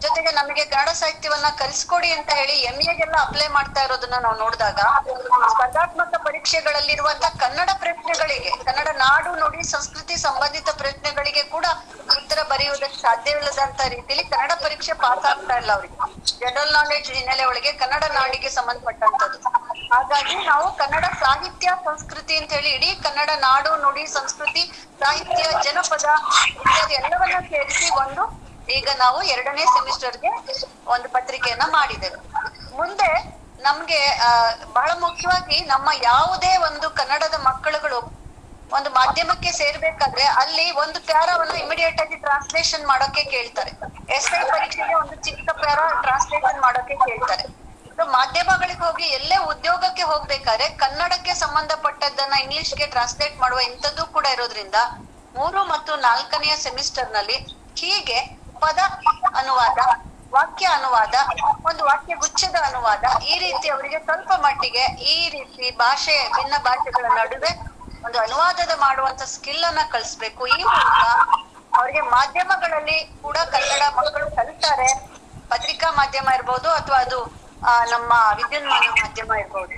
ಜೊತೆಗೆ ನಮಗೆ ಕನ್ನಡ ಸಾಹಿತ್ಯವನ್ನ ಕಲಿಸ್ಕೊಡಿ ಅಂತ ಹೇಳಿ ಎಂ ಎಗೆಲ್ಲ ಅಪ್ಲೈ ಮಾಡ್ತಾ ಇರೋದನ್ನ ನಾವು ನೋಡಿದಾಗ, ಸ್ಪರ್ಧಾತ್ಮಕ ಪರೀಕ್ಷೆಗಳಲ್ಲಿರುವಂತ ಕನ್ನಡ ಪ್ರಶ್ನೆಗಳಿಗೆ, ಕನ್ನಡ ನಾಡು ನುಡಿ ಸಂಸ್ಕೃತಿ ಸಂಬಂಧಿತ ಪ್ರಶ್ನೆಗಳಿಗೆ ಕೂಡ ಉತ್ತರ ಬರೆಯುವುದಕ್ಕೆ ಸಾಧ್ಯವಿಲ್ಲದಂತ ರೀತಿಯಲ್ಲಿ ಕನ್ನಡ ಪರೀಕ್ಷೆ ಪಾಸ್ ಆಗ್ತಾ ಇಲ್ಲ ಅವ್ರಿಗೆ. ಜನರಲ್ ನಾಲೆಡ್ಜ್ ಹಿನ್ನೆಲೆ ಒಳಗೆ ಕನ್ನಡ ನಾಡಿಗೆ ಸಂಬಂಧಪಟ್ಟಂತದ್ದು ಹಾಗಾಗಿ ನಾವು ಕನ್ನಡ ಸಾಹಿತ್ಯ ಸಂಸ್ಕೃತಿ ಅಂತ ಹೇಳಿ ಇಡೀ ಕನ್ನಡ ನಾಡು ನುಡಿ ಸಂಸ್ಕೃತಿ ಸಾಹಿತ್ಯ ಜನಪದ ಎಲ್ಲವನ್ನ ಸೇರಿಸಿ ಒಂದು ಈಗ ನಾವು ಎರಡನೇ ಸೆಮಿಸ್ಟರ್ಗೆ ಒಂದು ಪತ್ರಿಕೆಯನ್ನ ಮಾಡಿದ್ದೇವೆ ಮುಂದೆ ನಮ್ಗೆ ಬಹಳ ಮುಖ್ಯವಾಗಿ ನಮ್ಮ ಯಾವುದೇ ಒಂದು ಕನ್ನಡದ ಮಕ್ಕಳುಗಳು ಒಂದು ಮಾಧ್ಯಮಕ್ಕೆ ಸೇರ್ಬೇಕಾದ್ರೆ ಅಲ್ಲಿ ಒಂದು ಪ್ಯಾರವನ್ನು ಇಮಿಡಿಯೇಟ್ ಆಗಿ ಟ್ರಾನ್ಸ್ಲೇಷನ್ ಮಾಡೋಕೆ ಕೇಳ್ತಾರೆ. ಎಸ್ ಐ ಪರೀಕ್ಷೆಗೆ ಒಂದು ಚಿಕ್ಕ ಪ್ಯಾರ ಟ್ರಾನ್ಸ್ಲೇಷನ್ ಮಾಡೋಕೆ ಕೇಳ್ತಾರೆ. ಮಾಧ್ಯಮಗಳಿಗೆ ಹೋಗಿ ಎಲ್ಲೇ ಉದ್ಯೋಗಕ್ಕೆ ಹೋಗ್ಬೇಕಾದ್ರೆ ಕನ್ನಡಕ್ಕೆ ಸಂಬಂಧಪಟ್ಟದ್ದನ್ನ ಇಂಗ್ಲಿಷ್ಗೆ ಟ್ರಾನ್ಸ್ಲೇಟ್ ಮಾಡುವ ಇಂಥದ್ದು ಕೂಡ ಇರೋದ್ರಿಂದ ಮೂರು ಮತ್ತು ನಾಲ್ಕನೆಯ ಸೆಮಿಸ್ಟರ್ನಲ್ಲಿ ಹೀಗೆ ಪದ ಅನುವಾದ, ವಾಕ್ಯ ಅನುವಾದ, ಒಂದು ವಾಕ್ಯ ಗುಚ್ಛದ ಅನುವಾದ, ಈ ರೀತಿ ಅವರಿಗೆ ಸ್ವಲ್ಪ ಮಟ್ಟಿಗೆ ಈ ರೀತಿ ಭಾಷೆ, ಭಿನ್ನ ಭಾಷೆಗಳ ನಡುವೆ ಒಂದು ಅನುವಾದದ ಮಾಡುವಂತ ಸ್ಕಿಲ್ ಅನ್ನ ಕಲಿಸ್ಬೇಕು ಈ ಮೂಲಕ ಅವರಿಗೆ ಮಾಧ್ಯಮಗಳಲ್ಲಿ ಕೂಡ ಕನ್ನಡ ಮಕ್ಕಳು ಕಲಿತಾರೆ. ಪತ್ರಿಕಾ ಮಾಧ್ಯಮ ಇರ್ಬೋದು ಅಥವಾ ಅದು ನಮ್ಮ ವಿದ್ಯುನ್ಮಾನ ಮಾಧ್ಯಮ ಇರ್ಬೋದು.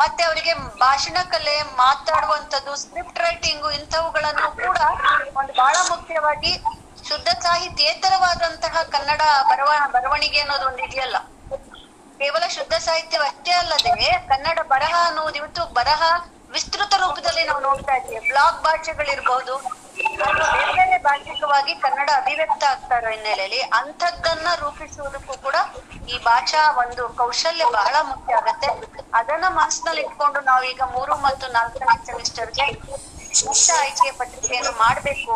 ಮತ್ತೆ ಅವರಿಗೆ ಭಾಷಣ ಕಲೆ ಮಾತಾಡುವಂತದ್ದು ಸ್ಕ್ರಿಪ್ಟ್ ರೈಟಿಂಗು ಇಂಥವುಗಳನ್ನು ಕೂಡ ಒಂದು ಬಹಳ ಮುಖ್ಯವಾಗಿ ಶುದ್ಧ ಸಾಹಿತ್ಯೇತರವಾದಂತಹ ಕನ್ನಡ ಬರವ, ಬರವಣಿಗೆ ಅನ್ನೋದು ಒಂದು ಇದೆಯಲ್ಲ. ಕೇವಲ ಶುದ್ಧ ಸಾಹಿತ್ಯವಷ್ಟೇ ಅಲ್ಲದೆ ಕನ್ನಡ ಬರಹ ಅನ್ನೋದು ಇವತ್ತು ಬರಹ ವಿಸ್ತೃತ ರೂಪದಲ್ಲಿ ನಾವು ನೋಡ್ತಾ ಇದ್ದೀವಿ ಬ್ಲಾಕ್ ಭಾಷೆಗಳಿರ್ಬಹುದು ಬೇರೆ ಬೇರೆ ಭಾಷಿಕವಾಗಿ ಕನ್ನಡ ಅಭಿವ್ಯಕ್ತ ಆಗ್ತಾ ಇರೋ ಹಿನ್ನೆಲೆಯಲ್ಲಿ ಅಂಥದ್ದನ್ನ ರೂಪಿಸುವುದಕ್ಕೂ ಕೂಡ ಈ ಭಾಷಾ ಒಂದು ಕೌಶಲ್ಯ ಬಹಳ ಮುಖ್ಯ ಆಗತ್ತೆ. ಅದನ್ನ ಮನಸ್ಸಿನಲ್ಲಿ ಇಟ್ಕೊಂಡು ನಾವು ಈಗ ಮೂರು ಮತ್ತು ನಾಲ್ಕನೇ ಸೆಮಿಸ್ಟರ್ಗೆ ಮುಕ್ತ ಆಯ್ಕೆಯ ಪತ್ರಿಕೆಯನ್ನು ಮಾಡ್ಬೇಕು.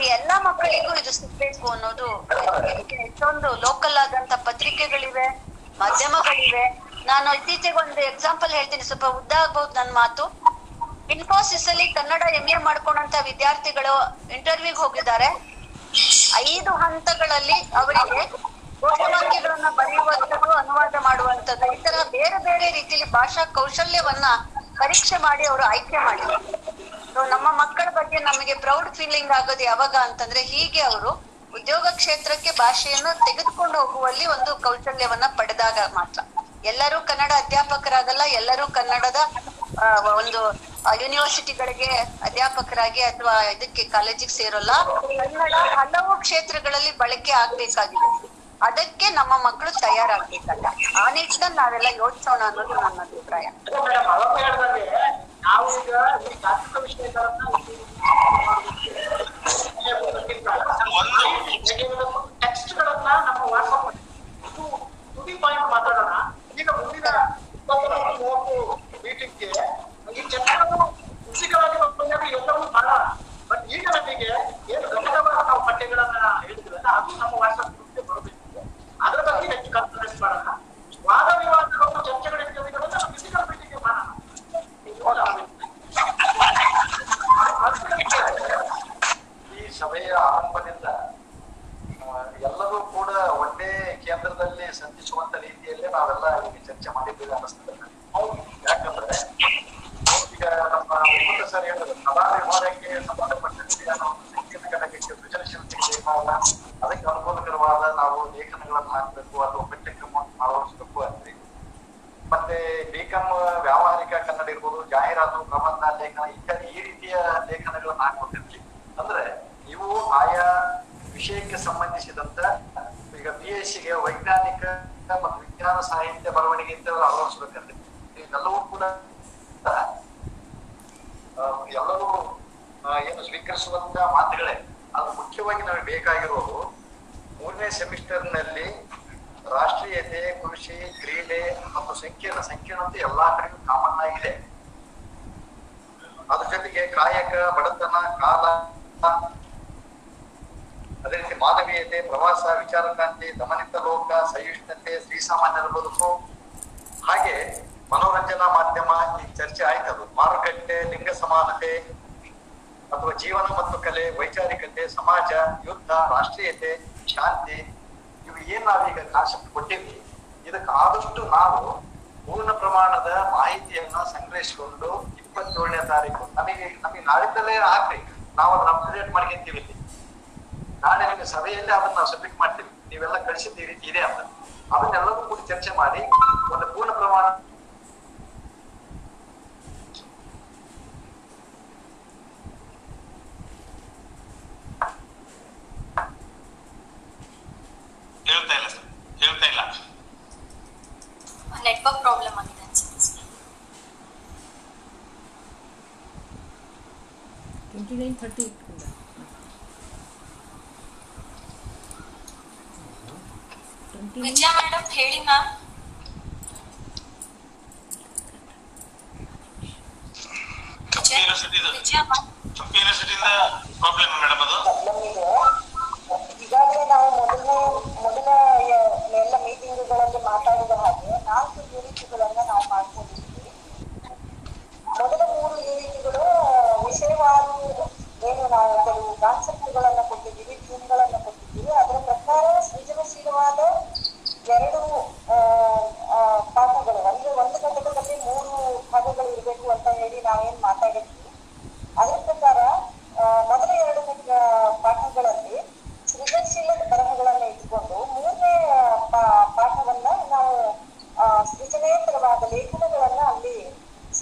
ಈ ಎಲ್ಲಾ ಮಕ್ಕಳಿಗೂ ಇದು ಸಿಗ್ಬೇಕು ಅನ್ನೋದು ಎಷ್ಟೊಂದು ಲೋಕಲ್ ಆದಂತ ಪತ್ರಿಕೆಗಳಿವೆ, ಮಾಧ್ಯಮಗಳಿವೆ. ನಾನು ಇತ್ತೀಚೆಗೆ ಒಂದು ಎಕ್ಸಾಂಪಲ್ ಹೇಳ್ತೀನಿ. ಸ್ವಲ್ಪ ಉದ್ದ ಆಗ್ಬಹುದು ನನ್ನ ಮಾತು. ಇನ್ಫೋಸಿಸ್ ಅಲ್ಲಿ ಕನ್ನಡ ಎಂ ಎ ಮಾಡ್ಕೊಂಡಂತ ವಿದ್ಯಾರ್ಥಿಗಳು ಇಂಟರ್ವ್ಯೂಗೆ ಹೋಗಿದ್ದಾರೆ. ಐದು ಹಂತಗಳಲ್ಲಿ ಅವರಿಗೆ ಘೋಷವಾಕ್ಯಗಳನ್ನ ಬರೆಯುವಂಥದ್ದು, ಅನುವಾದ ಮಾಡುವಂಥದ್ದು. ಈ ತರ ಬೇರೆ ಬೇರೆ ರೀತಿಯಲ್ಲಿ ಭಾಷಾ ಕೌಶಲ್ಯವನ್ನ ಪರೀಕ್ಷೆ ಮಾಡಿ ಅವರು ಆಯ್ಕೆ ಮಾಡಿದ್ದಾರೆ So, ನಮ್ಮ ಮಕ್ಕಳ ಬಗ್ಗೆ ನಮಗೆ ಪ್ರೌಡ್ ಫೀಲಿಂಗ್ ಆಗೋದು ಯಾವಾಗ ಅಂತಂದ್ರೆ ಹೀಗೆ ಅವರು ಉದ್ಯೋಗ ಕ್ಷೇತ್ರಕ್ಕೆ ಭಾಷೆಯನ್ನು ತೆಗೆದುಕೊಂಡು ಹೋಗುವಲ್ಲಿ ಒಂದು ಕೌಶಲ್ಯವನ್ನ ಪಡೆದಾಗ ಮಾತ್ರ. ಎಲ್ಲರೂ ಕನ್ನಡ ಅಧ್ಯಾಪಕರಾಗಲ್ಲ ಎಲ್ಲರೂ ಕನ್ನಡದ ಒಂದು ಯೂನಿವರ್ಸಿಟಿಗಳಿಗೆ ಅಧ್ಯಾಪಕರಾಗಿ ಅಥವಾ ಇದಕ್ಕೆ ಕಾಲೇಜಿಗೆ ಸೇರೋಲ್ಲ. ಕನ್ನಡ ಹಲವು ಕ್ಷೇತ್ರಗಳಲ್ಲಿ ಬಳಕೆ ಆಗ್ಬೇಕಾಗಿದೆ. ಅದಕ್ಕೆ ನಮ್ಮ ಮಕ್ಕಳು ತಯಾರಾಗ್ಬೇಕಲ್ಲ. ಆ ನಿಟ್ಟಿನಲ್ಲಿ ನಾವೆಲ್ಲ ಯೋಚಿಸೋಣ ಅನ್ನೋದು ನನ್ನ ಅಭಿಪ್ರಾಯ. ಮಾತಾಡೋಣ. ಈಗ ಮುಂದಿನ ಮೀಟಿಂಗ್ ಈ ಚರ್ಚೆಗಳು ಫಿಸಿಕಲ್ ಬಂದಾಗ ಎಲ್ಲವೂ ಮಾಡೋಣ ಬಟ್ ಈಗ ನಮಗೆ ಏನು ಗಮನವಾದ ನಾವು ಪಠ್ಯಗಳನ್ನ ಹೇಳಿದ್ರಲ್ಲ ಅದು ನಮ್ಮ ವಾಟ್ಸ್ಆಪ್ ಗ್ರೂಪ್ಗೆ ಬರಬೇಕು ಅದ್ರ ಬಗ್ಗೆ ಹೆಚ್ಚು ಕಾನ್ಫಿಡೆನ್ಸ್ ಮಾಡೋಣ ವಾದ ವಿವಾದಗಳು ಚರ್ಚೆಗಳು ಇತ್ಯಾದಿಗಳನ್ನ ನಾವು ಫಿಸಿಕಲ್ ಮೀಟಿಂಗ್ಗೆ ಮಾಡೋಣ ಈ ಸಭೆಯ ಆರಂಭದಿಂದ ಆ, ಎಲ್ಲರೂ ಕೂಡ ಒಂದೇ ಕೇಂದ್ರದಲ್ಲಿ ಸಂಧಿಸುವಂತ ರೀತಿಯಲ್ಲೇ ನಾವೆಲ್ಲ ಈಗ ಚರ್ಚೆ ಮಾಡಿದ್ದೀವಿ ಅನಿಸ್ತದೆ ಯಾಕಂದ್ರೆ ಈಗ ನಮ್ಮ ಮುಕುಂದ ಸರ್ ಹೇಳಿದ್ರು ಕಲಾ ವಿಭಾಗಕ್ಕೆ ಸಂಬಂಧಪಟ್ಟಂತೆ ಘಟಕಕ್ಕೆ ಸೃಜನಶೀಲತೆಗೆ ಅದಕ್ಕೆ ಅನುಕೂಲಕರವಾದ ನಾವು ಲೇಖನಗಳನ್ನು ಹಾಕಬೇಕು ಅಥವಾ ಪಠ್ಯಕ್ರಮವನ್ನು ಅಳವಡಿಸಬೇಕು ಅಂದ್ರೆ ಮತ್ತೆ ಬಿಕಾಂ ವ್ಯಾವಹಾರಿಕ ಕನ್ನಡ ಇರ್ಬೋದು ಜಾಹೀರಾತು ಪ್ರಬಂಧ ಲೇಖನ ಇತ್ಯಾದಿ ಈ ರೀತಿಯ ಲೇಖನಗಳನ್ನು ಹಾಕೊಟ್ಟಿರ್ತೀವಿ ಅಂದ್ರೆ ಇವು ಆಯಾ ವಿಷಯಕ್ಕೆ ಸಂಬಂಧಿಸಿದಂತ ಈಗ ಬಿ ಎಸ್ ಸಿಗೆ ವೈಜ್ಞಾನಿಕ ಮತ್ತು ವಿಜ್ಞಾನ ಸಾಹಿತ್ಯ ಬರವಣಿಗೆ ಅಂತ ಅಳವಡಿಸ್ಬೇಕಂದ್ರೆ ಇವೆಲ್ಲವೂ ಕೂಡ ಆ, ಎಲ್ಲರೂ ಆ, ಏನು ಸ್ವೀಕರಿಸುವಂತ ಮಾತುಗಳೇ ಅದು ಮುಖ್ಯವಾಗಿ ನಮಗೆ ಬೇಕಾಗಿರೋದು ಮೂರನೇ ಸೆಮಿಸ್ಟರ್ನಲ್ಲಿ ರಾಷ್ಟ್ರೀಯತೆ ಕೃಷಿ ಕ್ರೀಡೆ ಮತ್ತು ಸಂಕೀರ್ಣ ಸಂಕೀರ್ಣತೆ ಎಲ್ಲಾ ಕಡೆಗೂ ಕಾಮನ್ ಆಗಿದೆ ಅದ್ರ ಜೊತೆಗೆ ಕಾಯಕ ಬಡತನ ಕಾಲ ಅದೇ ರೀತಿ ಮಾನವೀಯತೆ, ಪ್ರವಾಸ, ವಿಚಾರಕ್ರಾಂತಿ, ದಮನಿತ ಲೋಕ, ಸಹಿಷ್ಣುತೆ ಶ್ರೀಸಾಮಾನ್ಯರ ಬದುಕು ಹಾಗೆ ಮನೋರಂಜನಾ ಮಾಧ್ಯಮ ಈ ಚರ್ಚೆ ಆಯ್ತದು. ಮಾರುಕಟ್ಟೆ, ಲಿಂಗ ಸಮಾನತೆ, ಅಥವಾ ಜೀವನ ಮತ್ತು ಕಲೆ, ವೈಚಾರಿಕತೆ, ಸಮಾಜ, ಯುದ್ಧ, ರಾಷ್ಟ್ರೀಯತೆ, ಶಾಂತಿ, ಇವು ಏನ್ ನಾವೀಗ ಕಾನ್ಸೆಪ್ಟ್ ಕೊಟ್ಟಿದ್ವಿ. ಇದಕ್ಕೆ ಆದಷ್ಟು ನಾವು ಪೂರ್ಣ ಪ್ರಮಾಣದ ಮಾಹಿತಿಯನ್ನ ಸಂಗ್ರಹಿಸಿಕೊಂಡು ಇಪ್ಪತ್ತೇಳನೇ ತಾರೀಕು, ನಮಗೆ ನಮಗೆ ನಾಳಿದ್ದಲೇ ಹಾಕ್ರಿ. ನಾವು ಅದನ್ನ ಅಪ್ಡೇಟ್ ಮಾಡ್ಕೊಂತೀವಿ ನಾಳೆ ನಿಮಗೆ ಸಭೆಯಲ್ಲಿ ಅದನ್ನ ನಾವು ಸಬ್ಮಿಟ್ ಮಾಡ್ತೀವಿ ನೀವೆಲ್ಲ ಕಳಿಸಿದ ಈ ರೀತಿ ಇದೆ ಅಂತ ಅದನ್ನೆಲ್ಲವೂ ಕೂಡ ಚರ್ಚೆ ಮಾಡಿ ಒಂದು ಪೂರ್ಣ ಪ್ರಮಾಣ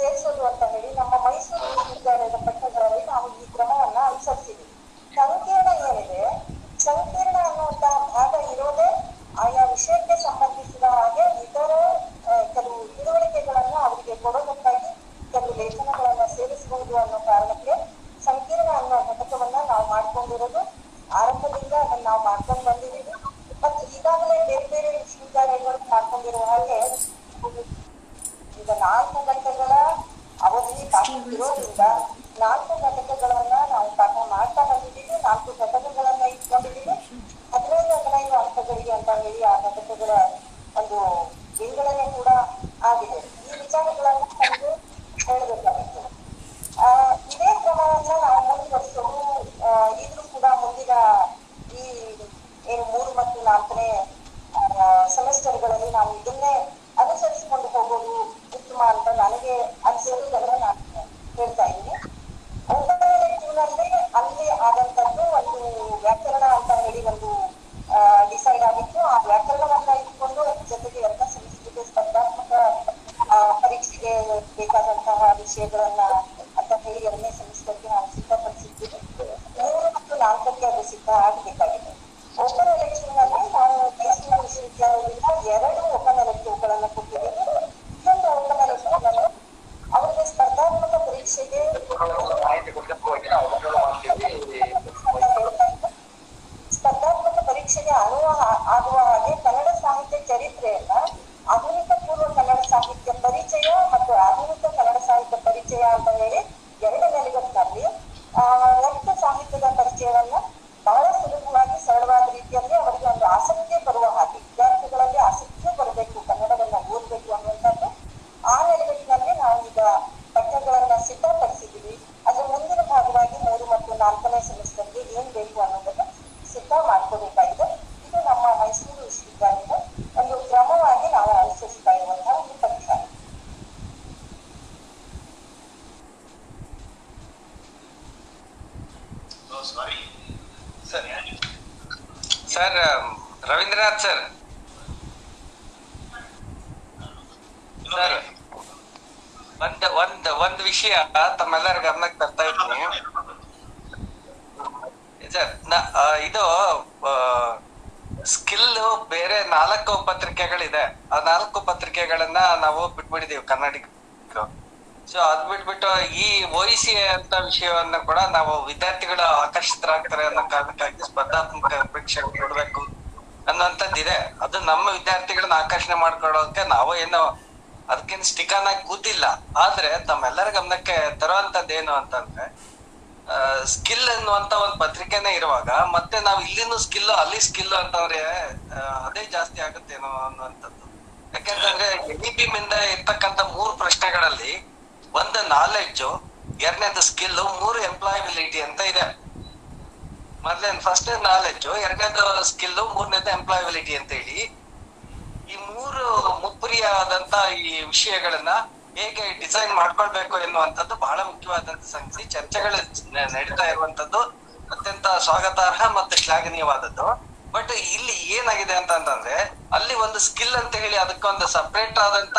சேஷன் வந்தவழி நம்ம மைசூர் ವಿಷಯವನ್ನ ಕೂಡ ನಾವು ವಿದ್ಯಾರ್ಥಿಗಳು ಆಕರ್ಷಿತರಾಗ್ತಾರೆ ಅನ್ನೋ ಕಾರಣಕ್ಕಾಗಿ ಸ್ಪರ್ಧಾತ್ಮಕ ಪರೀಕ್ಷೆ ಕೊಡ್ಬೇಕು ಇದೆ ಅದು ನಮ್ಮ ವಿದ್ಯಾರ್ಥಿಗಳನ್ನ ಆಕರ್ಷಣೆ ಮಾಡ್ಕೊಳ್ಳೋಕೆ ನಾವು ಏನು ಅದಕ್ಕಿಂತ ಸ್ಟಿಕನ್ ಆಗಿ ಕೂತಿಲ್ಲ. ಆದ್ರೆ ತಮ್ಮೆಲ್ಲರ ಗಮನಕ್ಕೆ ತರುವಂತದ್ದು ಏನು ಅಂತಂದ್ರೆ ಸ್ಕಿಲ್ ಅನ್ನುವಂತ ಒಂದು ಪತ್ರಿಕೆನೇ ಇರುವಾಗ ಮತ್ತೆ ನಾವು ಇಲ್ಲಿನ ಸ್ಕಿಲ್ ಅಲ್ಲಿ ಸ್ಕಿಲ್ ಅಂತಂದ್ರೆ ಅದೇ ಜಾಸ್ತಿ ಆಗುತ್ತೇನೋ ಅನ್ನುವಂಥದ್ದು. ಯಾಕೆಂತಂದ್ರೆ ಎ ಬಿ ಇಂದ ಇರ್ತಕ್ಕಂತ ಮೂರು ಪ್ರಶ್ನೆಗಳಲ್ಲಿ ಒಂದು ನಾಲೆಡ್ಜು ಎರಡನೇದು ಸ್ಕಿಲ್ ಮೂರು ಎಂಪ್ಲಾಯಬಿಲಿಟಿ ಅಂತ ಇದೆ. ಮೊದಲೇ ಫಸ್ಟ್ ನಾಲೆಡ್ಜ್ ಎರಡನೇದು ಸ್ಕಿಲ್ ಮೂರನೇದು ಎಂಪ್ಲಾಯಬಿಲಿಟಿ ಅಂತ ಹೇಳಿ, ಈ ಮೂರು ಮುಪ್ಪುರಿಯಾದಂತ ಈ ವಿಷಯಗಳನ್ನ ಹೇಗೆ ಡಿಸೈನ್ ಮಾಡ್ಕೊಳ್ಬೇಕು ಎನ್ನುವಂಥದ್ದು ಬಹಳ ಮುಖ್ಯವಾದಂತ ಸಂಗತಿ. ಚರ್ಚೆಗಳು ನಡೀತಾ ಇರುವಂತದ್ದು ಅತ್ಯಂತ ಸ್ವಾಗತಾರ್ಹ ಮತ್ತು ಶ್ಲಾಘನೀಯವಾದದ್ದು. ಬಟ್ ಇಲ್ಲಿ ಏನಾಗಿದೆ ಅಂತಂತಂದ್ರೆ ಅಲ್ಲಿ ಒಂದು ಸ್ಕಿಲ್ ಅಂತ ಹೇಳಿ ಅದಕ್ಕೊಂದು ಸಪ್ರೇಟ್ ಆದಂತ